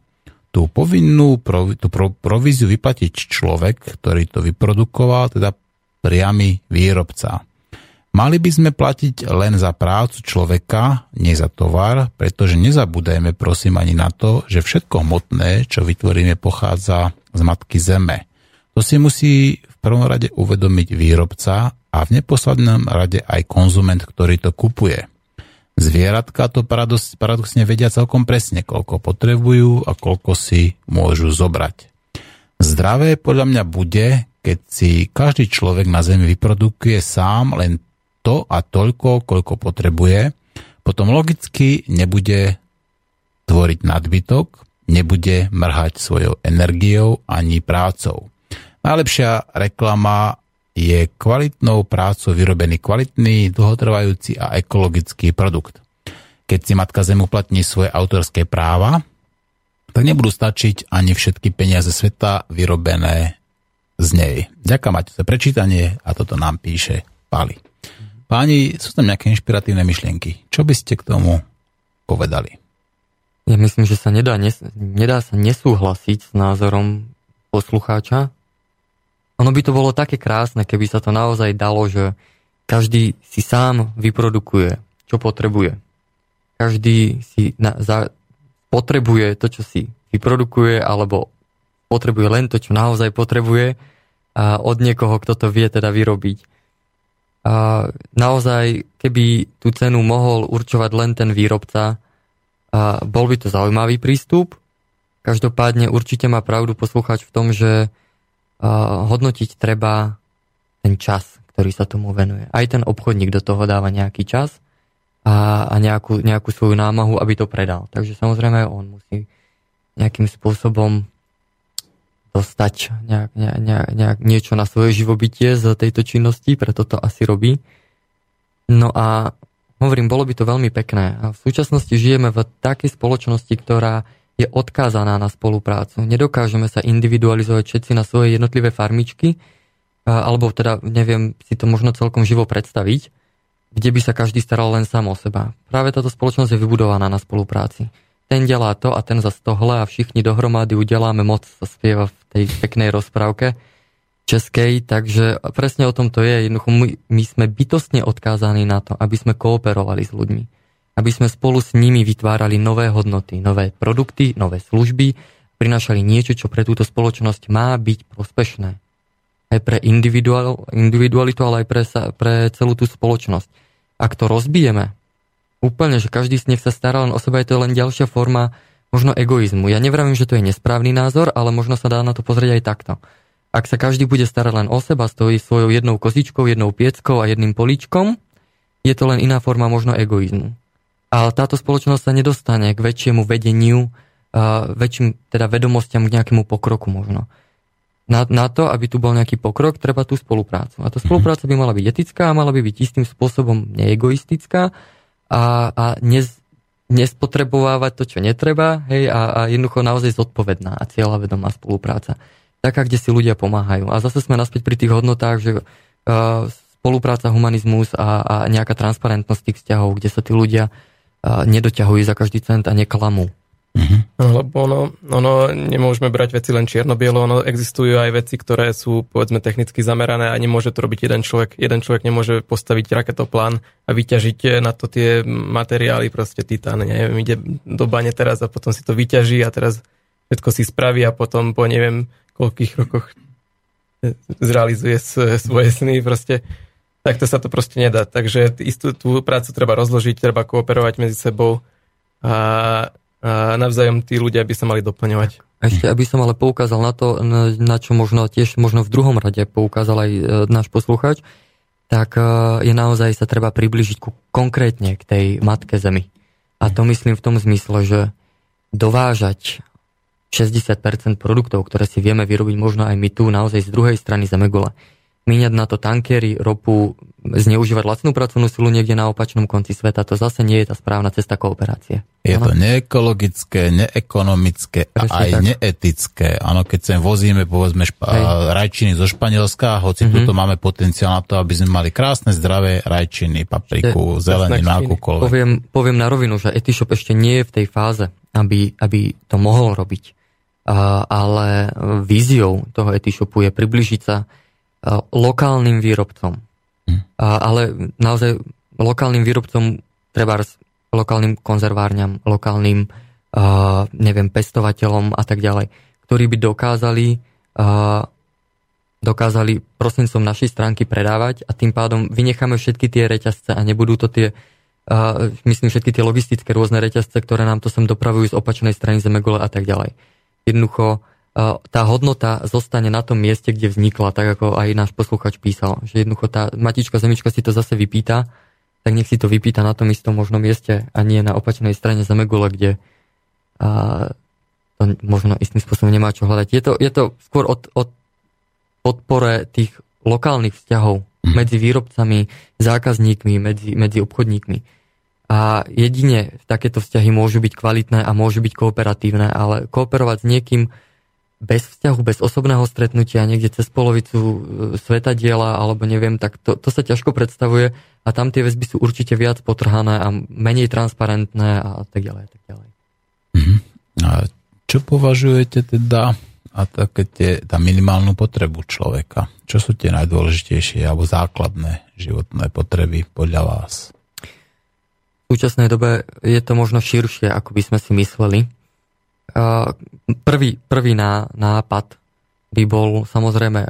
[SPEAKER 1] tú povinnú tú províziu vyplatiť človek, ktorý to vyprodukoval, teda priamy výrobca. Mali by sme platiť len za prácu človeka, nie za tovar, pretože nezabúdajme prosím ani na to, že všetko hmotné, čo vytvoríme, pochádza z matky zeme. To si musí v prvom rade uvedomiť výrobca a v neposlednom rade aj konzument, ktorý to kupuje. Zvieratka to paradoxne vedia celkom presne, koľko potrebujú a koľko si môžu zobrať. Zdravé podľa mňa bude, keď si každý človek na Zemi vyprodukuje sám len to a toľko, koľko potrebuje, potom logicky nebude tvoriť nadbytok nebude mrhať svojou energiou ani prácou. Najlepšia reklama je kvalitnou prácou vyrobený kvalitný, dlhotrvajúci a ekologický produkt. Keď si Matka Zem uplatní svoje autorské práva, tak nebudú stačiť ani všetky peniaze sveta vyrobené z nej. Ďakujem mať za prečítanie a toto nám píše Pali. Páni, sú tam nejaké inšpiratívne myšlienky. Čo by ste k tomu povedali?
[SPEAKER 2] Ja myslím, že sa nedá, nes, nedá sa nesúhlasiť s názorom poslucháča. Ono by to bolo také krásne, keby sa to naozaj dalo, že každý si sám vyprodukuje, čo potrebuje. Každý si na, za, potrebuje to, čo si vyprodukuje, alebo potrebuje len to, čo naozaj potrebuje a od niekoho, kto to vie teda vyrobiť. A naozaj, keby tú cenu mohol určovať len ten výrobca, a bol by to zaujímavý prístup. Každopádne určite má pravdu poslucháč v tom, že hodnotiť treba ten čas, ktorý sa tomu venuje. Aj ten obchodník do toho dáva nejaký čas a, a nejakú, nejakú svoju námahu, aby to predal. Takže samozrejme on musí nejakým spôsobom dostať nejak, nejak, nejak, niečo na svoje živobytie z tejto činnosti, preto to asi robí. No a hovorím, bolo by to veľmi pekné. V súčasnosti žijeme v takej spoločnosti, ktorá je odkázaná na spoluprácu. Nedokážeme sa individualizovať všetci na svoje jednotlivé farmičky, alebo teda neviem si to možno celkom živo predstaviť, kde by sa každý staral len sám o seba. Práve táto spoločnosť je vybudovaná na spolupráci ten delá to a ten za tohle a všichni dohromady udeláme moc, sa v tej peknej rozprávke českej, takže presne o tom to je. Jednoducho my, my sme bytostne odkázaní na to, aby sme kooperovali s ľuďmi. Aby sme spolu s nimi vytvárali nové hodnoty, nové produkty, nové služby, prinášali niečo, čo pre túto spoločnosť má byť prospešné. Aj pre individual, individualitu, ale aj pre, pre celú tú spoločnosť. Ak to rozbijeme, úplne, že každý z nich sa stará len o seba, je to len ďalšia forma možno egoizmu. Ja nevravím, že to je nesprávny názor, ale možno sa dá na to pozrieť aj takto. Ak sa každý bude starať len o seba, stojí svojou jednou kozičkou, jednou pieckou a jedným políčkom, je to len iná forma možno egoizmu. Ale táto spoločnosť sa nedostane k väčšiemu vedeniu, väčším teda vedomostiam, k nejakému pokroku možno. Na, na to, aby tu bol nejaký pokrok, treba tú spoluprácu. A tá spolupráca by mala byť etická, mala by byť istým spôsobom neegoistická a, a nez, nespotrebovávať to, čo netreba, hej, a, a jednoducho naozaj zodpovedná a cieľavedomá spolupráca. Taká, kde si ľudia pomáhajú. A zase sme naspäť pri tých hodnotách, že uh, spolupráca, humanizmus a, a nejaká transparentnosť tých vzťahov, kde sa tí ľudia uh, nedoťahujú za každý cent a neklamú.
[SPEAKER 3] Mm-hmm. Lebo ono, ono, nemôžeme brať veci len čierno-bielo, ono existujú aj veci, ktoré sú povedzme technicky zamerané a nemôže to robiť jeden človek. Jeden človek nemôže postaviť raketoplán a vyťažiť na to tie materiály, proste titán, neviem, ide do bane teraz a potom si to vyťaží a teraz všetko si spraví a potom po neviem koľkých rokoch zrealizuje svoje sny, proste takto sa to proste nedá. Takže istú tú prácu treba rozložiť, treba kooperovať medzi sebou a a navzájom tí ľudia by sa mali doplňovať.
[SPEAKER 2] Ešte, aby som ale poukázal na to, na čo možno tiež možno v druhom rade poukázal aj e, náš poslucháč, tak e, je naozaj sa treba približiť ku, konkrétne k tej matke zemi. A to myslím v tom zmysle, že dovážať 60% produktov, ktoré si vieme vyrobiť možno aj my tu, naozaj z druhej strany Zemegule míňať na to tankery, ropu, zneužívať lacnú pracovnú silu niekde na opačnom konci sveta, to zase nie je tá správna cesta kooperácie.
[SPEAKER 1] Je ano? to neekologické, neekonomické a aj tak. neetické. Áno, keď sem vozíme, povedzme, špa- rajčiny zo Španielska, hoci mm-hmm. tuto máme potenciál na to, aby sme mali krásne, zdravé rajčiny, papriku, zeleninu, akúkoľvek.
[SPEAKER 2] Poviem, poviem na rovinu, že Etishop ešte nie je v tej fáze, aby, aby to mohol robiť. Uh, ale víziou toho Etishopu je približiť sa lokálnym výrobcom. Hm. Ale naozaj lokálnym výrobcom, treba lokálnym konzervárňam, lokálnym, neviem, pestovateľom a tak ďalej, ktorí by dokázali dokázali som našej stránky predávať a tým pádom vynecháme všetky tie reťazce a nebudú to tie, uh, myslím, všetky tie logistické rôzne reťazce, ktoré nám to sem dopravujú z opačnej strany Zemegule a tak ďalej. Jednoducho tá hodnota zostane na tom mieste, kde vznikla, tak ako aj náš posluchač písal. Že jednoducho tá matička zemička si to zase vypýta, tak nech si to vypýta na tom istom možnom mieste a nie na opačnej strane Zemegule, kde a, to možno istým spôsobom nemá čo hľadať. Je to, je to skôr od, od podpore tých lokálnych vzťahov mm. medzi výrobcami, zákazníkmi, medzi, medzi obchodníkmi. A jedine takéto vzťahy môžu byť kvalitné a môžu byť kooperatívne, ale kooperovať s niekým bez vzťahu, bez osobného stretnutia, niekde cez polovicu e, sveta diela, alebo neviem, tak to, to sa ťažko predstavuje a tam tie väzby sú určite viac potrhané a menej transparentné a tak ďalej. Tak ďalej.
[SPEAKER 1] Mm-hmm. A čo považujete teda a také tie, tá minimálnu potrebu človeka? Čo sú tie najdôležitejšie alebo základné životné potreby podľa vás?
[SPEAKER 2] V súčasnej dobe je to možno širšie, ako by sme si mysleli. Prvý, prvý ná, nápad by bol samozrejme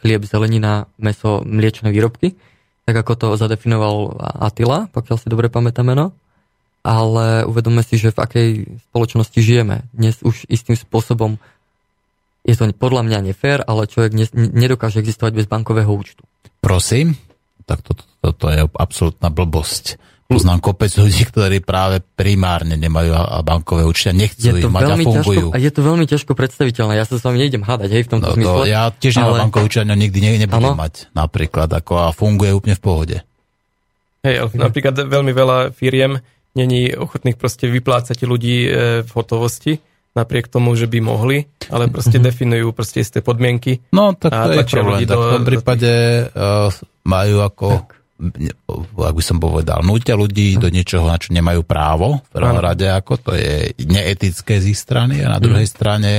[SPEAKER 2] chlieb, zelenina, meso, mliečne výrobky, tak ako to zadefinoval Attila, pokiaľ si dobre pamätáme meno. Ale uvedomme si, že v akej spoločnosti žijeme. Dnes už istým spôsobom je to podľa mňa nefér, ale človek ne, nedokáže existovať bez bankového účtu.
[SPEAKER 1] Prosím? Tak toto to, to, to je absolútna blbosť. Poznám kopec ľudí, ktorí práve primárne nemajú bankové účty a nechcú ich mať a fungujú.
[SPEAKER 2] Ťažko, a je to veľmi ťažko predstaviteľné. Ja sa s vami nejdem hádať, hej, v tomto no to, zmysle.
[SPEAKER 1] Ja tiež nemám ale... bankové účty, a nikdy ne, nebudem ano? mať napríklad, ako a funguje úplne v pohode.
[SPEAKER 3] Hej, napríklad veľmi veľa firiem není ochotných proste vyplácať ľudí e, v hotovosti, napriek tomu, že by mohli, ale proste mm-hmm. definujú proste isté podmienky.
[SPEAKER 1] No, tak to je problém. Tak v tom prípade uh, majú ako, tak. Ak by som povedal, nútia ľudí do niečoho, na čo nemajú právo. V prvom rade, ako to je neetické z ich strany a na druhej mm. strane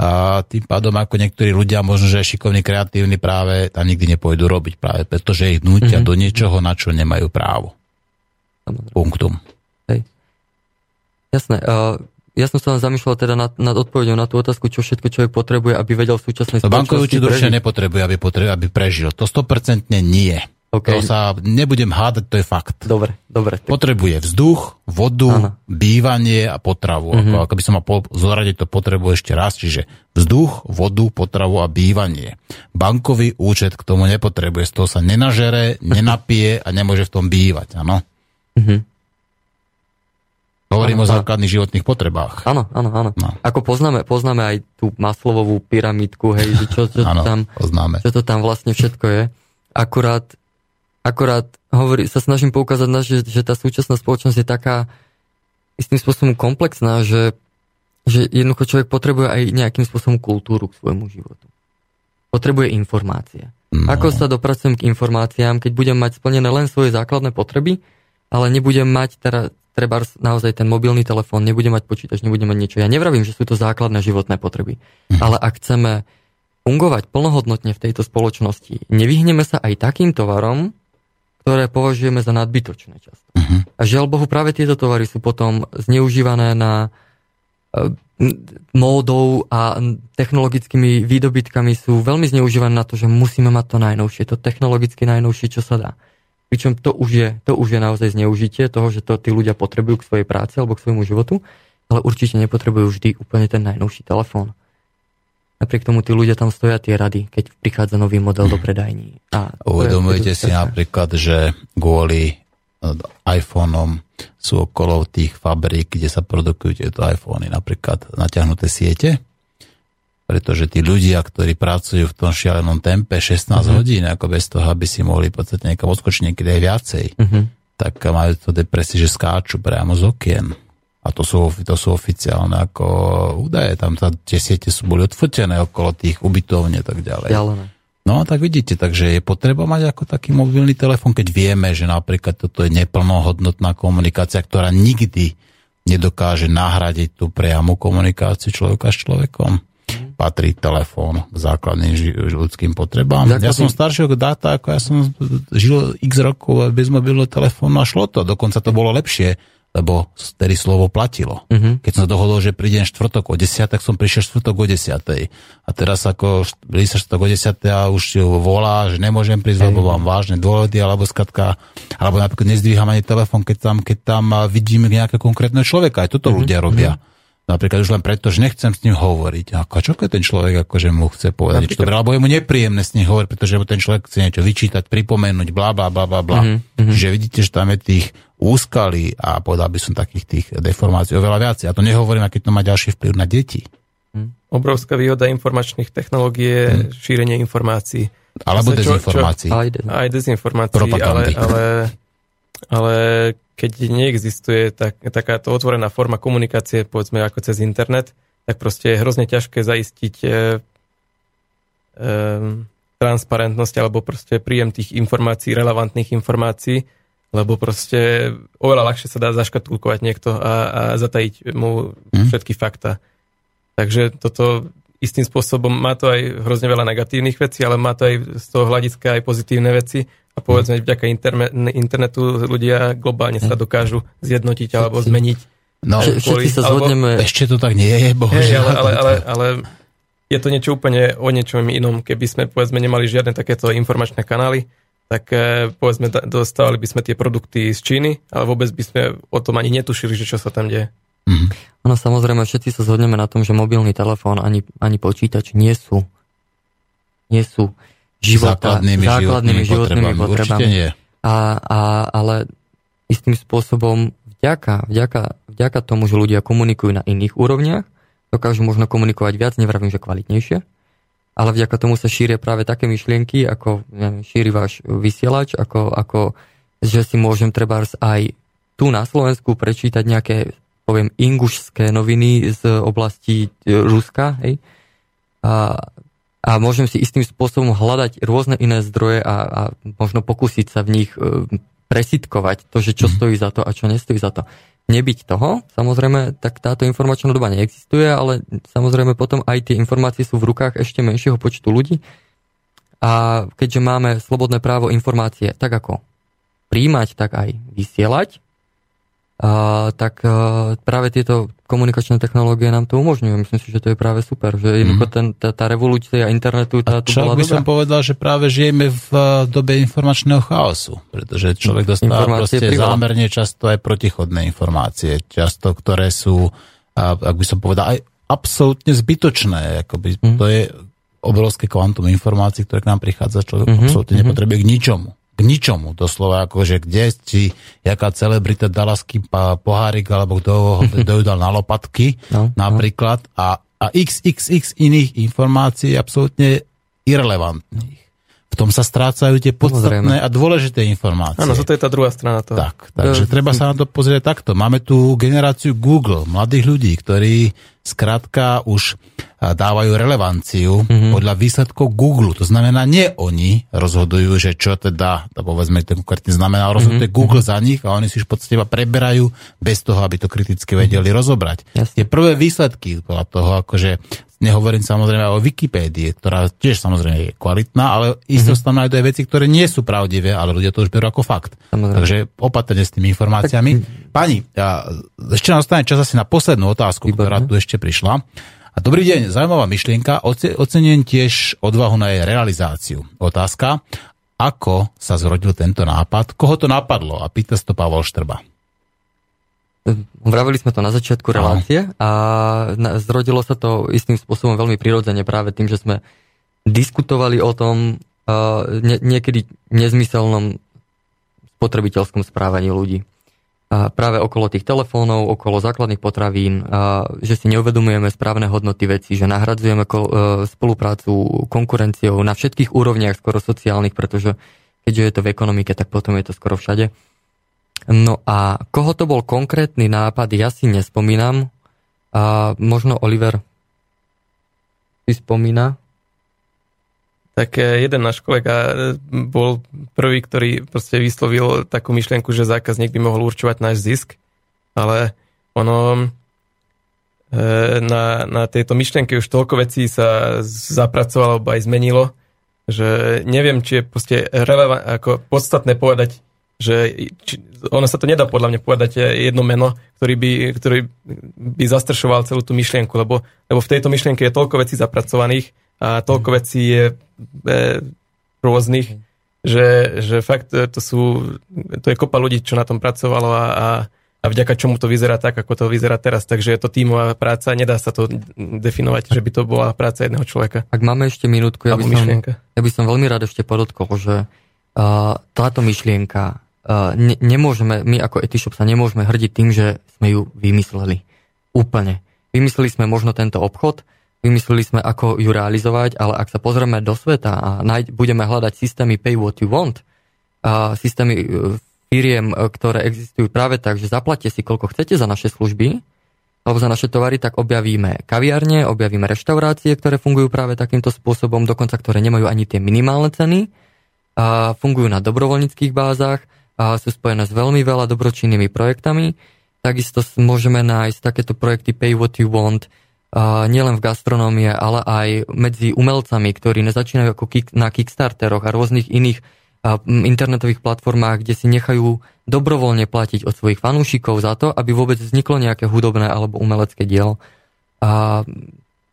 [SPEAKER 1] a tým pádom ako niektorí ľudia, možno, že šikovní, kreatívni práve tam nikdy nepôjdu robiť práve, pretože ich nútia mm-hmm. do niečoho, na čo nemajú právo. Punktum. Hej.
[SPEAKER 2] Jasné. Uh, ja som sa len zamýšľal teda nad, nad odpovedou na tú otázku, čo všetko človek potrebuje, aby vedel v súčasnej
[SPEAKER 1] spoločnosti Bankový účet určite nepotrebuje, aby, potrebuje, aby prežil. To 100% nie. Okay. To sa nebudem hádať, to je fakt.
[SPEAKER 2] Dobre, dobre.
[SPEAKER 1] Potrebuje vzduch, vodu, ano. bývanie a potravu. Mm-hmm. Ako, ako by som mal zoradiť to potrebu ešte raz, čiže vzduch, vodu, potravu a bývanie. Bankový účet k tomu nepotrebuje, z toho sa nenažere, nenapije a nemôže v tom bývať, áno? Mm-hmm. Hovorím ano, o základných životných potrebách.
[SPEAKER 2] Áno, áno, áno. No. Ako poznáme, poznáme aj tú maslovú pyramidku, hej, čo, čo, ano, tam, poznáme. čo to tam vlastne všetko je. Akurát, akurát hovorí, sa snažím poukázať na, že, že tá súčasná spoločnosť je taká istým spôsobom komplexná, že, že jednoducho človek potrebuje aj nejakým spôsobom kultúru k svojmu životu. Potrebuje informácie. No. Ako sa dopracujem k informáciám, keď budem mať splnené len svoje základné potreby, ale nebudem mať teda treba naozaj ten mobilný telefón, nebude mať počítač, nebude mať niečo. Ja nevravím, že sú to základné životné potreby, mhm. ale ak chceme fungovať plnohodnotne v tejto spoločnosti, nevyhneme sa aj takým tovarom, ktoré považujeme za nadbytočné často. Uh-huh. A žiaľ Bohu, práve tieto tovary sú potom zneužívané na e, módou a technologickými výdobytkami sú veľmi zneužívané na to, že musíme mať to najnovšie, to technologicky najnovšie, čo sa dá. Pričom to už je, to už je naozaj zneužitie toho, že to tí ľudia potrebujú k svojej práci alebo k svojmu životu, ale určite nepotrebujú vždy úplne ten najnovší telefón. Napriek tomu tí ľudia tam stoja tie rady, keď prichádza nový model do predajní.
[SPEAKER 1] A Uvedomujete si napríklad, že kvôli no, iPhoneom sú okolo tých fabrík, kde sa produkujú tieto iPhony, napríklad natiahnuté siete, pretože tí ľudia, ktorí pracujú v tom šialenom tempe 16 uh-huh. hodín, ako bez toho, aby si mohli v podstate niekam odskočiť niekedy aj viacej, uh-huh. tak majú to depresie, že skáču priamo z okien. A to sú, to sú oficiálne ako údaje, tam tá, tie siete sú boli odfotené okolo tých ubytovní a tak ďalej. Ďalené. No tak vidíte, takže je potreba mať ako taký mobilný telefon, keď vieme, že napríklad toto je neplnohodnotná komunikácia, ktorá nikdy nedokáže nahradiť tú priamu komunikáciu človeka s človekom patrí telefón k základným ľudským potrebám. Základný... Ja som staršieho dáta, ako ja som žil x rokov bez mobilného telefónu a šlo to. Dokonca to bolo lepšie, lebo vtedy slovo platilo. Uh-huh. Keď som dohodol, že prídem štvrtok o 10, tak som prišiel štvrtok o 10. A teraz ako sa štvrtok o 10 a už volá, že nemôžem prísť, lebo mám vážne dôvody, alebo skatka, alebo napríklad nezdvíham ani telefón, keď tam, keď tam vidím nejakého konkrétneho človeka. Aj toto uh-huh. ľudia robia. Uh-huh. Napríklad už len preto, že nechcem s ním hovoriť. A čo keď ten človek akože mu chce povedať niečo dobré, alebo je mu nepríjemné s ním hovoriť, pretože mu ten človek chce niečo vyčítať, pripomenúť, bla bla bla bla bla. Mm-hmm. Čiže vidíte, že tam je tých úskalí a povedal by som takých tých deformácií oveľa viac. A to nehovorím, aký to má ďalší vplyv na deti.
[SPEAKER 3] Hm. Obrovská výhoda informačných technológií je hm. šírenie informácií.
[SPEAKER 1] Alebo dezinformácií.
[SPEAKER 3] Aj dezinformácií, ale, ale, ale keď neexistuje tak, takáto otvorená forma komunikácie, povedzme ako cez internet, tak proste je hrozne ťažké zaistiť e, e, transparentnosť alebo proste príjem tých informácií, relevantných informácií, lebo proste oveľa ľahšie sa dá zaškatulkovať niekto a, a zatajiť mu mm. všetky fakta. Takže toto istým spôsobom má to aj hrozne veľa negatívnych vecí, ale má to aj z toho hľadiska aj pozitívne veci a povedzme, mm. vďaka internetu ľudia globálne sa dokážu zjednotiť alebo zmeniť.
[SPEAKER 2] No, kvôli, sa zhodneme.
[SPEAKER 1] Alebo, ešte to tak nie je, bohužiaľ.
[SPEAKER 3] ale, ale, ale, ale je to niečo úplne o niečom inom. Keby sme, povedzme, nemali žiadne takéto informačné kanály, tak eh, povedzme, dostávali by sme tie produkty z Číny, ale vôbec by sme o tom ani netušili, že čo sa tam deje.
[SPEAKER 2] Mm. Ono samozrejme, všetci sa zhodneme na tom, že mobilný telefón ani, ani počítač nie sú nie sú života,
[SPEAKER 1] základnými, základnými životnými, životnými potrebami.
[SPEAKER 2] Nie. A, a, ale istým spôsobom vďaka, vďaka, vďaka tomu, že ľudia komunikujú na iných úrovniach, dokážu možno komunikovať viac, nevravím, že kvalitnejšie, ale vďaka tomu sa šíria práve také myšlienky, ako neviem, šíri váš vysielač, ako, ako že si môžem treba aj tu na Slovensku prečítať nejaké, poviem, ingušské noviny z oblasti e, Ruska, hej, a a môžem si istým spôsobom hľadať rôzne iné zdroje a, a možno pokúsiť sa v nich e, presitkovať to, že čo mm. stojí za to a čo nestojí za to. Nebyť toho, samozrejme, tak táto informačná doba neexistuje, ale samozrejme potom aj tie informácie sú v rukách ešte menšieho počtu ľudí. A keďže máme slobodné právo informácie tak ako príjmať, tak aj vysielať, a, tak a, práve tieto komunikačné technológie nám to umožňujú. Myslím si, že to je práve super, že jednoducho mm. ten, tá, tá revolúcia internetu tá,
[SPEAKER 1] a čo bola by dobrá. som povedal, že práve žijeme v dobe informačného chaosu, pretože človek dostáva proste zámerne často aj protichodné informácie, často ktoré sú, ak by som povedal, aj absolútne zbytočné. Akoby mm. To je obrovské kvantum informácií, ktoré k nám prichádza, človek mm-hmm. absolútne mhm. nepotrebuje k ničomu k ničomu, doslova akože kde si, jaká celebrita dala pohárik, alebo kto ho ju dal na lopatky, no, no. napríklad, no. a, a xxx iných informácií absolútne irrelevantných. V tom sa strácajú tie podstatné a dôležité informácie.
[SPEAKER 3] Áno, to je tá druhá strana toho.
[SPEAKER 1] Tak, takže treba sa na to pozrieť takto. Máme tu generáciu Google, mladých ľudí, ktorí skrátka už dávajú relevanciu mm-hmm. podľa výsledkov Google. To znamená, nie oni rozhodujú, že čo teda, to povedzme, to konkrétne znamená, rozhoduje mm-hmm. Google za nich a oni si už v podstate preberajú bez toho, aby to kriticky vedeli mm-hmm. rozobrať. Jasne. Tie prvé výsledky podľa toho, akože nehovorím samozrejme o Wikipédii, ktorá tiež samozrejme je kvalitná, ale isto mm-hmm. tam nájdú aj veci, ktoré nie sú pravdivé, ale ľudia to už berú ako fakt. Samozrejme. Takže opatrne s tými informáciami. Pani, ja, ešte nám ostane čas asi na poslednú otázku, Výborné. ktorá tu ešte prišla. A dobrý deň, zaujímavá myšlienka. Ocením tiež odvahu na jej realizáciu. Otázka, ako sa zrodil tento nápad? Koho to napadlo? A pýta sa to Pavol Štrba.
[SPEAKER 2] Vravili sme to na začiatku relácie a zrodilo sa to istým spôsobom veľmi prirodzene práve tým, že sme diskutovali o tom niekedy nezmyselnom spotrebiteľskom správaní ľudí práve okolo tých telefónov, okolo základných potravín, že si neuvedomujeme správne hodnoty veci, že nahradzujeme e, spoluprácu konkurenciou na všetkých úrovniach, skoro sociálnych, pretože keďže je to v ekonomike, tak potom je to skoro všade. No a koho to bol konkrétny nápad, ja si nespomínam. A možno Oliver si spomína?
[SPEAKER 3] Tak e, jeden náš kolega e, bol prvý, ktorý proste vyslovil takú myšlienku, že zákazník by mohol určovať náš zisk, ale ono e, na, na tejto myšlienke už toľko vecí sa zapracovalo alebo aj zmenilo, že neviem, či je proste ako podstatné povedať, že či, ono sa to nedá podľa mňa povedať jedno meno, ktorý by, ktorý by zastršoval celú tú myšlienku, lebo, lebo v tejto myšlienke je toľko vecí zapracovaných, a toľko mhm. vecí je e, rôznych, mhm. že, že fakt e, to sú, to je kopa ľudí, čo na tom pracovalo a, a, a vďaka čomu to vyzerá tak, ako to vyzerá teraz. Takže je to tímová práca, nedá sa to definovať, že by to bola práca jedného človeka.
[SPEAKER 2] Ak máme ešte minútku, ja by, som, ja by som veľmi rád ešte podotkol, že uh, táto myšlienka ne, nemôžeme, my ako Etishop sa nemôžeme hrdiť tým, že sme ju vymysleli. Úplne. Vymysleli sme možno tento obchod, vymysleli sme, ako ju realizovať, ale ak sa pozrieme do sveta a nájď, budeme hľadať systémy pay what you want, a systémy e, firiem, e, ktoré existujú práve tak, že zaplatte si, koľko chcete za naše služby, alebo za naše tovary, tak objavíme kaviarne, objavíme reštaurácie, ktoré fungujú práve takýmto spôsobom, dokonca ktoré nemajú ani tie minimálne ceny, a fungujú na dobrovoľníckých bázach, a sú spojené s veľmi veľa dobročinnými projektami. Takisto môžeme nájsť takéto projekty Pay What You Want, nielen v gastronómie, ale aj medzi umelcami, ktorí nezačínajú ako kick, na Kickstarteroch a rôznych iných internetových platformách, kde si nechajú dobrovoľne platiť od svojich fanúšikov za to, aby vôbec vzniklo nejaké hudobné alebo umelecké dielo. A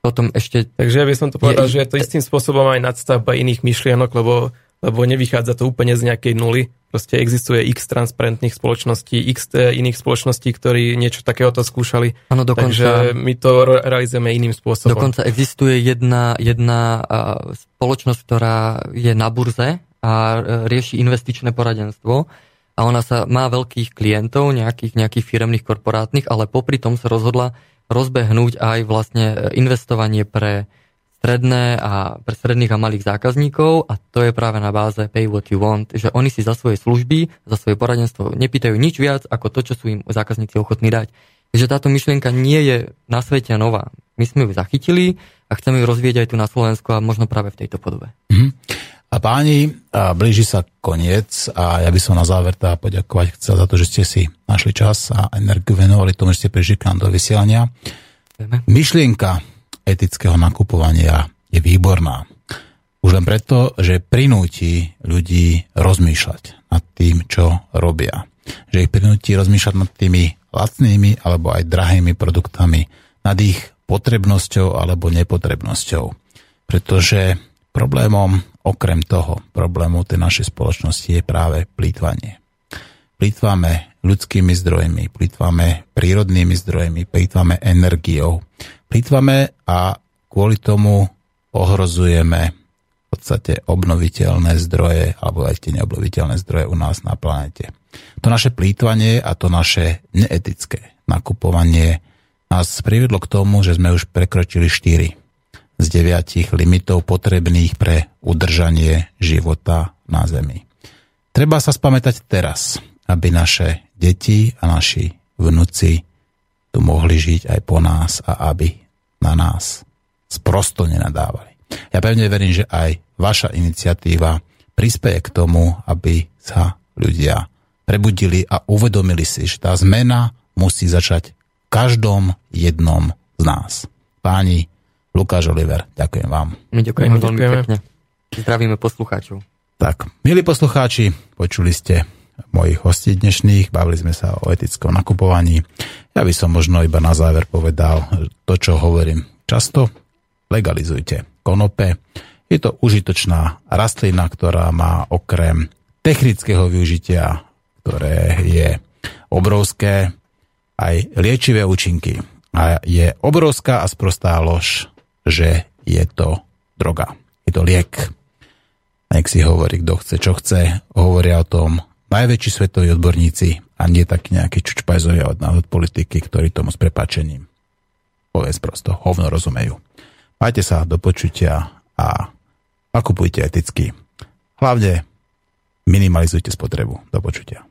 [SPEAKER 2] potom ešte...
[SPEAKER 3] Takže ja by som to povedal, je, že je to istým spôsobom aj nadstavba iných myšlienok, lebo lebo nevychádza to úplne z nejakej nuly. Proste existuje x transparentných spoločností, x e, iných spoločností, ktorí niečo takéhoto skúšali.
[SPEAKER 2] Ano, dokonca,
[SPEAKER 3] Takže my to realizujeme iným spôsobom.
[SPEAKER 2] Dokonca existuje jedna, jedna spoločnosť, ktorá je na burze a e, rieši investičné poradenstvo a ona sa má veľkých klientov, nejakých, nejakých firemných korporátnych, ale popri tom sa rozhodla rozbehnúť aj vlastne e, investovanie pre stredné a pre stredných a malých zákazníkov a to je práve na báze pay what you want, že oni si za svoje služby, za svoje poradenstvo nepýtajú nič viac ako to, čo sú im zákazníci ochotní dať. Takže táto myšlienka nie je na svete nová. My sme ju zachytili a chceme ju rozvieť aj tu na Slovensku a možno práve v tejto podobe.
[SPEAKER 1] Mm-hmm. A páni, a blíži sa koniec a ja by som na záver teda poďakovať chcel za to, že ste si našli čas a energiu venovali tomu, že ste prišli k nám do vysielania. Myšlienka etického nakupovania je výborná. Už len preto, že prinúti ľudí rozmýšľať nad tým, čo robia. Že ich prinúti rozmýšľať nad tými lacnými alebo aj drahými produktami, nad ich potrebnosťou alebo nepotrebnosťou. Pretože problémom okrem toho, problému tej našej spoločnosti je práve plýtvanie. Plýtvame ľudskými zdrojmi, plýtvame prírodnými zdrojmi, plýtvame energiou, plýtvame a kvôli tomu ohrozujeme v podstate obnoviteľné zdroje alebo aj tie neobnoviteľné zdroje u nás na planete. To naše plýtvanie a to naše neetické nakupovanie nás privedlo k tomu, že sme už prekročili 4 z 9 limitov potrebných pre udržanie života na Zemi. Treba sa spamätať teraz, aby naše deti a naši vnúci tu mohli žiť aj po nás a aby na nás sprosto nenadávali. Ja pevne verím, že aj vaša iniciatíva prispieje k tomu, aby sa ľudia prebudili a uvedomili si, že tá zmena musí začať v každom jednom z nás. Páni, Lukáš Oliver, ďakujem vám.
[SPEAKER 2] My ďakujeme, veľmi pekne. Zdravíme poslucháčov.
[SPEAKER 1] Tak, milí poslucháči, počuli ste mojich hostí dnešných, bavili sme sa o etickom nakupovaní. Ja by som možno iba na záver povedal to, čo hovorím často. Legalizujte konope. Je to užitočná rastlina, ktorá má okrem technického využitia, ktoré je obrovské, aj liečivé účinky. A je obrovská a sprostá lož, že je to droga. Je to liek. Nech si hovorí, kto chce, čo chce. Hovoria o tom najväčší svetoví odborníci a nie takí nejakí čučpajzovia od, od politiky, ktorí tomu s prepačením povedz prosto, hovno rozumejú. Majte sa do počutia a nakupujte eticky. Hlavne minimalizujte spotrebu. Do počutia.